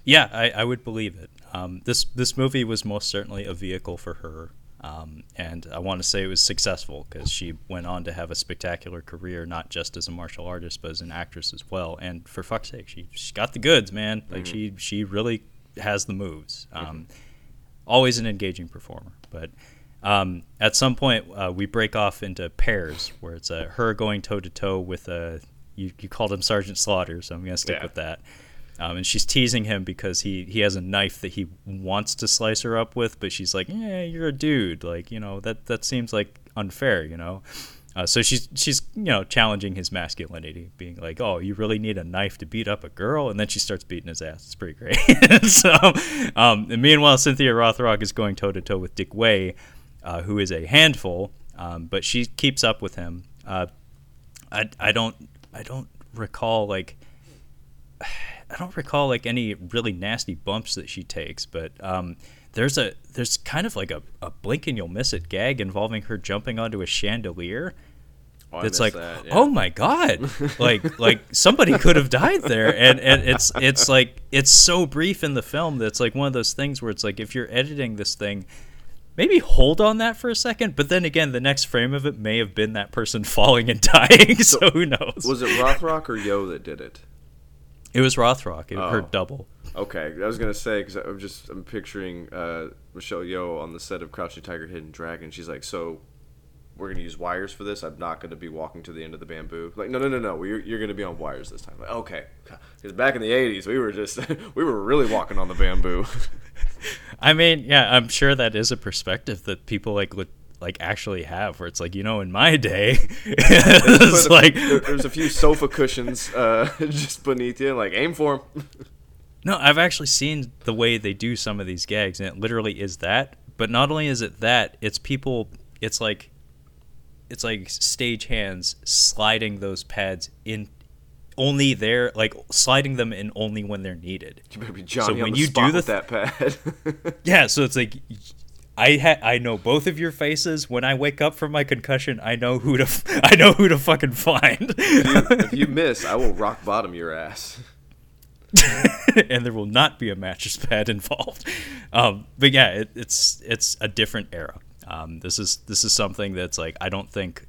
Yeah, I, I would believe it. Um, this this movie was most certainly a vehicle for her, um, and I want to say it was successful because she went on to have a spectacular career, not just as a martial artist but as an actress as well. And for fuck's sake, she she got the goods, man. Like she she really has the moves. Um, Always an engaging performer, but. Um, at some point, uh, we break off into pairs where it's uh, her going toe to toe with a. You, you called him Sergeant Slaughter, so I'm going to stick Yeah. with that. Um, and she's teasing him because he, he has a knife that he wants to slice her up with, but she's like, "Yeah, you're a dude. Like, you know, that that seems like unfair, you know." Uh, so she's she's you know challenging his masculinity, being like, "Oh, you really need a knife to beat up a girl?" And then she starts beating his ass. It's pretty great. *laughs* so, um, meanwhile, Cynthia Rothrock is going toe to toe with Dick Wei, uh, who is a handful, um, but she keeps up with him. Uh, I I don't I don't recall like I don't recall like any really nasty bumps that she takes, but um, there's a there's kind of like a, a blink and you'll miss it gag involving her jumping onto a chandelier. Oh, I That's missed like, that, yeah. oh my god, *laughs* like like somebody could have died there, and and it's it's like it's so brief in the film that it's like one of those things where it's like if you're editing this thing, maybe hold on that for a second, but then again, the next frame of it may have been that person *laughs* falling and dying, so, who knows? Was it Rothrock or Yeoh that did it? It was Rothrock, it, her Oh. double. Okay, I was gonna say because I'm just I'm picturing uh, Michelle Yeoh on the set of Crouching Tiger, Hidden Dragon. She's like, so we're gonna use wires for this. I'm not gonna be walking to the end of the bamboo. Like, no, no, no, no. You're, you're gonna be on wires this time. Like, okay, because back in the '80s, we were just *laughs* we were really walking on the bamboo. *laughs* I mean, yeah, I'm sure that is a perspective that people like like actually have, where it's like, you know, in my day, *laughs* it's like, there- there's a few sofa cushions uh, *laughs* just beneath you. Like, aim for them. *laughs* no, I've actually seen the way they do some of these gags, and it literally is that. But not only is it that, it's people. It's like, it's like stage hands sliding those pads in. Only there, like sliding them in only when they're needed. You better be Johnny when on the you do the with that pad. Yeah, so it's like I ha- I know both of your faces. When I wake up from my concussion, I know who to f- *laughs* I know who to fucking find. if you *laughs* miss, I will rock bottom your ass. and there will not be a mattress pad involved. Um, but yeah, it, it's it's a different era. Um, this is this is something that's like I don't think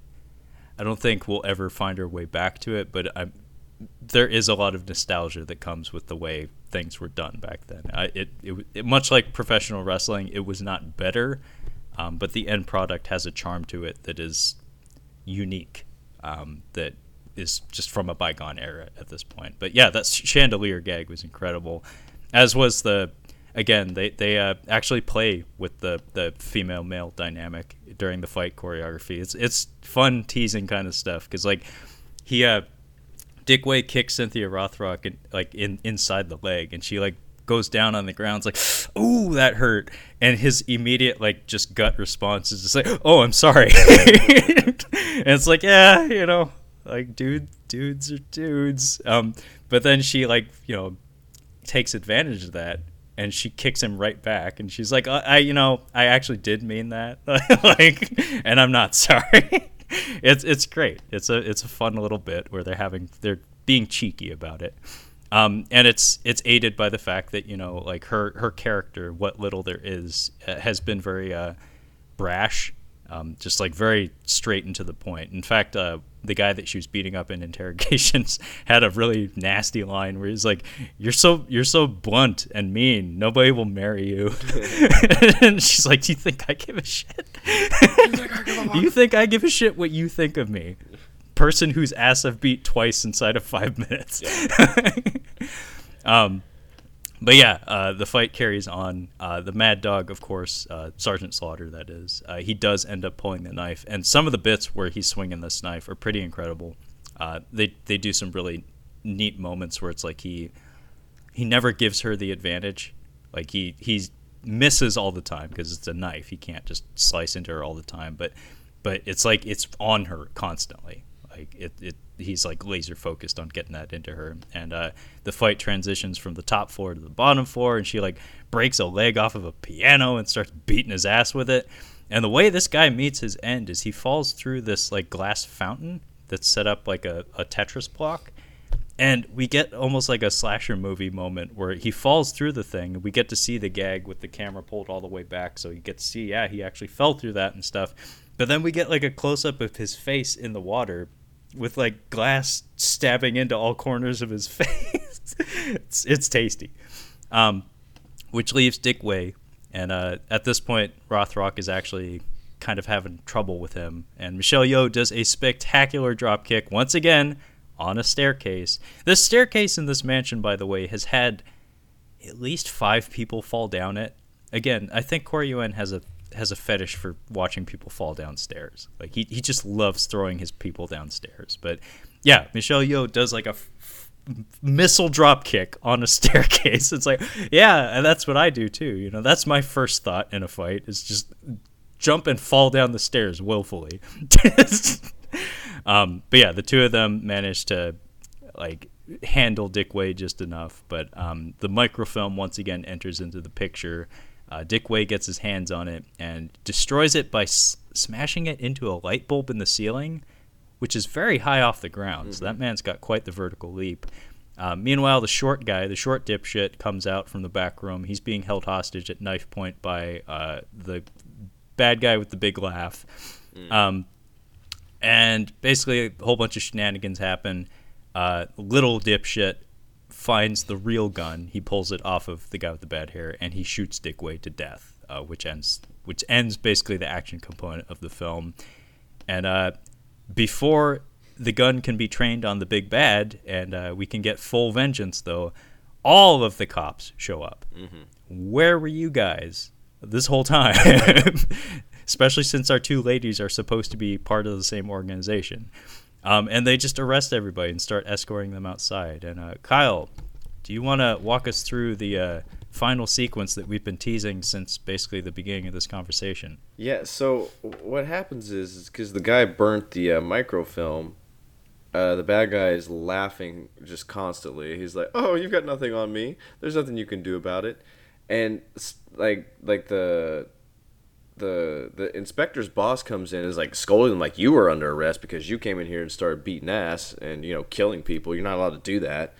I don't think we'll ever find our way back to it. But I'm, there is a lot of nostalgia that comes with the way things were done back then. I, it, it, it much like professional wrestling, it was not better, um, but the end product has a charm to it that is unique. Um, that is just from a bygone era at this point. But yeah, that chandelier gag was incredible, as was the. Again, they they uh, actually play with the the female male dynamic during the fight choreography. It's it's fun teasing kind of stuff because like he uh Dick Wei kicks Cynthia Rothrock in, like in inside the leg, and she like goes down on the ground. It's like, ooh, that hurt. And his immediate like just gut response is just like, oh, I'm sorry. *laughs* and it's like, yeah, you know, like dude, dudes are dudes. Um, but then she like you know takes advantage of that and she kicks him right back and she's like I, I you know I actually did mean that *laughs* like and I'm not *laughs* sorry *laughs* it's it's great. It's a it's a fun little bit where they're having they're being cheeky about it. Um, and it's it's aided by the fact that you know like her her character what little there is uh, has been very uh, brash um, just like very straight and to the point. In fact, uh, the guy that she was beating up in interrogations *laughs* had a really nasty line where he's like, "You're so you're so blunt and mean. Nobody will marry you." *laughs* *laughs* and she's like, "Do you think I give a shit? Do you think I give a shit what you think of me?" Person whose ass I've beat twice inside of five minutes. Yeah. um, but yeah, uh, the fight carries on. Uh, the Mad Dog, of course, uh, Sergeant Slaughter, that is, uh, he does end up pulling the knife, and some of the bits where he's swinging this knife are pretty incredible. Uh, they they do some really neat moments where it's like he he never gives her the advantage, like he he misses all the time because it's a knife. He can't just slice into her all the time, but but it's like it's on her constantly. Like it, it he's like laser focused on getting that into her. And uh, the fight transitions from the top floor to the bottom floor, and she like breaks a leg off of a piano and starts beating his ass with it. And the way this guy meets his end is he falls through this like glass fountain that's set up like a, a Tetris block. And we get almost like a slasher movie moment where he falls through the thing. We get to see the gag with the camera pulled all the way back, so you get to see, yeah, he actually fell through that and stuff. But then we get like a close up of his face in the water, with like glass stabbing into all corners of his *laughs* face. it's, it's tasty. Um, which leaves Dick Wei. and uh, at this point, Rothrock is actually kind of having trouble with him, and Michelle Yeoh does a spectacular drop kick once again on a staircase. This staircase in this mansion, by the way, has had at least five people fall down it. Again, I think Corey Yuen has a has a fetish for watching people fall downstairs. Like he, he just loves throwing his people downstairs. But yeah, Michelle Yeoh does like a f- missile drop kick on a *laughs* staircase. It's like, yeah, and that's what I do too. You know, that's my first thought in a fight is just jump and fall down the stairs willfully. *laughs* um, but yeah, the two of them managed to like handle Dick Wei just enough. But um, the microfilm once again enters into the picture uh, Dick Wei gets his hands on it and destroys it by s- smashing it into a light bulb in the ceiling, which is very high off the ground. Mm-hmm. So that man's got quite the vertical leap. Uh, meanwhile, the short guy, the short dipshit, comes out from the back room. He's being held hostage at knife point by uh, the bad guy with the big laugh. Mm. Um, and basically, a whole bunch of shenanigans happen. Uh, little dipshit finds the real gun. He pulls it off of the guy with the bad hair, and he shoots Dick Wei to death, uh, which ends which ends basically the action component of the film. And uh, before the gun can be trained on the big bad, and uh, we can get full vengeance, though, all of the cops show up. Mm-hmm. Where were you guys this whole time? *laughs* Especially since our two ladies are supposed to be part of the same organization. Um, and they just arrest everybody and start escorting them outside. And uh, Kyle, do you want to walk us through the uh, final sequence that we've been teasing since basically the beginning of this conversation? Yeah. So what happens is, because the guy burnt the uh, microfilm, uh, the bad guy is laughing just constantly. He's like, "Oh, you've got nothing on me. There's nothing you can do about it." And like like the the the inspector's boss comes in is like scolding him like you were under arrest because you came in here and started beating ass and you know killing people. You're not allowed to do that.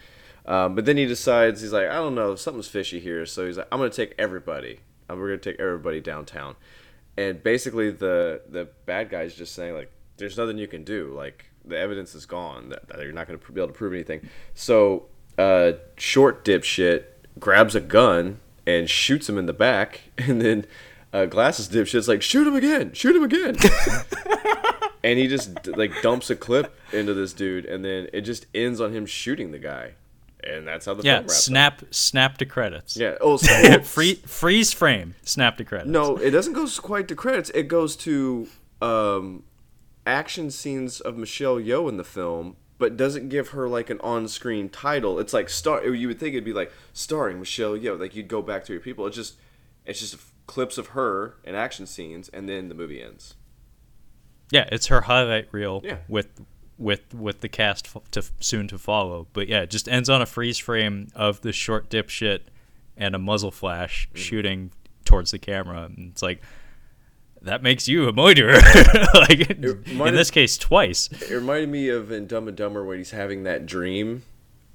Um, but then he decides he's like I don't know something's fishy here. So he's like I'm gonna take everybody. We're gonna take everybody downtown. And basically the the bad guy's just saying like there's nothing you can do. Like the evidence is gone. That, that you're not gonna be able to prove anything. So uh, short dipshit grabs a gun and shoots him in the back *laughs* and then uh, glasses dipshit's like, shoot him again, shoot him again. *laughs* and he just like dumps a clip into this dude, and then it just ends on him shooting the guy, and that's how the yeah, film wraps snap, up. snap to credits. Yeah. Oh, so, *laughs* Free, freeze frame, snap to credits. No, it doesn't go quite to credits. It goes to um, action scenes of Michelle Yeoh in the film but doesn't give her like an on-screen title. It's like star. You would think it'd be like starring Michelle Yeoh. Like you'd go back to your people. It's just, it's just clips of her and action scenes, and then the movie ends. Yeah, it's her highlight reel Yeah. with with with the cast to soon to follow. But yeah, it just ends on a freeze frame of the short dipshit and a muzzle flash Mm. shooting towards the camera. And it's like that makes you a murderer. *laughs* like in this case, twice. It reminded me of in Dumb and Dumber when he's having that dream.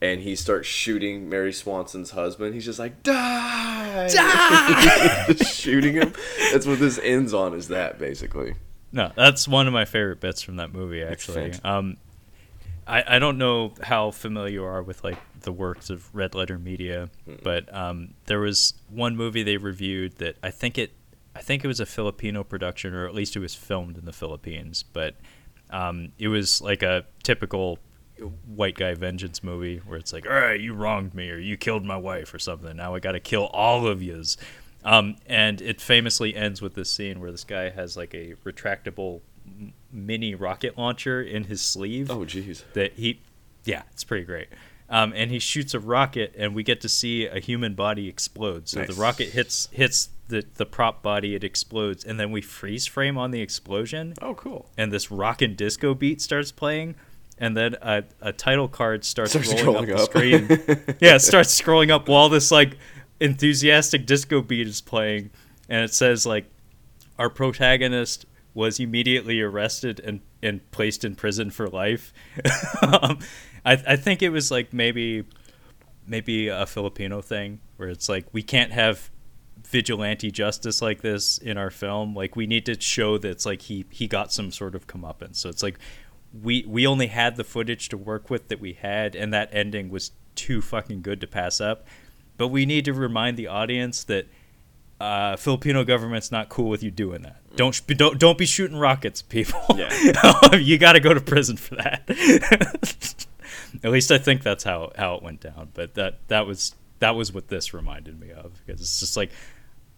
And he starts shooting Mary Swanson's husband. He's just like, die! Die! *laughs* shooting him. That's what this ends on, is that, basically. No, that's one of my favorite bits from that movie. Actually, um, I I don't know how familiar you are with like the works of Red Letter Media, but um, there was one movie they reviewed that I think it I think it was a Filipino production, or at least it was filmed in the Philippines, but um, it was like a typical white guy vengeance movie where it's like, all right, you wronged me or you killed my wife or something. Now I got to kill all of yous. Um, and it famously ends with this scene where this guy has like a retractable mini rocket launcher in his sleeve Oh, jeez. that he yeah it's pretty great um, and he shoots a rocket and we get to see a human body explode so Nice. the rocket hits hits the, the prop body it explodes and then we freeze frame on the explosion Oh, cool. and this rock and disco beat starts playing and then a, a title card starts, Starts rolling scrolling up, up. the screen *laughs* yeah it starts scrolling up while this like enthusiastic disco beat is playing and it says like our protagonist was immediately arrested and, and placed in prison for life. *laughs* um, I, I think it was like maybe maybe a Filipino thing where it's like we can't have vigilante justice like this in our film. Like we need to show that it's like he he got some sort of comeuppance. So it's like we we only had the footage to work with that we had, and that ending was too fucking good to pass up. But we need to remind the audience that uh, Filipino government's not cool with you doing that. Don't sh- don't don't be shooting rockets, people. Yeah. *laughs* you got to go to prison for that. *laughs* At least I think that's how how it went down. But that that was that was what this reminded me of because it's just like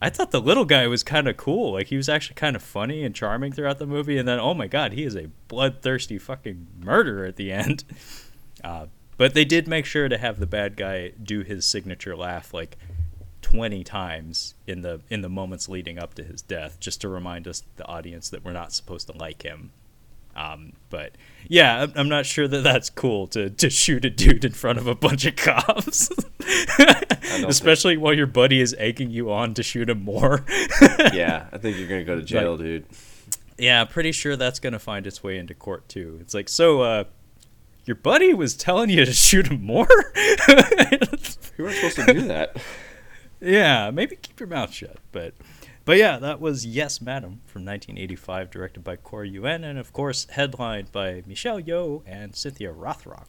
I thought the little guy was kind of cool. Like he was actually kind of funny and charming throughout the movie, and then oh my god, he is a bloodthirsty fucking murderer at the end. *laughs* Uh, but they did make sure to have the bad guy do his signature laugh like 20 times in the in the moments leading up to his death just to remind us the audience that we're not supposed to like him um, but yeah I'm, not sure that that's cool to, to shoot a dude in front of a bunch of cops *laughs* think- especially while your buddy is egging you on to shoot him more *laughs* yeah, I think you're gonna go to jail, dude. yeah pretty sure that's gonna find its way into court too it's like so uh your buddy was telling you to shoot him more *laughs* You weren't supposed to do that. Yeah, maybe keep your mouth shut. But, but yeah, that was Yes, Madam from 1985, directed by Corey Yuen, and of course headlined by Michelle Yeoh and Cynthia Rothrock.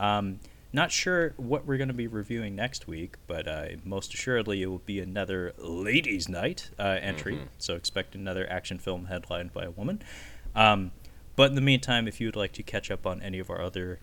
Um, not sure what we're going to be reviewing next week, but uh, most assuredly it will be another Ladies' Night uh, entry. So expect another action film headlined by a woman. Um, but in the meantime, if you would like to catch up on any of our other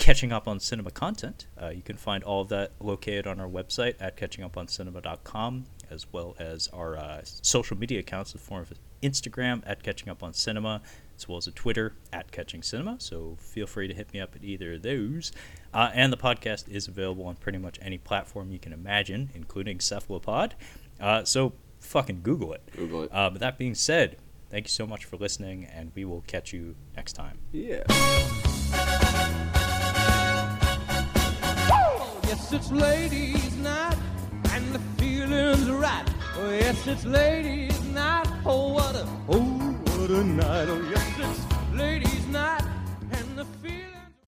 catching up on cinema content. Uh, you can find all of that located on our website at catchinguponcinema.com, as well as our uh, social media accounts in the form of Instagram at Catching Up on Cinema, as well as a Twitter at Catching Cinema. So feel free to hit me up at either of those. Uh, and the podcast is available on pretty much any platform you can imagine, including Cephalopod. Uh, so fucking Google it. Google it. Uh, but that being said, thank you so much for listening, and we will catch you next time. Yeah. Yes, it's ladies' night, and the everything's right. Oh, yes, it's ladies' night. Oh, what a, oh, what a night. Oh, yes, it's ladies' night. And the feeling.